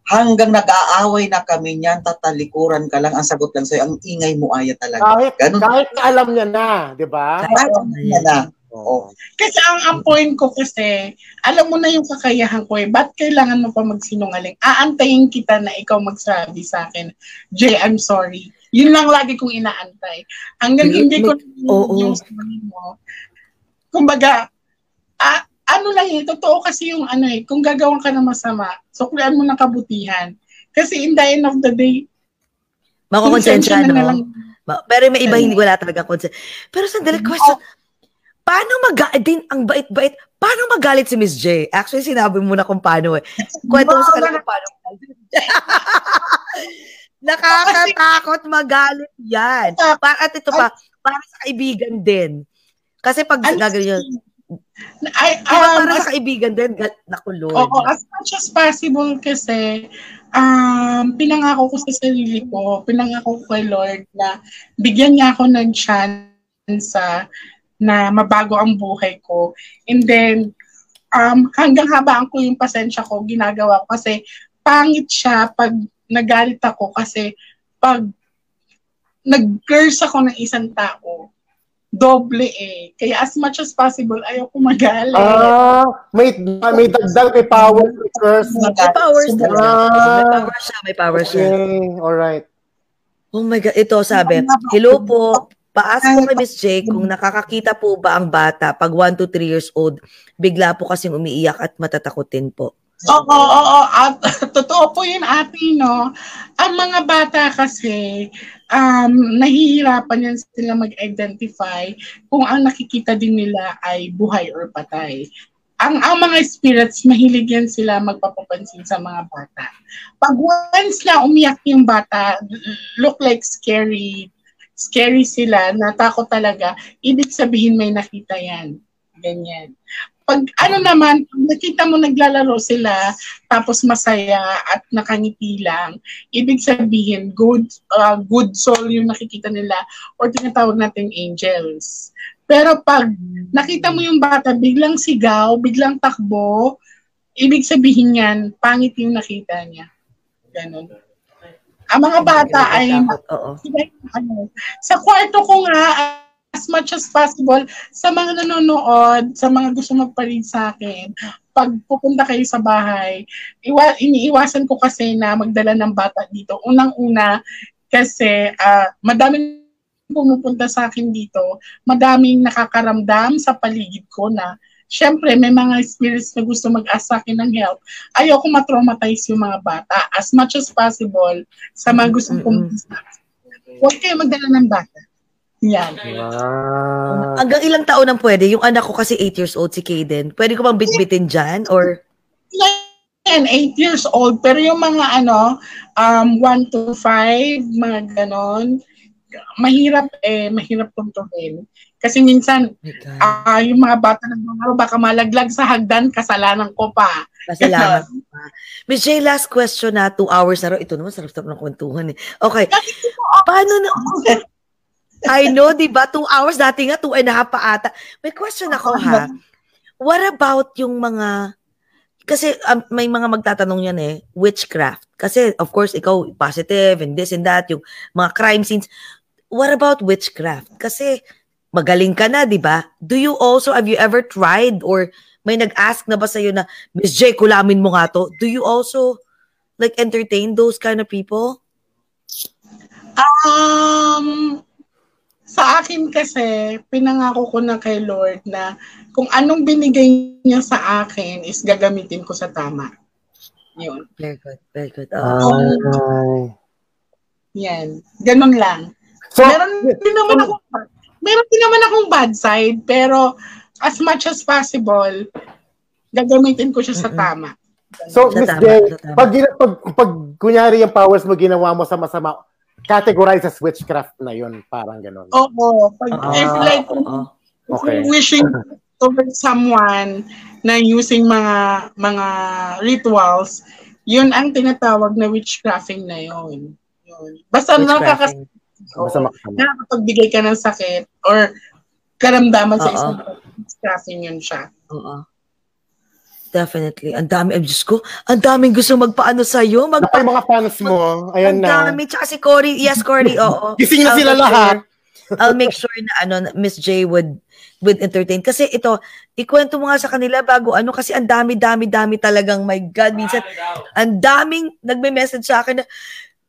Hanggang nag-aaway na kami niyan, tatalikuran ka lang, ang sagot lang sa'yo, ang ingay mo aya talaga. Kahit, Ganun. kahit na alam niya na, di ba? Kahit- Parang na na. Oo. Kasi ang, ang point ko kasi, alam mo na yung kakayahan ko eh, ba't kailangan mo pa magsinungaling? Aantayin kita na ikaw magsabi sa akin, Jay, I'm sorry. Yun lang lagi kong inaantay. Hanggang hindi ko may- oo. yung story mo. Kumbaga, ah, ano lang eh, totoo kasi yung ano eh, kung gagawan ka ng masama, suklian mo ng kabutihan. Kasi in the end of the day, Makakonsensya, konsensya na no? lang. Pero may iba hindi wala talaga consent. Pero sandali, question. Paano mag din ang bait-bait? Paano magalit si Miss J? Actually, sinabi mo na kung paano eh. Kwento mo sa kanila kung paano. Nakakatakot magalit yan. Pa at ito pa, para sa kaibigan din. Kasi pag gagawin yun, ba um, para as sa kaibigan din, gal- naku Lord. Oo, as much as possible kasi um, pinangako ko sa sarili ko, pinangako ko kay Lord na bigyan niya ako ng chance na mabago ang buhay ko. And then, um, hanggang habaan ko yung pasensya ko, ginagawa ko kasi pangit siya pag nagalit ako kasi pag nag-curse ako ng isang tao, doble eh. Kaya as much as possible, ayaw ko magalit. Ah, may, may dagdag, may power, may curse. May powers talaga. Ah. May power siya, may power siya. Okay, alright. Oh my God, ito sabi, hello po, paas po kay Miss J kung nakakakita po ba ang bata pag 1 to 3 years old, bigla po kasing umiiyak at matatakotin po. Oo, oo, oo. At, totoo po yun, ate, no? Ang mga bata kasi, um, nahihirapan yan sila mag-identify kung ang nakikita din nila ay buhay or patay. Ang, ang mga spirits, mahilig yan sila magpapapansin sa mga bata. Pag once na umiyak yung bata, look like scary, scary sila, natakot talaga, ibig sabihin may nakita yan. Ganyan. Pag ano naman, nakita mo naglalaro sila, tapos masaya at nakangiti lang, ibig sabihin good uh, good soul yung nakikita nila or tinatawag natin angels. Pero pag nakita mo yung bata biglang sigaw, biglang takbo, ibig sabihin yan, pangit yung nakita niya. Ganon. Ang mga bata ay Oo. ano, sa kwarto ko nga as much as possible sa mga nanonood, sa mga gusto magparid sa akin, pag pupunta kayo sa bahay, iwa, iniiwasan ko kasi na magdala ng bata dito. Unang-una, kasi uh, madaming pumupunta sa akin dito, madaming nakakaramdam sa paligid ko na Siyempre, may mga spirits na gusto mag-ask sa akin ng help. Ayoko matraumatize yung mga bata as much as possible sa mga gustong pumunta sa akin. Huwag kayo magdala ng bata. Yan. Wow. Hanggang ilang taon ang pwede? Yung anak ko kasi 8 years old, si Kaden. Pwede ko bang bitbitin dyan? Or Yan, 8 years old. Pero yung mga ano, um, 1 to 5, mga ganon, mahirap eh, mahirap kontrolin. Kasi minsan, uh, yung mga bata nagmamaro, baka malaglag sa hagdan, kasalanan ko pa. Kasalanan ko pa. Miss J, last question na, two hours na rin. Ito naman, sarap-sarap ng kwentuhan eh. Okay. Paano na, I know, di ba? Two hours, dati nga, two and a half pa ata. May question ako ha. What about yung mga, kasi um, may mga magtatanong yan eh, witchcraft. Kasi of course, ikaw positive and this and that, yung mga crime scenes. What about witchcraft? Kasi magaling ka na, di ba? Do you also, have you ever tried or may nag-ask na ba sa'yo na, Miss J, kulamin mo nga to? Do you also like entertain those kind of people? Um, sa akin kasi, pinangako ko na kay Lord na kung anong binigay niya sa akin is gagamitin ko sa tama. Yun. Very good, very good. Oh. Yan. Ganun lang. So, meron din naman ako, meron din naman akong bad side, pero as much as possible, gagamitin ko siya sa tama. So, Miss tama, J, sa tama. pag, pag, pag kunyari yung powers mo ginawa mo sa masama, categorize as witchcraft na yun, parang ganun. Oo. Pag, Ah, if like, oo. Okay. wishing to hurt someone na using mga mga rituals, yun ang tinatawag na witchcrafting na yun. yun. Basta nakakas. Basta makasama. nakakapagbigay ka ng sakit or karamdaman sa Oo. isang witchcrafting yun siya. Oo. Definitely. Ang dami, ang Diyos ko, ang daming gusto magpaano sa'yo. Magpa- mga fans mo, ayan ang na. dami. Tsaka si Cory, yes, Cory, oo. Gising na I'll sila make lahat. sure- I'll make sure na ano, Miss J would would entertain. Kasi ito, ikwento mo nga sa kanila bago ano, kasi ang dami, dami, dami talagang, my God, minsan, ang daming nagme-message sa akin na,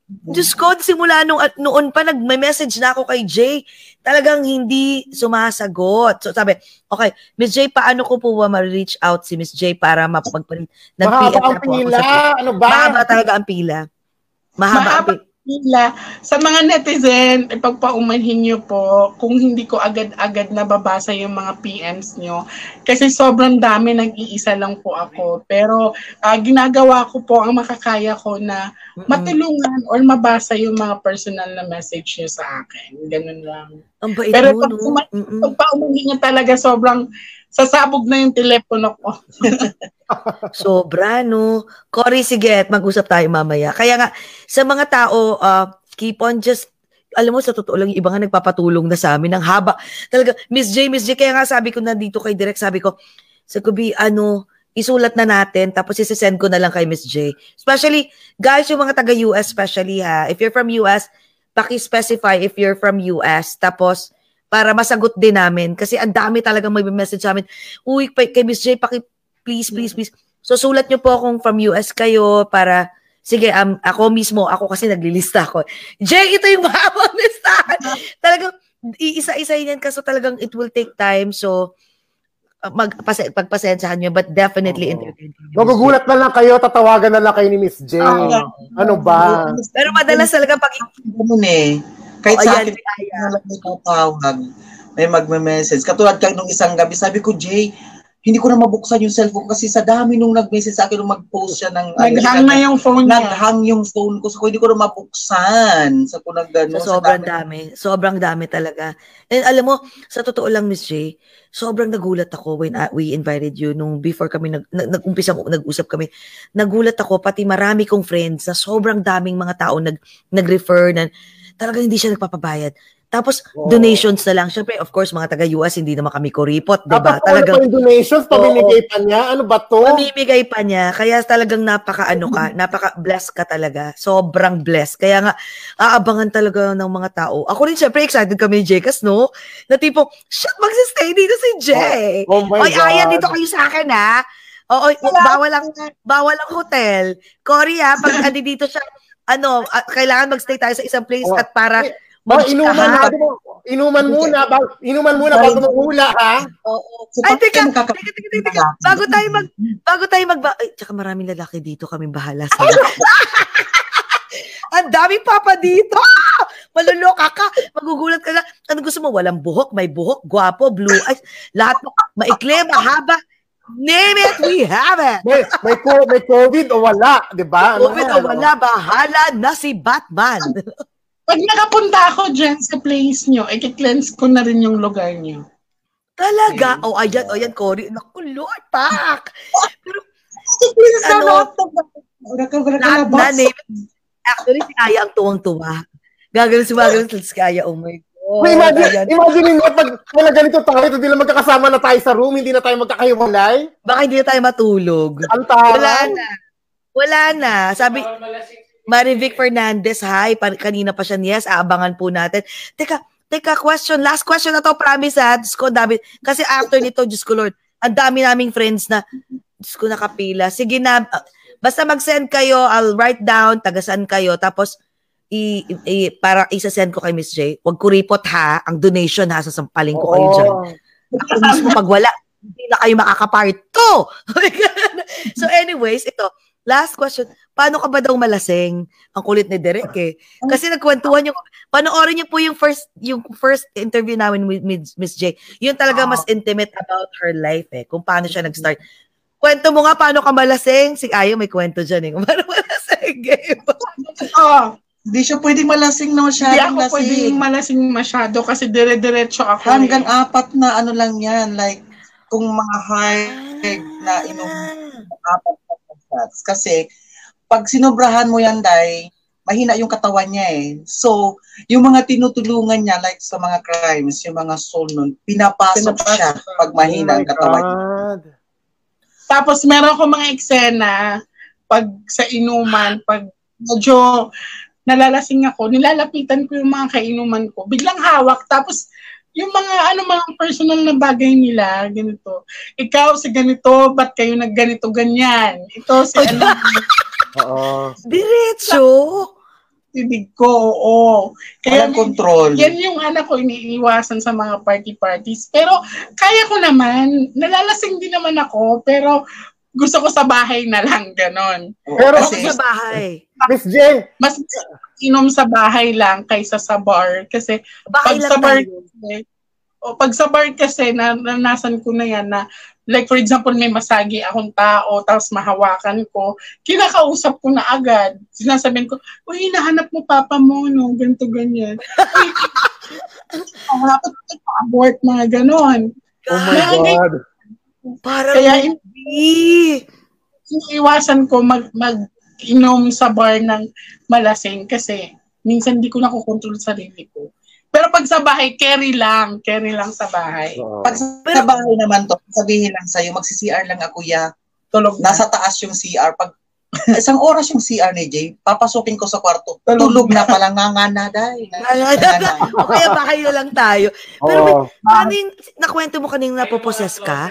Diyos ko, simula nung, at noon pa, nagme-message na ako kay Jay. Talagang hindi sumasagot. So sabi, okay, Miss J, paano ko po ba ma-reach out si Miss J para mapagpalit? Mahaba ang ako pila. sa- Ano ba? Mahaba talaga ang pila. Mahaba, ang Mahaba pila. Nila. Sa mga netizen, ipagpaumanhin nyo po kung hindi ko agad-agad nababasa yung mga PMs nyo. Kasi sobrang dami, nag-iisa lang po ako. Pero ah, ginagawa ko po ang makakaya ko na matulungan or mabasa yung mga personal na message nyo sa akin. Ganun lang. Ang bait Pero mo, pag no? Pag paumanhin nyo talaga, sobrang sasabog na yung telepono ko. Sobra, no? Cory, sige, mag-usap tayo mamaya. Kaya nga, sa mga tao, uh, keep on just, alam mo, sa totoo lang, yung iba nga nagpapatulong na sa amin ng haba. Talaga, Miss J, Miss J, kaya nga sabi ko nandito kay Direk, sabi ko, sa Kubi, ano, isulat na natin, tapos isi-send ko na lang kay Miss J. Especially, guys, yung mga taga-US, especially ha, if you're from US, paki-specify if you're from US, tapos, para masagot din namin. Kasi ang dami talagang may message sa amin. Uy, kay kay Miss J, paki, please, please, please. So, sulat nyo po kung from US kayo para Sige, um, ako mismo, ako kasi naglilista ako. Jay, ito yung mahabang listahan. talagang, iisa-isa yan kasi talagang it will take time. So, magpase, pagpasensyahan nyo, but definitely Oo. entertain nyo. Magugulat na lang kayo, tatawagan na lang kayo ni Miss J. Oo. Ano ba? Pero madalas talaga pag... Ganun eh. Kahit Oh, sa ayan, akin, si Aya. na lang may tatawag, may magme-message. Katulad kang nung isang gabi, sabi ko, Jay, hindi ko na mabuksan yung cellphone kasi sa dami nung nag-message sa akin nung mag-post siya ng... Naghang na yung phone niya. Naghang yung phone ko. So, hindi ko na mabuksan. Sa ko nag So, sobrang dami. Sobrang dami talaga. And alam mo, sa totoo lang, Miss J, sobrang nagulat ako when uh, we invited you nung before kami nag, nag, nag-umpisa mo, nag-usap kami. Nagulat ako, pati marami kong friends na sobrang daming mga tao nag, nag-refer na talagang hindi siya nagpapabayad. Tapos, Oo. donations na lang. Siyempre, of course, mga taga-US, hindi naman kami kuripot, di ba? Ano Talagang pa yung donations, pamimigay pa niya. Ano ba to? Pamimigay pa niya. Kaya talagang napaka ano ka, napaka blessed ka talaga. Sobrang blessed. Kaya nga aabangan talaga ng mga tao. Ako rin syempre excited kami ni Jekas, no? Na tipo, shit, magsistay dito si Jay. Oh my Oy, God. Aya, dito kayo sa akin, ha? Oo, bawal ang, bawal ang hotel. Cory, ha, pag andi dito siya, ano, ah, kailangan magstay tayo sa isang place Oh. at para Ba, mag- inuman, ha? bago mo- inuman muna, bago, inuman muna bago magmula, ha? Oo. Ay, teka, teka, teka, teka, teka. Bago tayo mag, bago tayo mag, ay, tsaka maraming lalaki dito, kaming bahala sa Ang daming papa dito! Maluloka ka! Magugulat ka na. Ano gusto mo? Walang buhok, may buhok, gwapo, blue eyes. Lahat mo, maikli, mahaba. Name it, we have it! May, may, may COVID o wala, di ba? Ano COVID yan? o wala, bahala na si Batman. Pag nakapunta ako dyan sa place nyo, i-cleanse ko na rin yung lugar nyo. Talaga? O, oh, ayan, o, ayan, Cory. Naku, Lord, pak! Ano? Na, na, name it. Actually, si Aya ang tuwang-tuwa. Gagawin si Magaling si Aya, oh my God. May imagine, Ayan. imagine mo, pag wala ganito tayo, hindi lang magkakasama na tayo sa room, hindi na tayo magkakahiwalay. Baka hindi na tayo matulog. Ang taray. Wala na. Wala na. Sabi, Marivic Fernandez, hi. Pa- kanina pa siya, yes, aabangan po natin. Teka, teka, question. Last question na to, promise ha. Diyos ko, dami. Kasi after nito, Diyos ko Lord, ang dami naming friends na, Diyos ko, nakapila. Sige na, uh, basta mag-send kayo, I'll write down, tagasan kayo, tapos, i, i, para isa-send ko kay Miss J. Huwag kuripot ha, ang donation ha, sasampaling ko kayo dyan. Oo. Ako mismo pag wala, hindi na kayo makakapart to. so anyways, ito, last question. Paano ka ba daw malasing? Ang kulit ni Derek eh. Kasi nagkwentuhan yung, panoorin niyo po yung first, yung first interview namin with Miss J. Yun talaga mas intimate about her life eh. Kung paano siya nag-start. Kwento mo nga paano ka malasing. Si Ayo may kwento dyan eh. Paano malasing. Game. Oh, Hindi siya pwedeng malasing na hindi masyadong ako pwedeng lasing. malasing masyado kasi dire-diretso ako. Hanggang eh. apat na ano lang yan. Like, kung mga hard na inom apat na shots. Kasi, pag sinobrahan mo yan, Day, mahina yung katawan niya eh. So, yung mga tinutulungan niya, like sa mga crimes, yung mga soul nun, pinapasok Pinapasok siya pag mahina Oh ang katawan niya. God. Tapos meron ko mga eksena pag sa inuman, pag medyo nalalasing ako, nilalapitan ko yung mga kainuman ko. Biglang hawak. Tapos yung mga ano mga personal na bagay nila, ganito. Ikaw si ganito, ba't kayo nagganito ganyan? Ito si ano, Oo. Diretso. tinig ko, oo. Kaya Walang control. yan yung anak ko iniiwasan sa mga party-parties. Pero kaya ko naman, nalalasing din naman ako, pero gusto ko sa bahay na lang, ganon. Pero- kasi, sa bahay. Miss J, Mas inom sa bahay lang kaysa sa bar. Kasi Bahay pag lang sa bar tayo. kasi, o pag sa bar kasi, na, nanasan ko na yan na, like for example, may masagi akong tao, tapos mahawakan ko, kinakausap ko na agad. Sinasabihin ko, uy, hinahanap mo papa mo, no, ganito, ganyan. Uy, dapat abort mga ganon. oh my God. Parang Kaya in- hindi. iniiwasan ko mag, mag inom sa bar ng malasing kasi minsan di ko nakokontrol sarili ko. Pero pag sa bahay, carry lang. Carry lang sa bahay. Oo. pag sa bahay naman to, sabihin lang sa'yo, magsi-CR lang ako, ya. Tulog na. Nasa taas yung CR. Pag isang oras yung CR ni Jay, papasukin ko sa kwarto. Tulog na pala nga nga na, day. o kaya bahay na lang tayo. Pero paano yung, nakwento mo kanina napoposes ka?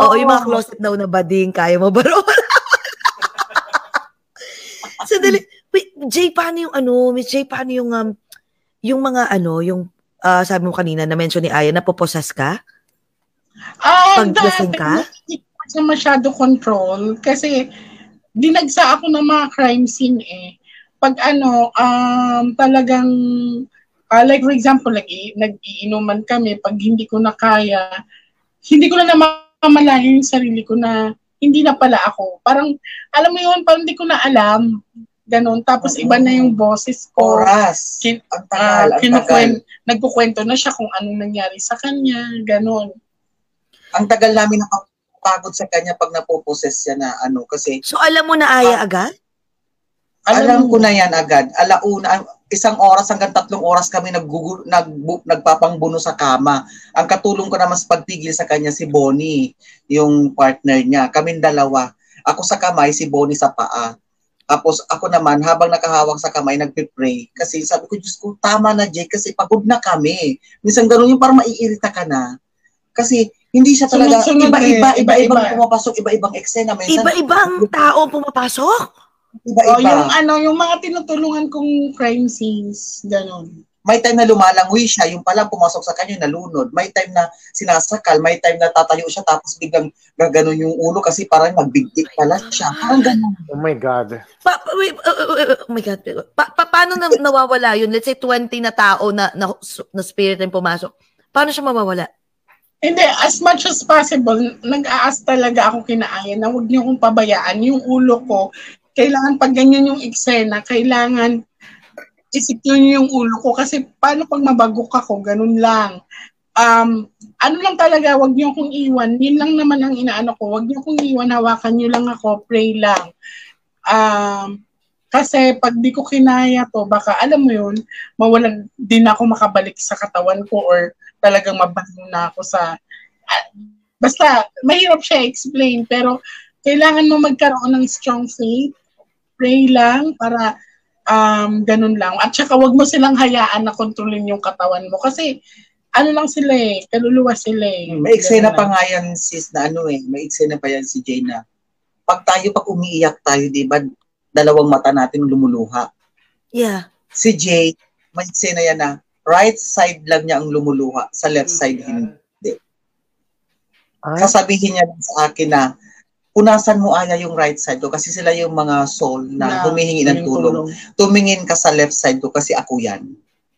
Oo, yung mga closet daw na bading, kaya mo ba ro? sandali. Wait, Jay, paano yung ano, Miss Jay, paano yung, um, yung mga ano, yung, uh, sabi mo kanina, na-mention ni Aya, napoposes ka? Ah, Pag lasing ka? Hindi ko masyado control kasi dinagsa ako ng mga crime scene eh. Pag ano, um, talagang, uh, like for example, like, nag-iinuman kami, pag hindi ko na kaya, hindi ko na namamalayan yung sarili ko na hindi na pala ako. Parang, alam mo yun, parang hindi ko na alam. Ganon. Tapos iba na yung boses ko. Oras. Kin, ang tagal, uh, ang tagal. Nagkukwento na siya kung anong nangyari sa kanya. Ganon. Ang tagal namin nakapagod sa kanya pag napoposes siya na ano. Kasi, So, alam mo na Aya agad? alam ko na yan agad. Alauna, isang oras hanggang tatlong oras kami nag, nag, nagpapangbuno sa kama. Ang katulong ko naman sa pagpigil sa kanya si Bonnie, yung partner niya. Kaming dalawa. Ako sa kamay, si Bonnie sa paa. Tapos ako naman, habang nakahawak sa kamay, nagpe-pray. Kasi sabi ko, Diyos ko, tama na Jay, kasi pagod na kami. Minsan ganun yung parang maiirita ka na. Kasi hindi siya talaga, Sunod-sunod iba-iba, eh, iba-ibang iba-iba. pumapasok, iba-ibang eksena. Minsan, Iba-ibang tao pumapasok? iba-iba. Oh, yung ano, yung mga tinutulungan kong crime scenes, ganon. May time na lumalangoy siya, yung pala pumasok sa kanya, nalunod. May time na sinasakal, may time na tatayo siya tapos biglang gaganon yung ulo kasi parang magbigtik pala siya. Parang ganun. Oh my God. Pa, pa, wait, uh, uh, uh, oh my God. Pa, pa, paano na, nawawala yun? Let's say 20 na tao na, na, na spirit yung pumasok. Paano siya mawawala? Hindi, as much as possible, nag-aas talaga ako kinaaya na huwag niyo kong pabayaan. Yung ulo ko, kailangan pag ganyan yung eksena, kailangan isecure niyo yung ulo ko kasi paano pag mabagok ako, ganun lang. Um, ano lang talaga, wag niyo akong iwan. Yun lang naman ang inaano ko. Wag niyo akong iwan, hawakan niyo lang ako, pray lang. Um, kasi pag di ko kinaya to, baka alam mo yun, mawalan din ako makabalik sa katawan ko or talagang mabahin na ako sa... ah, basta, mahirap siya explain, pero kailangan mo magkaroon ng strong faith. Pray lang para um, ganun lang. At saka wag mo silang hayaan na kontrolin yung katawan mo. Kasi ano lang sila eh, kaluluwa sila eh. May eksena pa nga yan sis na ano eh, may eksena pa yan si Jay na pag tayo, pag umiiyak tayo, di ba, dalawang mata natin lumuluha. Yeah. Si Jay, may eksena yan na right side lang niya ang lumuluha, sa left side hindi. Ah, Sasabihin niya lang sa akin na punasan mo aya yung right side ko kasi sila yung mga soul na, humihingi ng tulong. Tumingin ka sa left side ko kasi ako yan.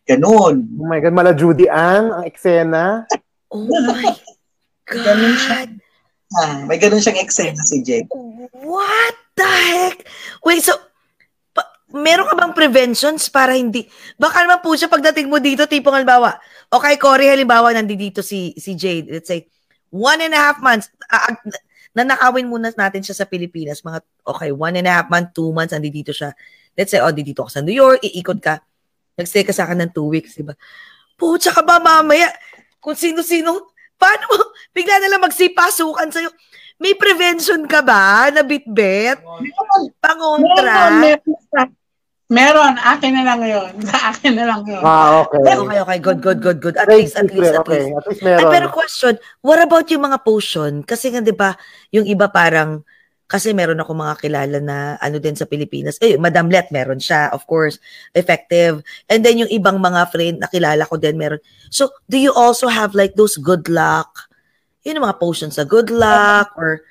Ganun. oh my God, mala Judy Ann, ang eksena. Oh my Ganun siya. God. Ah, may ganun siyang eksena si Jay. What the heck? Wait, so, meron ka bang preventions para hindi, baka naman po siya pagdating mo dito, tipong halimbawa, okay, Cory, halimbawa, nandito si, si Jade, let's say, one and a half months, uh, nanakawin muna natin siya sa Pilipinas, mga, okay, one and a half month, two months, nandito siya. Let's say, oh, dito ka sa New York, iikot ka, nagstay ka sa akin ng two weeks, diba? Pucha ka ba mamaya? Kung sino-sino, paano mo, bigla na lang magsipasukan sa'yo. May prevention ka ba na bitbit? Pangontra? meron, meron, akin na lang yun. Sa akin na lang yun. Ah, okay. Okay, okay. Good, good, good, good. At least, at least, at Okay, least. at least Ay, meron. pero question, what about yung mga potion? Kasi nga, di ba, yung iba parang, kasi meron ako mga kilala na ano din sa Pilipinas. Eh, Madam Let, meron siya, of course, effective. And then yung ibang mga friend na kilala ko din, meron. So, do you also have like those good luck? Yun yung mga potions sa good luck or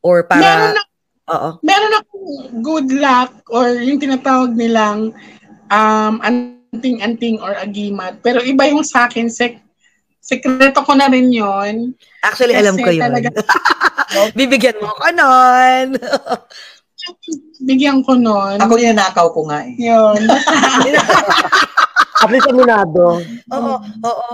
or Meron para na, Oo. meron akong good luck or yung tinatawag nilang um, anting-anting or agimat. Pero iba yung sa akin, sek sekreto ko na rin yon Actually, Kasi alam ko yun. talaga- Bibigyan mo ako nun. Bigyan ko nun. Ako yung nakaw ko nga eh. Yun. At least aminado. Oo, oo.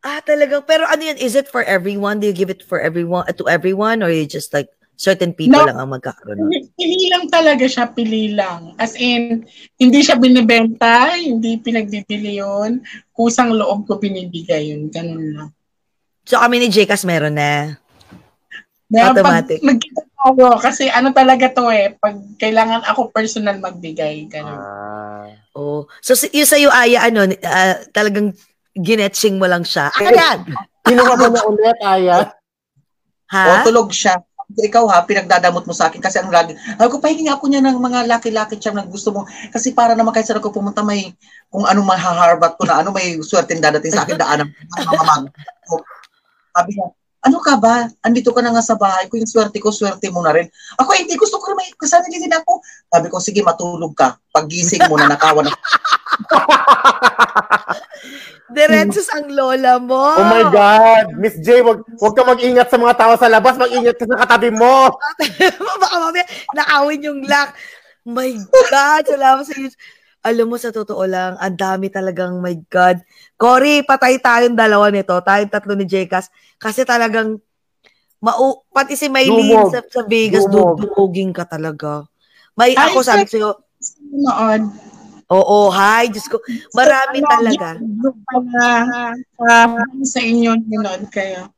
Ah, talagang, pero ano yan, is it for everyone? Do you give it for everyone, to everyone? Or you just like, certain people No. lang ang magkakaroon? pili lang talaga siya, pili lang. As in, hindi siya binibenta, hindi pinagdidili yun. Kusang loob ko binibigay yun. Ganun lang. So kami ni Jcas meron na. Kaya Automatic. Pag ako, kasi ano talaga to eh, pag kailangan ako personal magbigay. Ganun. Ah. Oh. So si- yung sa'yo, Aya, ano, ah, talagang ginetching mo lang siya. Agad! Ka ba na ulit, Aya? O Ha? tulog siya. Ikaw ha, pinagdadamot mo sa akin kasi ang lagi, ako pahingi ako niya ng mga lucky-lucky charm na gusto mo. Kasi para naman kahit saan ako pumunta may kung ano mahaharbat ko na ano may swerte dadating sa akin daanan. Mamamang. Sabi niya, ano ka ba? Andito ka na nga sa bahay ko, yung swerte ko, swerte mo na rin. Ako, hindi gusto ko rin may kasama din ako. Sabi ko, sige, matulog ka. Paggising mo na nakawan ako. Diretsos ang lola mo. Oh my God! Miss J, wag, wag ka mag-ingat sa mga tao sa labas, mag-ingat ka sa katabi mo! Baka mamaya, nakawin yung lock. My God, salamat sa iyo. Alam mo, sa totoo lang, ang dami talagang, my God. Cory, patay tayong dalawa nito. Tayong tatlo ni Jekas. Kasi talagang, mau pati si Maylene sa, sa Vegas, Dumog. dudumugin ka talaga. May, Ay, ako sabi sa'yo, Noon. oo, hi, Diyos ko. Marami Ano, talaga. Uh, sa inyo nanood kayo.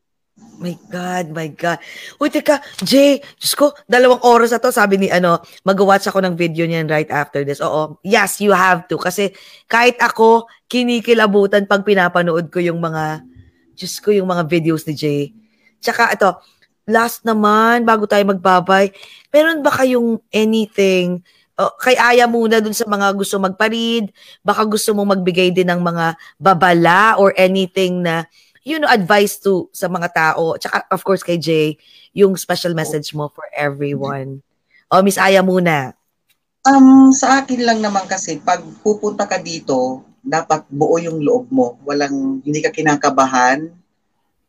My God, my God. Uy, teka, Jay, Diyos ko, dalawang oras na to, sabi ni, ano, mag-watch ako ng video niyan right after this. Oo, yes, you have to. Kasi kahit ako, kinikilabutan pag pinapanood ko yung mga, Diyos ko, yung mga videos ni Jay. Tsaka ito, last naman, bago tayo magbabay, meron ba kayong anything, oh, kay Aya muna dun sa mga gusto magparid, baka gusto mong magbigay din ng mga babala or anything na you know, advice to sa mga tao. Tsaka, of course, kay Jay, yung special message mo for everyone. O, Miss Aya muna. Um, sa akin lang naman kasi, pag pupunta ka dito, dapat buo yung loob mo. Walang, hindi ka kinakabahan,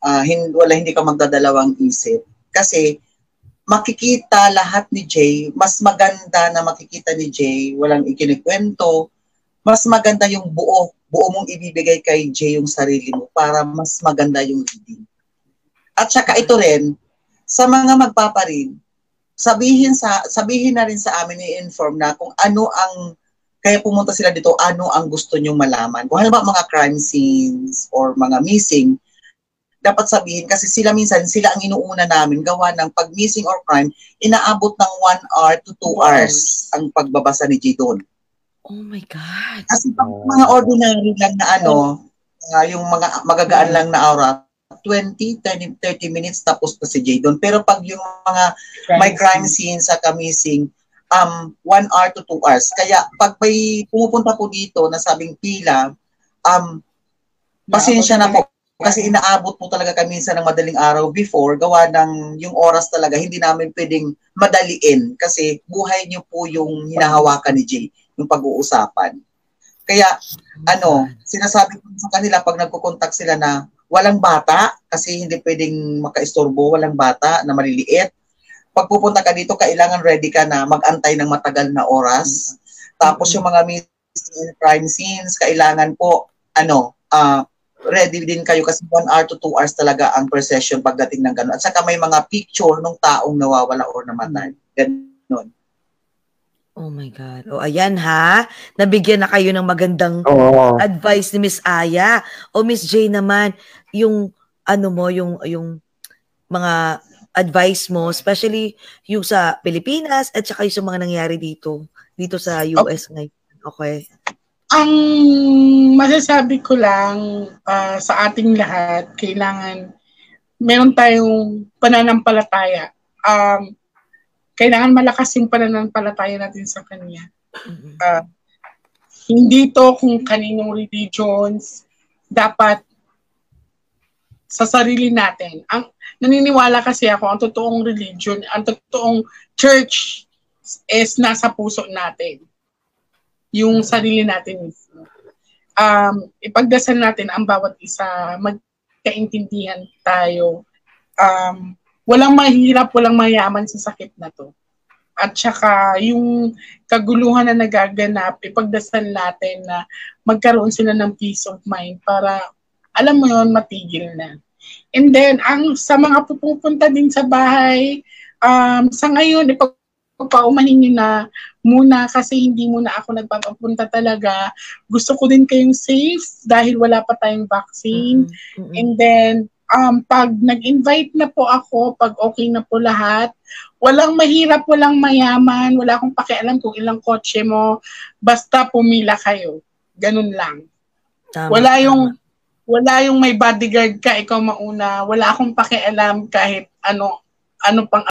ah, hin, wala hindi ka magdadalawang isip. Kasi, makikita lahat ni Jay, mas maganda na makikita ni Jay, walang ikinikwento, mas maganda yung buo, buo mong ibibigay kay Jay yung sarili mo para mas maganda yung reading. At saka ito rin, sa mga magpaparin, sabihin sa sabihin na rin sa amin i-inform na kung ano ang kaya pumunta sila dito, ano ang gusto nyong malaman. Kung halimbawa mga crime scenes or mga missing, dapat sabihin kasi sila minsan, sila ang inuuna namin gawa ng pag missing or crime, inaabot ng 1 hour to 2 hours ang pagbabasa ni G doon. Oh my God. Kasi pag mga ordinary lang na ano, ah, yung mga magagaan lang na aura, 20, 30, 30 minutes tapos na si J doon. Pero pag yung mga may crime scene sa kamising, um, 1 hour to 2 hours. Kaya pag may pumupunta po dito na sabing pila, um, pasensya na po. Kasi inaabot po talaga kami minsan ng madaling araw before, gawa ng yung oras talaga, hindi namin pwedeng madaliin kasi buhay niyo po yung hinahawakan ni Jay, yung pag-uusapan. Kaya, ano, sinasabi ko sa kanila pag nagko-contact sila na walang bata, kasi hindi pwedeng makaistorbo, walang bata na maliliit. Pag pupunta ka dito, kailangan ready ka na mag-antay ng matagal na oras. Tapos yung mga and crime scenes, kailangan po, ano, ah, ready din kayo kasi 1 hour to 2 hours talaga ang per session pagdating ng gano'n. At saka may mga picture ng taong nawawala or namatay. Ganon. Oh my God. O, ayan ha. Nabigyan na kayo ng magandang Oo. advice ni Miss Aya. O Miss J naman, yung ano mo, yung yung mga advice mo, especially yung sa Pilipinas at saka yung sa mga nangyari dito, dito sa US ngayon. Okay. Ang masasabi ko lang ah, sa ating lahat, kailangan meron tayong pananampalataya. Um, kailangan malakas yung pananampalataya natin sa Kanya. Ah, hindi to kung kaninong religions, dapat sa sarili natin. Ang naniniwala kasi ako, ang totoong religion, ang totoong church is nasa puso natin. Yung sarili natin mismo. Um, ipagdasal natin ang bawat isa, magkaintindihan tayo. Um, walang mahirap, walang mayaman sa sakit na to. At saka yung kaguluhan na nagaganap, ipagdasal natin na magkaroon sila ng peace of mind para alam mo yon matigil na. And then, ang sa mga pupunta din sa bahay, um, sa ngayon, ipagpaumahin nyo na muna kasi hindi muna ako nagpapapunta talaga. Gusto ko din kayong safe dahil wala pa tayong vaccine. Mhm. And then, um, pag nag-invite na po ako, pag okay na po lahat, walang mahirap, walang mayaman, wala akong pakialam kung ilang kotse mo, basta pumila kayo. Ganun lang. Tama, Wala tama. yung wala yung may bodyguard ka, ikaw mauna. Wala akong pakialam kahit ano ano pang